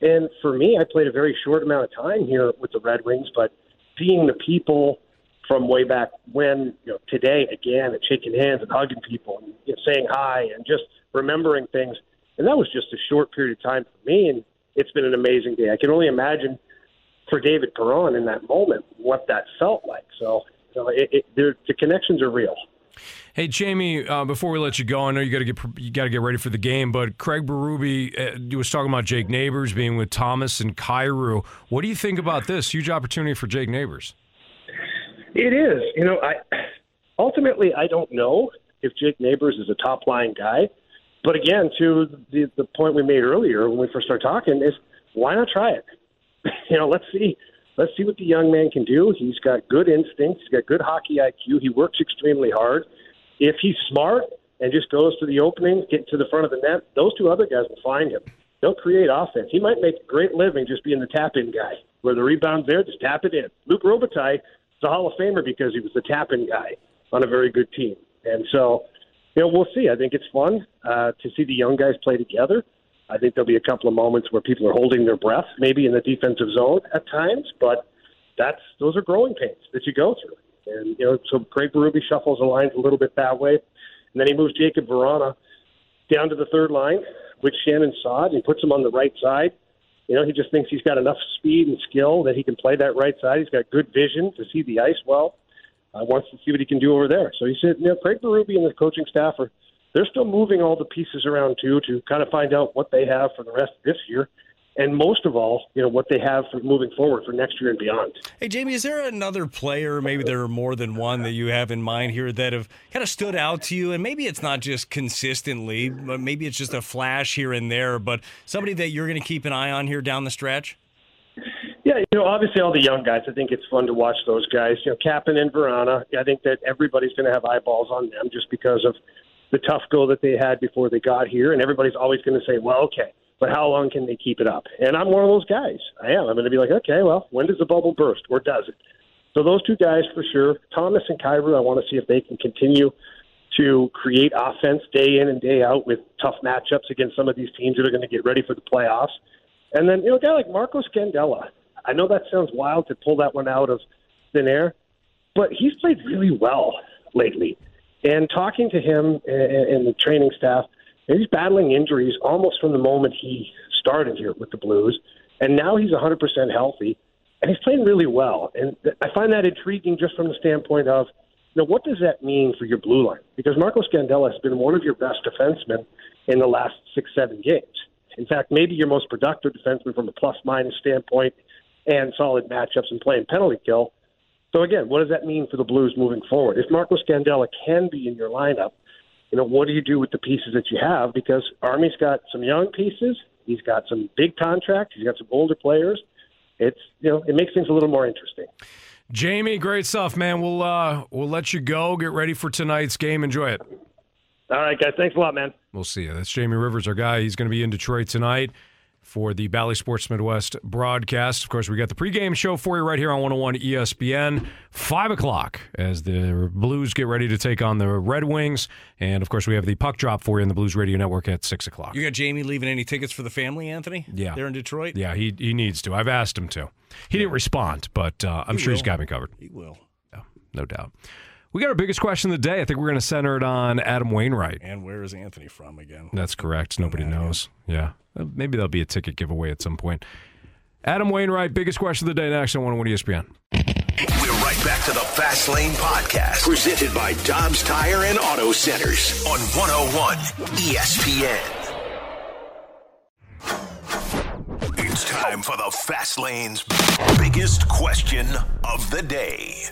N: and for me, I played a very short amount of time here with the Red Wings, but seeing the people from way back when, you know, today again, and shaking hands and hugging people and you know, saying hi and just remembering things, and that was just a short period of time for me, and it's been an amazing day. I can only imagine for David Perron in that moment what that felt like. So, you know, it, it, the connections are real.
C: Hey Jamie, uh, before we let you go, I know you got to get you got to get ready for the game, but Craig Berube uh, was talking about Jake Neighbors being with Thomas and Kyrou. What do you think about this huge opportunity for Jake Neighbors?
N: It is. You know, I ultimately I don't know if Jake Neighbors is a top line guy, but again, to the the point we made earlier when we first started talking is why not try it? you know, let's see let's see what the young man can do. He's got good instincts. He's got good hockey IQ. He works extremely hard. If he's smart and just goes to the opening, get to the front of the net, those two other guys will find him. They'll create offense. He might make a great living just being the tap-in guy, where the rebound's there, just tap it in. Luc Robitaille a Hall of Famer because he was the tap-in guy on a very good team. And so, you know, we'll see. I think it's fun uh, to see the young guys play together. I think there'll be a couple of moments where people are holding their breath, maybe in the defensive zone at times, but that's those are growing pains that you go through. And you know, so Craig Berube shuffles the lines a little bit that way, and then he moves Jakub Vrana down to the third line with Schenn and Saad and puts him on the right side. You know, he just thinks he's got enough speed and skill that he can play that right side. He's got good vision to see the ice well. Uh, wants to see what he can do over there. So he said, you know, Craig Berube and the coaching staff are they're still moving all the pieces around too to kind of find out what they have for the rest of this year, and most of all, you know, what they have for moving forward for next year and beyond.
D: Hey, Jamie, is there another player, maybe there are more than one that you have in mind here that have kind of stood out to you? And maybe it's not just consistently, but maybe it's just a flash here and there, but somebody that you're going to keep an eye on here down the stretch?
N: Yeah, you know, obviously all the young guys. I think it's fun to watch those guys. You know, Kapanen and Vrana. I think that everybody's going to have eyeballs on them just because of the tough go that they had before they got here, and everybody's always going to say, "Well, okay, but how long can they keep it up?" And I'm one of those guys. I am. I'm going to be like, "Okay, well, when does the bubble burst, or does it?" So those two guys for sure. Thomas and Kyrou, I want to see if they can continue to create offense day in and day out with tough matchups against some of these teams that are going to get ready for the playoffs. And then, you know, a guy like Marco Scandella. I know that sounds wild to pull that one out of thin air, but he's played really well lately. And talking to him and the training staff, he's battling injuries almost from the moment he started here with the Blues. And now he's 100% healthy, and he's playing really well. And I find that intriguing just from the standpoint of, you know, what does that mean for your blue line? Because Marco Scandella has been one of your best defensemen in the last six, seven games. In fact, maybe your most productive defenseman from a plus minus standpoint and solid matchups and playing penalty kill. So again, what does that mean for the Blues moving forward? If Marco Scandella can be in your lineup, you know, what do you do with the pieces that you have? Because Army's got some young pieces, he's got some big contracts, he's got some older players. It's you know, it makes things a little more interesting.
C: Jamie, great stuff, man. We'll uh, we'll let you go. Get ready for tonight's game. Enjoy it.
N: All right, guys. Thanks a lot, man.
C: We'll see you. That's Jamie Rivers, our guy. He's going to be in Detroit tonight for the Bally Sports Midwest broadcast. Of course, we got the pregame show for you right here on 101 ESPN, 5 o'clock, as the Blues get ready to take on the Red Wings. And of course, we have the puck drop for you in the Blues Radio Network at 6 o'clock.
D: You got Jamie leaving any tickets for the family, Anthony?
C: Yeah.
D: There in Detroit?
C: Yeah, he, he needs to. I've asked him to. He didn't respond, but uh, I'm
D: He
C: sure he's got me covered.
D: He will.
C: No doubt. We got our biggest question of the day. I think we're going to center it on Adam Wainwright.
D: And where is Anthony from again?
C: That's correct. Nobody knows. Yeah. Maybe there'll be a ticket giveaway at some point. Adam Wainwright, biggest question of the day next on 101 ESPN.
A: We're right back to the Fast Lane Podcast, presented by Dobbs Tire and Auto Centers on 101 ESPN. It's time for the Fast Lane's biggest question of the day.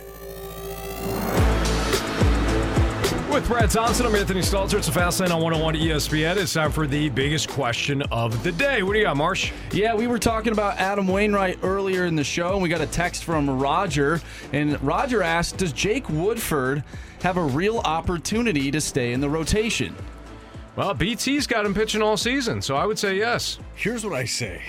C: With Brad Thompson, I'm Anthony Stalter. It's a fast lane on 101 ESPN. It's time for the biggest question of the day. What do you got, Marsh?
E: Yeah, we were talking about Adam Wainwright earlier in the show, and we got a text from Roger. And Roger asked Does Jake Woodford have a real opportunity to stay in the rotation?
C: Well, BT's got him pitching all season, so I would say yes.
D: Here's what I say,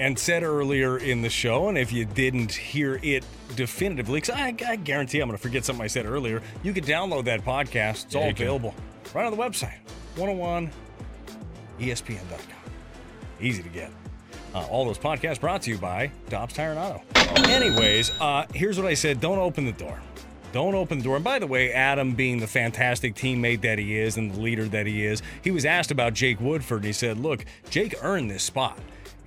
D: and said earlier in the show, and if you didn't hear it definitively, because I, I guarantee I'm going to forget something I said earlier, you can download that podcast. It's
C: Yeah,
D: all
C: you can.
D: available right on the website, 101ESPN.com. Easy to get. Uh, all those podcasts brought to you by Dobbs Tire and Auto. Anyways, uh, here's what I said don't open the door. Don't open the door. And by the way, Adam, being the fantastic teammate that he is and the leader that he is, he was asked about Jake Woodford. And he said, Look, Jake earned this spot.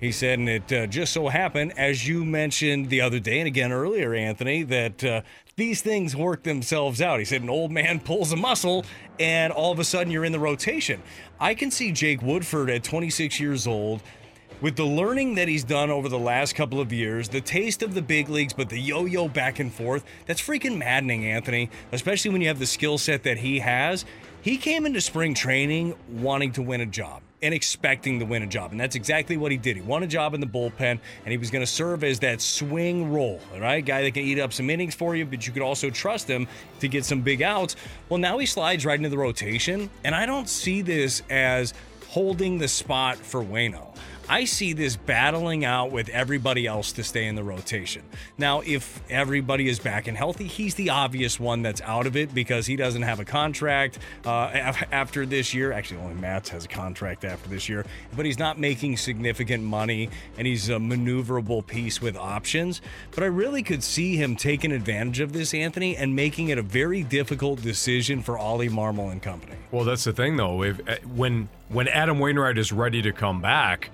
D: He said, and it uh, just so happened, as you mentioned the other day and again earlier, Anthony, that uh, these things work themselves out. He said, an old man pulls a muscle, and all of a sudden you're in the rotation. I can see Jake Woodford at 26 years old with the learning that he's done over the last couple of years, the taste of the big leagues, but the yo yo back and forth, that's freaking maddening, Anthony, especially when you have the skill set that he has. He came into spring training wanting to win a job and expecting to win a job. And that's exactly what he did. He won a job in the bullpen, and he was going to serve as that swing role, all right? Guy that can eat up some innings for you, but you could also trust him to get some big outs. Well, now he slides right into the rotation, and I don't see this as holding the spot for Waino. I see this battling out with everybody else to stay in the rotation. Now, if everybody is back and healthy, he's the obvious one that's out of it because he doesn't have a contract uh, after this year. Actually, only Matz has a contract after this year, but he's not making significant money and he's a maneuverable piece with options. But I really could see him taking advantage of this, Anthony, and making it a very difficult decision for Oli Marmol and company.
C: Well, that's the thing, though. If uh, when when Adam Wainwright is ready to come back,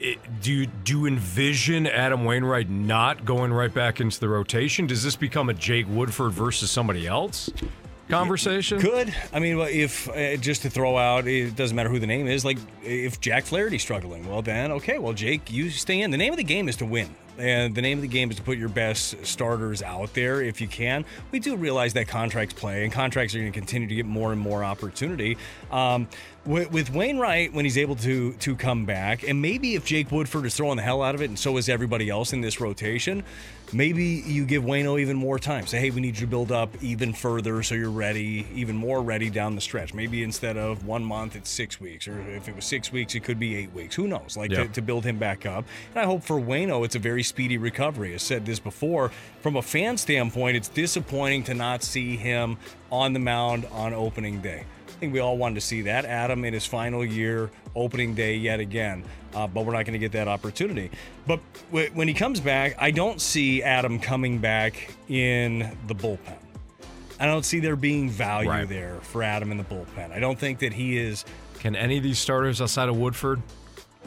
C: it, do you do you envision Adam Wainwright not going right back into the rotation? Does this become a Jake Woodford versus somebody else conversation?
D: Could I mean, if uh, just to throw out, it doesn't matter who the name is. Like if Jack Flaherty's struggling, well then okay, well Jake, you stay in. The name of the game is to win. And the name of the game is to put your best starters out there if you can. We do realize that contracts play, and contracts are going to continue to get more and more opportunity. Um, with, with Wainwright, when he's able to to come back, and maybe if Jake Woodford is throwing the hell out of it, and so is everybody else in this rotation, maybe you give Waino even more time. Say, hey, we need you to build up even further so you're ready, even more ready down the stretch. Maybe instead of one month, it's six weeks, or if it was six weeks, it could be eight weeks. Who knows? Like
C: Yeah.
D: to, to build him back up. And I hope for Waino, it's a very speedy recovery. I said this before. From a fan standpoint, it's disappointing to not see him on the mound on opening day. I think we all wanted to see that. Adam in his final year, opening day yet again. Uh, but we're not going to get that opportunity. But w- when he comes back, I don't see Adam coming back in the bullpen. I don't see there being value
C: Right.
D: there for Adam in the bullpen. I don't think that he is.
C: Can any of these starters outside of Woodford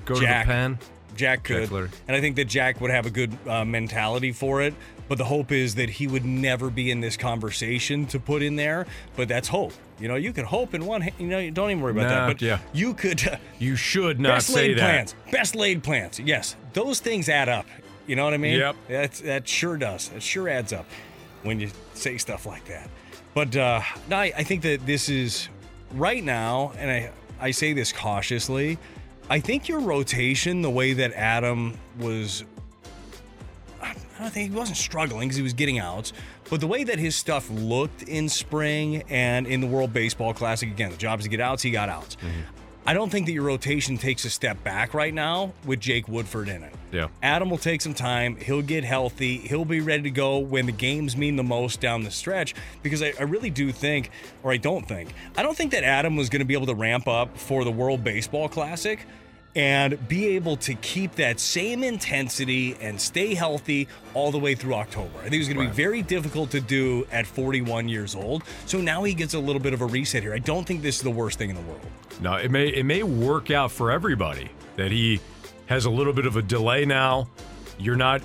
C: go
D: Jack.
C: to the pen?
D: Jack could.
C: Flaherty.
D: and I think that Jack would have a good uh, mentality for it. But the hope is that he would never be in this conversation to put in there. But that's hope. You know, you could hope in one. hand- You know, don't even worry about
C: Nah,
D: that. But
C: yeah.
D: you could.
C: You should not
D: best
C: say
D: laid
C: that.
D: plans. Best laid plans. Yes, those things add up. You know what I mean?
C: Yep.
D: That's, that sure does. That sure adds up when you say stuff like that. But uh, no, I, I think that this is right now, and I I say this cautiously. I think your rotation, the way that Adam was I don't think he wasn't struggling because he was getting outs, but the way that his stuff looked in spring and in the World Baseball Classic, again, the job is to get outs, he got outs. Mm-hmm. I don't think that your rotation takes a step back right now with Jake Woodford in it.
C: Yeah.
D: Adam will take some time. He'll get healthy. He'll be ready to go when the games mean the most down the stretch. Because I, I really do think, or I don't think, I don't think that Adam was going to be able to ramp up for the World Baseball Classic and be able to keep that same intensity and stay healthy all the way through October. I think it's going to be very difficult to do at 41 years old. So now he gets a little bit of a reset here. I don't think this is the worst thing in the world.
C: No, it may it may work out for everybody that he has a little bit of a delay now. You're not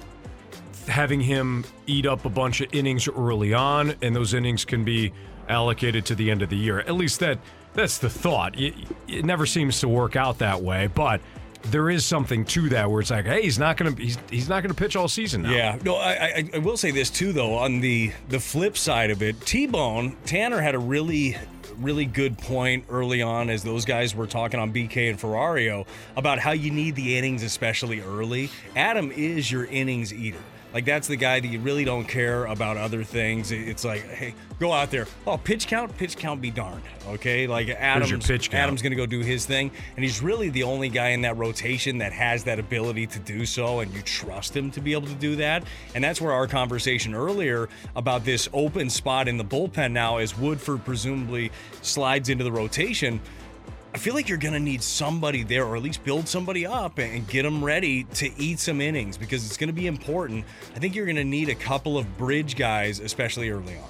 C: having him eat up a bunch of innings early on, and those innings can be allocated to the end of the year. At least that that's the thought. It, it never seems to work out that way, but there is something to that where it's like, hey, he's not gonna he's he's not gonna pitch all season now.
D: Yeah, no, I, I, will say this too, though. On the the flip side of it, T Bone Tanner had a really really good point early on as those guys were talking on BK and Ferrario about how you need the innings, especially early. Adam is your innings eater. Like that's the guy that you really don't care about other things. It's like, hey, go out there. Oh, pitch count, pitch count be darned. Okay, like Adam's
C: your pitch count.
D: Adam's going to go do his thing, and he's really the only guy in that rotation that has that ability to do so, and you trust him to be able to do that. And that's where our conversation earlier about this open spot in the bullpen now, as Woodford presumably slides into the rotation. I feel like you're going to need somebody there, or at least build somebody up and get them ready to eat some innings because it's going to be important. I think you're going to need a couple of bridge guys, especially early on.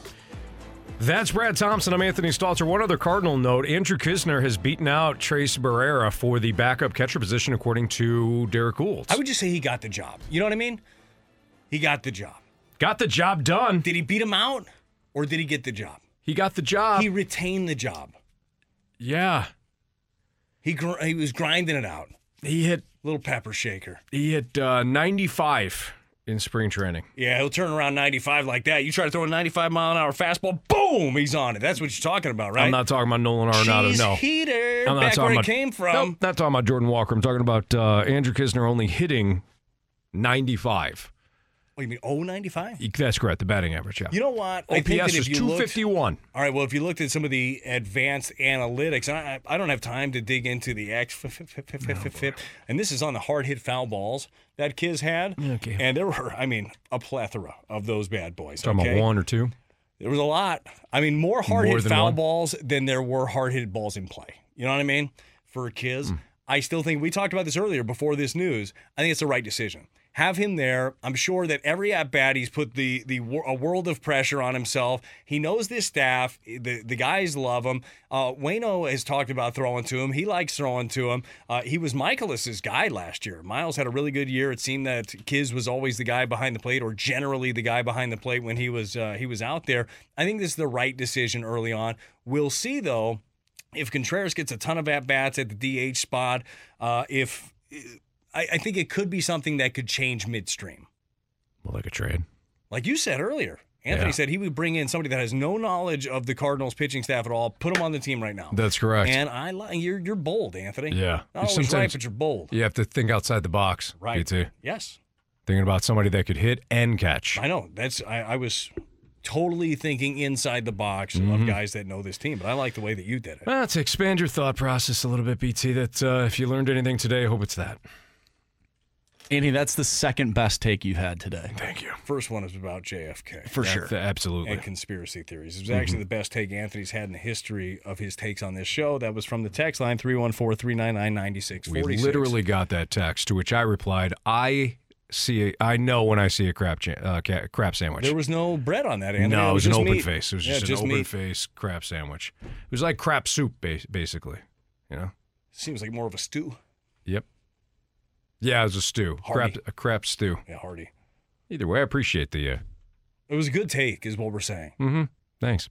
C: That's Brad Thompson. I'm Anthony Stalter. One other Cardinal note Andrew Knizner has beaten out Tres Barrera for the backup catcher position, according to Derrick Goold.
D: I would just say he got the job. You know what I mean? He got the job.
C: Got the job done.
D: Did he beat him out or did he get the job?
C: He got the job.
D: He retained the job.
C: Yeah.
D: He gr- he was grinding it out.
C: He hit
D: little pepper shaker.
C: He hit uh, 95 in spring training.
D: Yeah, he'll turn around 95 like that. You try to throw a 95 mile an hour fastball, boom, he's on it. That's what you're talking about, right?
C: I'm not talking about Nolan Arenado. No.
D: heater,
C: I'm not
D: back
C: talking
D: where he
C: about,
D: came from.
C: Nope, not talking about Jordan Walker. I'm talking about uh, Andrew Knizner only hitting 95.
D: What do you mean, oh 95?
C: That's correct. The batting average. Yeah.
D: You know what? I
C: OPS
D: think that if
C: is
D: you looked-
C: 251.
D: all right, well, if you looked at some of the advanced analytics, and I, I don't have time to dig into the X, and this is on the hard hit foul balls that Kiz had.
C: Okay.
D: And there were, I mean, a plethora of those bad boys.
C: Talking
D: okay?
C: about one or two.
D: There was a lot. I mean, more hard
C: More
D: hit
C: than
D: foul
C: one?
D: balls than there were hard hit balls in play. You know what I mean? For Kiz,
C: Hmm.
D: I still think we talked about this earlier before this news. I think it's the right decision. Have him there. I'm sure that every at bat he's put the the a world of pressure on himself. He knows this staff. The the guys love him. Uh, Waino has talked about throwing to him. He likes throwing to him. Uh, he was Mikolas's guy last year. Miles had a really good year. It seemed that Kiz was always the guy behind the plate, or generally the guy behind the plate when he was uh, he was out there. I think this is the right decision early on. We'll see though if Contreras gets a ton of at bats at the DH spot, uh, if I, I think it could be something that could change midstream.
C: Well, like a trade.
D: Like you said earlier, Anthony
C: Yeah.
D: said he would bring in somebody that has no knowledge of the Cardinals pitching staff at all, put him on the team right now.
C: That's correct.
D: And I li- you're you're bold, Anthony.
C: Yeah.
D: not always
C: Sometimes-
D: right, but you're bold.
C: You have to think outside the box.
D: Right.
C: PT.
D: Yes,
C: Thinking about somebody that could hit and catch.
D: I know. That's I, I was totally thinking inside the box of
C: Mhm.
D: guys that know this team, but I like the way that you did it.
C: Well, to expand your thought process a little bit, BT, that uh, if you learned anything today, I hope it's that.
E: Andy, that's the second best take you've had today.
C: Thank you.
D: First one is about JFK.
E: For
C: Yeah,
E: sure.
C: th- absolutely.
D: And conspiracy theories. It was actually
C: Mhm.
D: the best take Anthony's had in the history of his takes on this show. That was from the text line 314 399
C: We literally got that text, to which I replied, I see, a, I know when I see a crap, cha- uh, crap sandwich.
D: There was no bread on that, Anthony.
C: no, it was, an open
D: meat.
C: face. It was
D: Yeah,
C: just, an open face crap sandwich. It was like crap soup, basically. You know?
D: Seems like more of a stew.
C: Yep. Yeah, it was a stew.
D: Hearty.
C: Crap, a crap stew.
D: Yeah, Hardy.
C: Either way, I appreciate the. Uh,
D: It was a good take, is what we're saying.
C: mm-hmm. Thanks.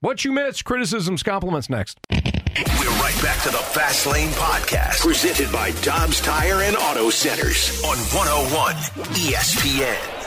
C: What you missed? Criticisms, compliments next.
A: We're right back to the Fast Lane Podcast, presented by Dobbs Tire and Auto Centers on 101 ESPN.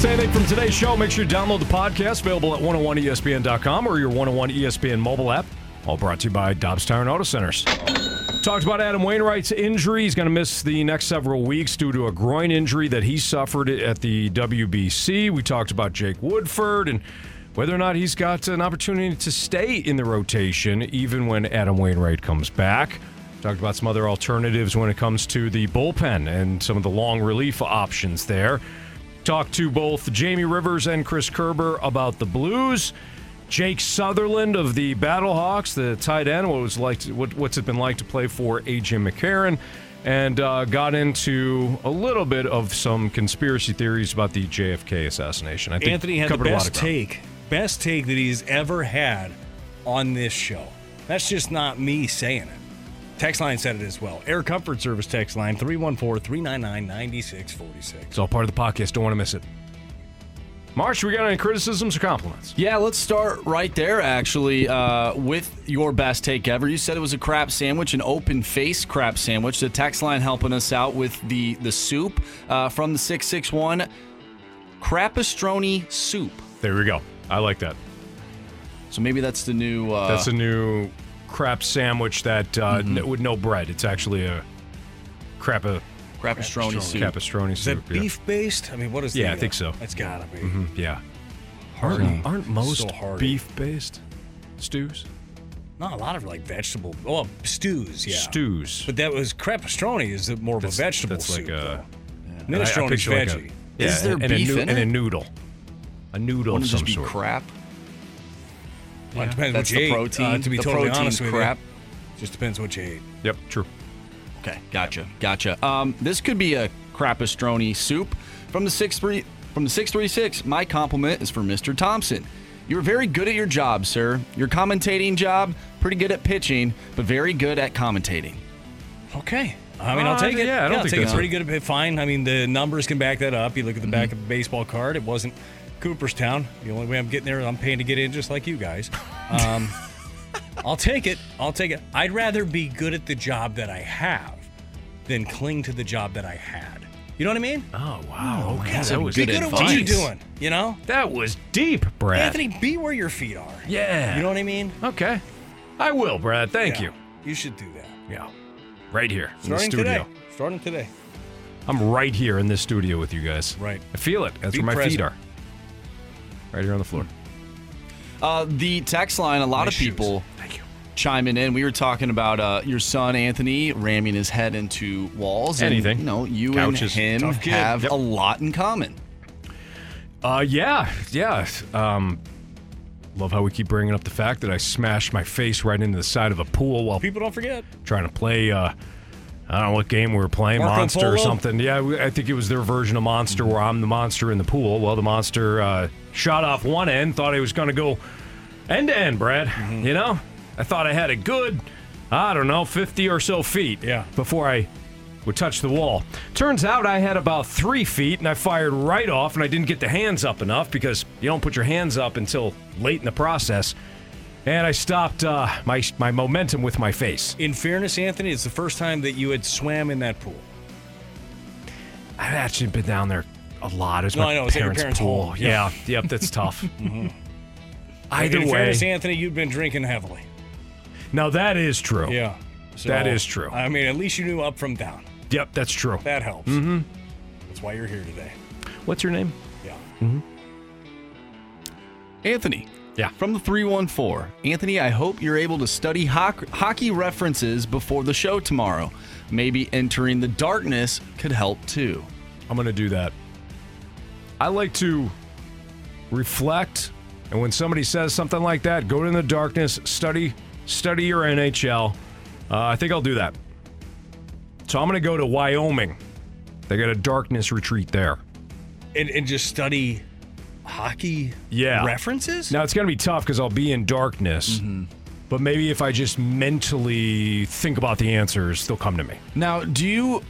C: Missed anything from today's show, make sure you download the podcast available at 101ESPN.com or your 101 ESPN mobile app. All brought to you by Dobbs Tire and Auto Centers. Talked about Adam Wainwright's injury. He's going to miss the next several weeks due to a groin injury that he suffered at the WBC. We talked about Jake Woodford and whether or not he's got an opportunity to stay in the rotation even when Adam Wainwright comes back. Talked about some other alternatives when it comes to the bullpen and some of the long relief options there. Talked to both Jamie Rivers and Chris Kerber about the Blues. Jake Sutherland of the Battlehawks, the tight end, what was like, to, what, what's it been like to play for AJ McCarron, and uh, got into a little bit of some conspiracy theories about the JFK assassination. I think
D: Anthony had the
C: covered a lot
D: best take, best take that he's ever had on this show. That's just not me saying it. Text line said it as well. Air Comfort Service text line 314 399 9646.
C: It's all part of the podcast. Don't want to miss it. Marsh, we got any criticisms or compliments?
E: Yeah, let's start right there, actually, uh, with your best take ever. You said it was a crap sandwich, an open face crap sandwich. The text line helping us out with the, the soup uh, from the 661 Crapastroni soup.
C: There we go. I like that.
E: So maybe that's the new. Uh,
C: That's a new crap sandwich that uh,
E: Mhm.
C: n- with no bread. It's actually a crap a
E: Crapastroni soup.
C: Capistroni
D: Is that
C: yeah.
D: beef based? I mean, what is that?
C: Yeah,
D: the,
C: I think so.
D: It's gotta be.
C: Mhm, yeah.
D: Hearty.
C: Aren't, aren't most
D: So
C: beef based stews?
D: Not a lot of like vegetable. Oh, stews, yeah.
C: Stews.
D: But that was crepastroni is more of a vegetable
C: That's
D: soup.
C: like a.
D: though.
C: And I- I
D: Minestrone's
C: picture like a-
D: veggie.
C: yeah,
E: Is there
C: and,
E: beef
C: a noo-
E: in
C: and a noodle. A noodle
E: Wouldn't
C: of some
E: just be
C: sort.
E: crap?
D: Well, it depends
E: That's
D: what you
E: the
D: ate.
E: protein.
D: Uh, to be
E: the
D: totally
E: protein's
D: honest with
E: crap.
D: you, just depends what you ate.
C: Yep, true.
E: Okay, gotcha, gotcha. Um, this could be a crapastroni soup from the six three from the six three six. My compliment is for Mr. Thompson. You're very good at your job, sir. Your commentating job, pretty good at pitching, but very good at commentating.
D: Okay. I mean, I'll
C: Uh,
D: take it.
C: yeah, I don't
D: I'll
C: think
D: take it.
C: that's-
D: Pretty good. at- Fine. I mean, the numbers can back that up. You look at the
C: Mm-hmm.
D: back of the baseball card. It wasn't Cooperstown. The only way I'm getting there, I'm paying to get in, just like you guys. Um, I'll take it. I'll take it. I'd rather be good at the job that I have than cling to the job that I had. You know what I mean?
C: Oh wow. okay, that was
D: Be
E: good
D: good at what you're
E: advice.
D: doing. You know,
C: That was deep, Brad.
D: Anthony, be where your feet are.
C: Yeah.
D: You know what I mean?
C: Okay. I will, Brad. Thank
D: Yeah.
C: you.
D: You should do that.
C: Yeah. Right here in
D: Starting
C: the studio.
D: today. Starting today.
C: I'm right here in this studio with you guys.
D: Right.
C: I feel it. That's
D: Be
C: where my feet
D: present.
C: are. Right here on the floor.
E: Uh, the text line, a lot
D: Nice
E: of people chiming in. We were talking about uh, your son Anthony ramming his head into walls. and, you know, you
C: Couches.
E: and him have
C: Yep.
E: a lot in common.
C: Uh, yeah, yeah. Um, love how we keep bringing up the fact that I smashed my face right into the side of a pool while
D: People don't forget.
C: trying to play. Uh, I don't know what game we were playing,
D: Marco
C: Monster or something. Yeah, we- I think it was their version of Monster, where I'm the monster in the pool. Well, the monster uh, shot off one end, thought he was going to go end to end, Brad.
D: Mm-hmm.
C: You know, I thought I had a good, I don't know, 50 or so feet.
D: Yeah.
C: Before I would touch the wall. Turns out I had about three feet, and I fired right off, and I didn't get the hands up enough because you don't put your hands up until late in the process. And I stopped uh, my my momentum with my face.
D: In fairness, Anthony, it's the first time that you had swam in that pool.
C: I've actually been down there a lot. It's
D: No,
C: my
D: I know. It's at your
C: parents'
D: parents'
C: pool.
D: home.
C: Yeah.
D: Yeah.
C: yep, that's tough. Either
D: in
C: way,
D: fairness, Anthony, you've been drinking heavily.
C: now that is true.
D: Yeah. So,
C: That is true.
D: I mean, at least you knew up from down.
C: Yep, that's true.
D: That helps.
C: Mm-hmm.
D: That's why you're here today.
C: What's your name?
D: Yeah.
E: Anthony.
C: Yeah.
E: From the 314. Anthony, I hope you're able to study hoc- hockey references before the show tomorrow. Maybe entering the darkness could help too.
C: I'm going to do that. I like to reflect, and when somebody says something like that, go in the darkness, study, study your NHL. Uh, I think I'll do that. So I'm going to go to Wyoming. They got a darkness retreat there.
D: And, and just study hockey
C: Yeah.
D: references?
C: Now it's going to be tough because I'll be in darkness. But maybe if I just mentally think about the answers, they'll come to me.
E: Now, do you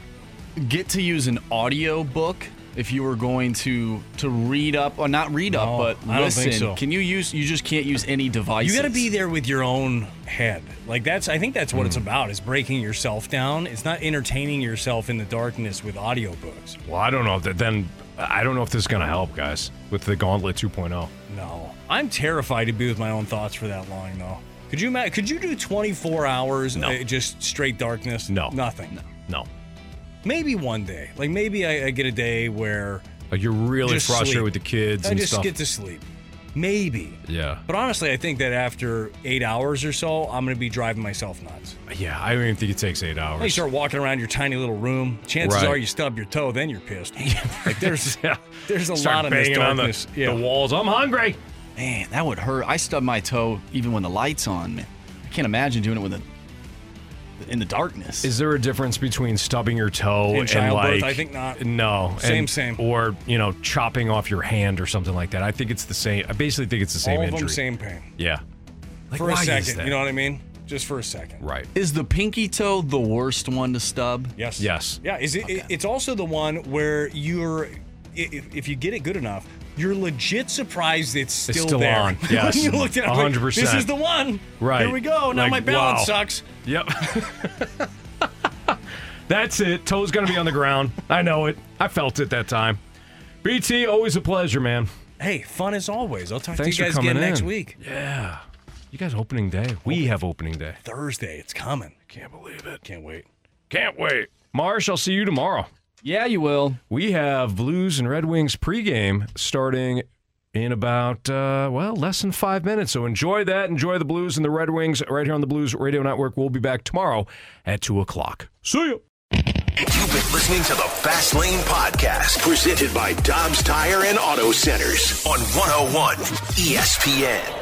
E: get to use an audio book if you were going to to read up or not read up
D: No,
E: but
D: I don't
E: listen?
D: think so.
E: Can you use you just can't use any device.
D: You got to be there with your own head. Like that's I think that's what
C: Hmm.
D: it's about is breaking yourself down. It's not entertaining yourself in the darkness with audiobooks.
C: Well, I don't know. If that then I don't know if this is going to help, guys, with the Gauntlet oh. 2.0.
D: No. I'm terrified to be with my own thoughts for that long though. Could you ima- could you do 24 hours
C: No.
D: uh, just straight darkness?
C: No.
D: Nothing.
C: No.
D: Maybe one day. Like maybe I, I get a day where
C: Like you're really
D: Just
C: frustrated
D: sleep.
C: with the kids
D: I
C: and I
D: just
C: stuff.
D: get to sleep. Maybe.
C: yeah.
D: But honestly, I think that after eight hours or so, I'm going to be driving myself nuts.
C: Yeah, I don't even think it takes eight
D: Now you start walking around your tiny little room. Chances
C: Right.
D: are you stub your toe, then you're pissed. like there's
C: Yeah.
D: there's a
C: Start
D: lot of this
C: banging on the,
D: darkness.
C: the walls. I'm hungry.
E: Man, that would hurt. I stub my toe even when the lights on. Man, I can't imagine doing it with the in the darkness.
C: Is there a difference between stubbing your toe
D: In
C: and
D: childbirth,
C: like
D: I think not.
C: No,
D: Same,
C: and-
D: same.
C: Or you know, chopping off your hand or something like that. I think it's the same. I basically think it's the same
D: All of
C: injury.
D: them same pain.
C: Yeah. Like,
D: For a
C: why is
D: second,
C: that?
D: you know what I mean? just for a second.
C: Right.
E: Is the pinky toe the worst one to stub?
D: Yes.
C: Yes.
D: Yeah. Is it? it- It's also the one where you're, i- if, if you get it good enough, you're legit surprised it's
C: It's
D: still,
C: still
D: there.
C: on.
D: When
C: Yes.
D: you looked at it, I'm like,
C: 100%.
D: This is the one.
C: Right.
D: Here we go. Now
C: Like,
D: my balance
C: wow.
D: sucks.
C: Yep. That's it. Toe's going to be on the ground. I know it. I felt it that time. BT, always a pleasure, man.
D: Hey, fun as always. I'll talk
C: Thanks
D: to you guys again next week.
C: Yeah. You guys opening day. We have opening day.
D: Thursday. It's coming.
C: Can't believe it.
D: Can't wait.
C: Can't wait. Marsh, I'll see you tomorrow.
E: Yeah, you will.
C: We have Blues and Red Wings pregame starting in about, uh, well, less than five minutes. So enjoy that. Enjoy the Blues and the Red Wings right here on the Blues Radio Network. We'll be back tomorrow at 2 o'clock. See you.
A: You've been listening to the Fast Lane Podcast, presented by Dobbs Tire and Auto Centers on 101 ESPN.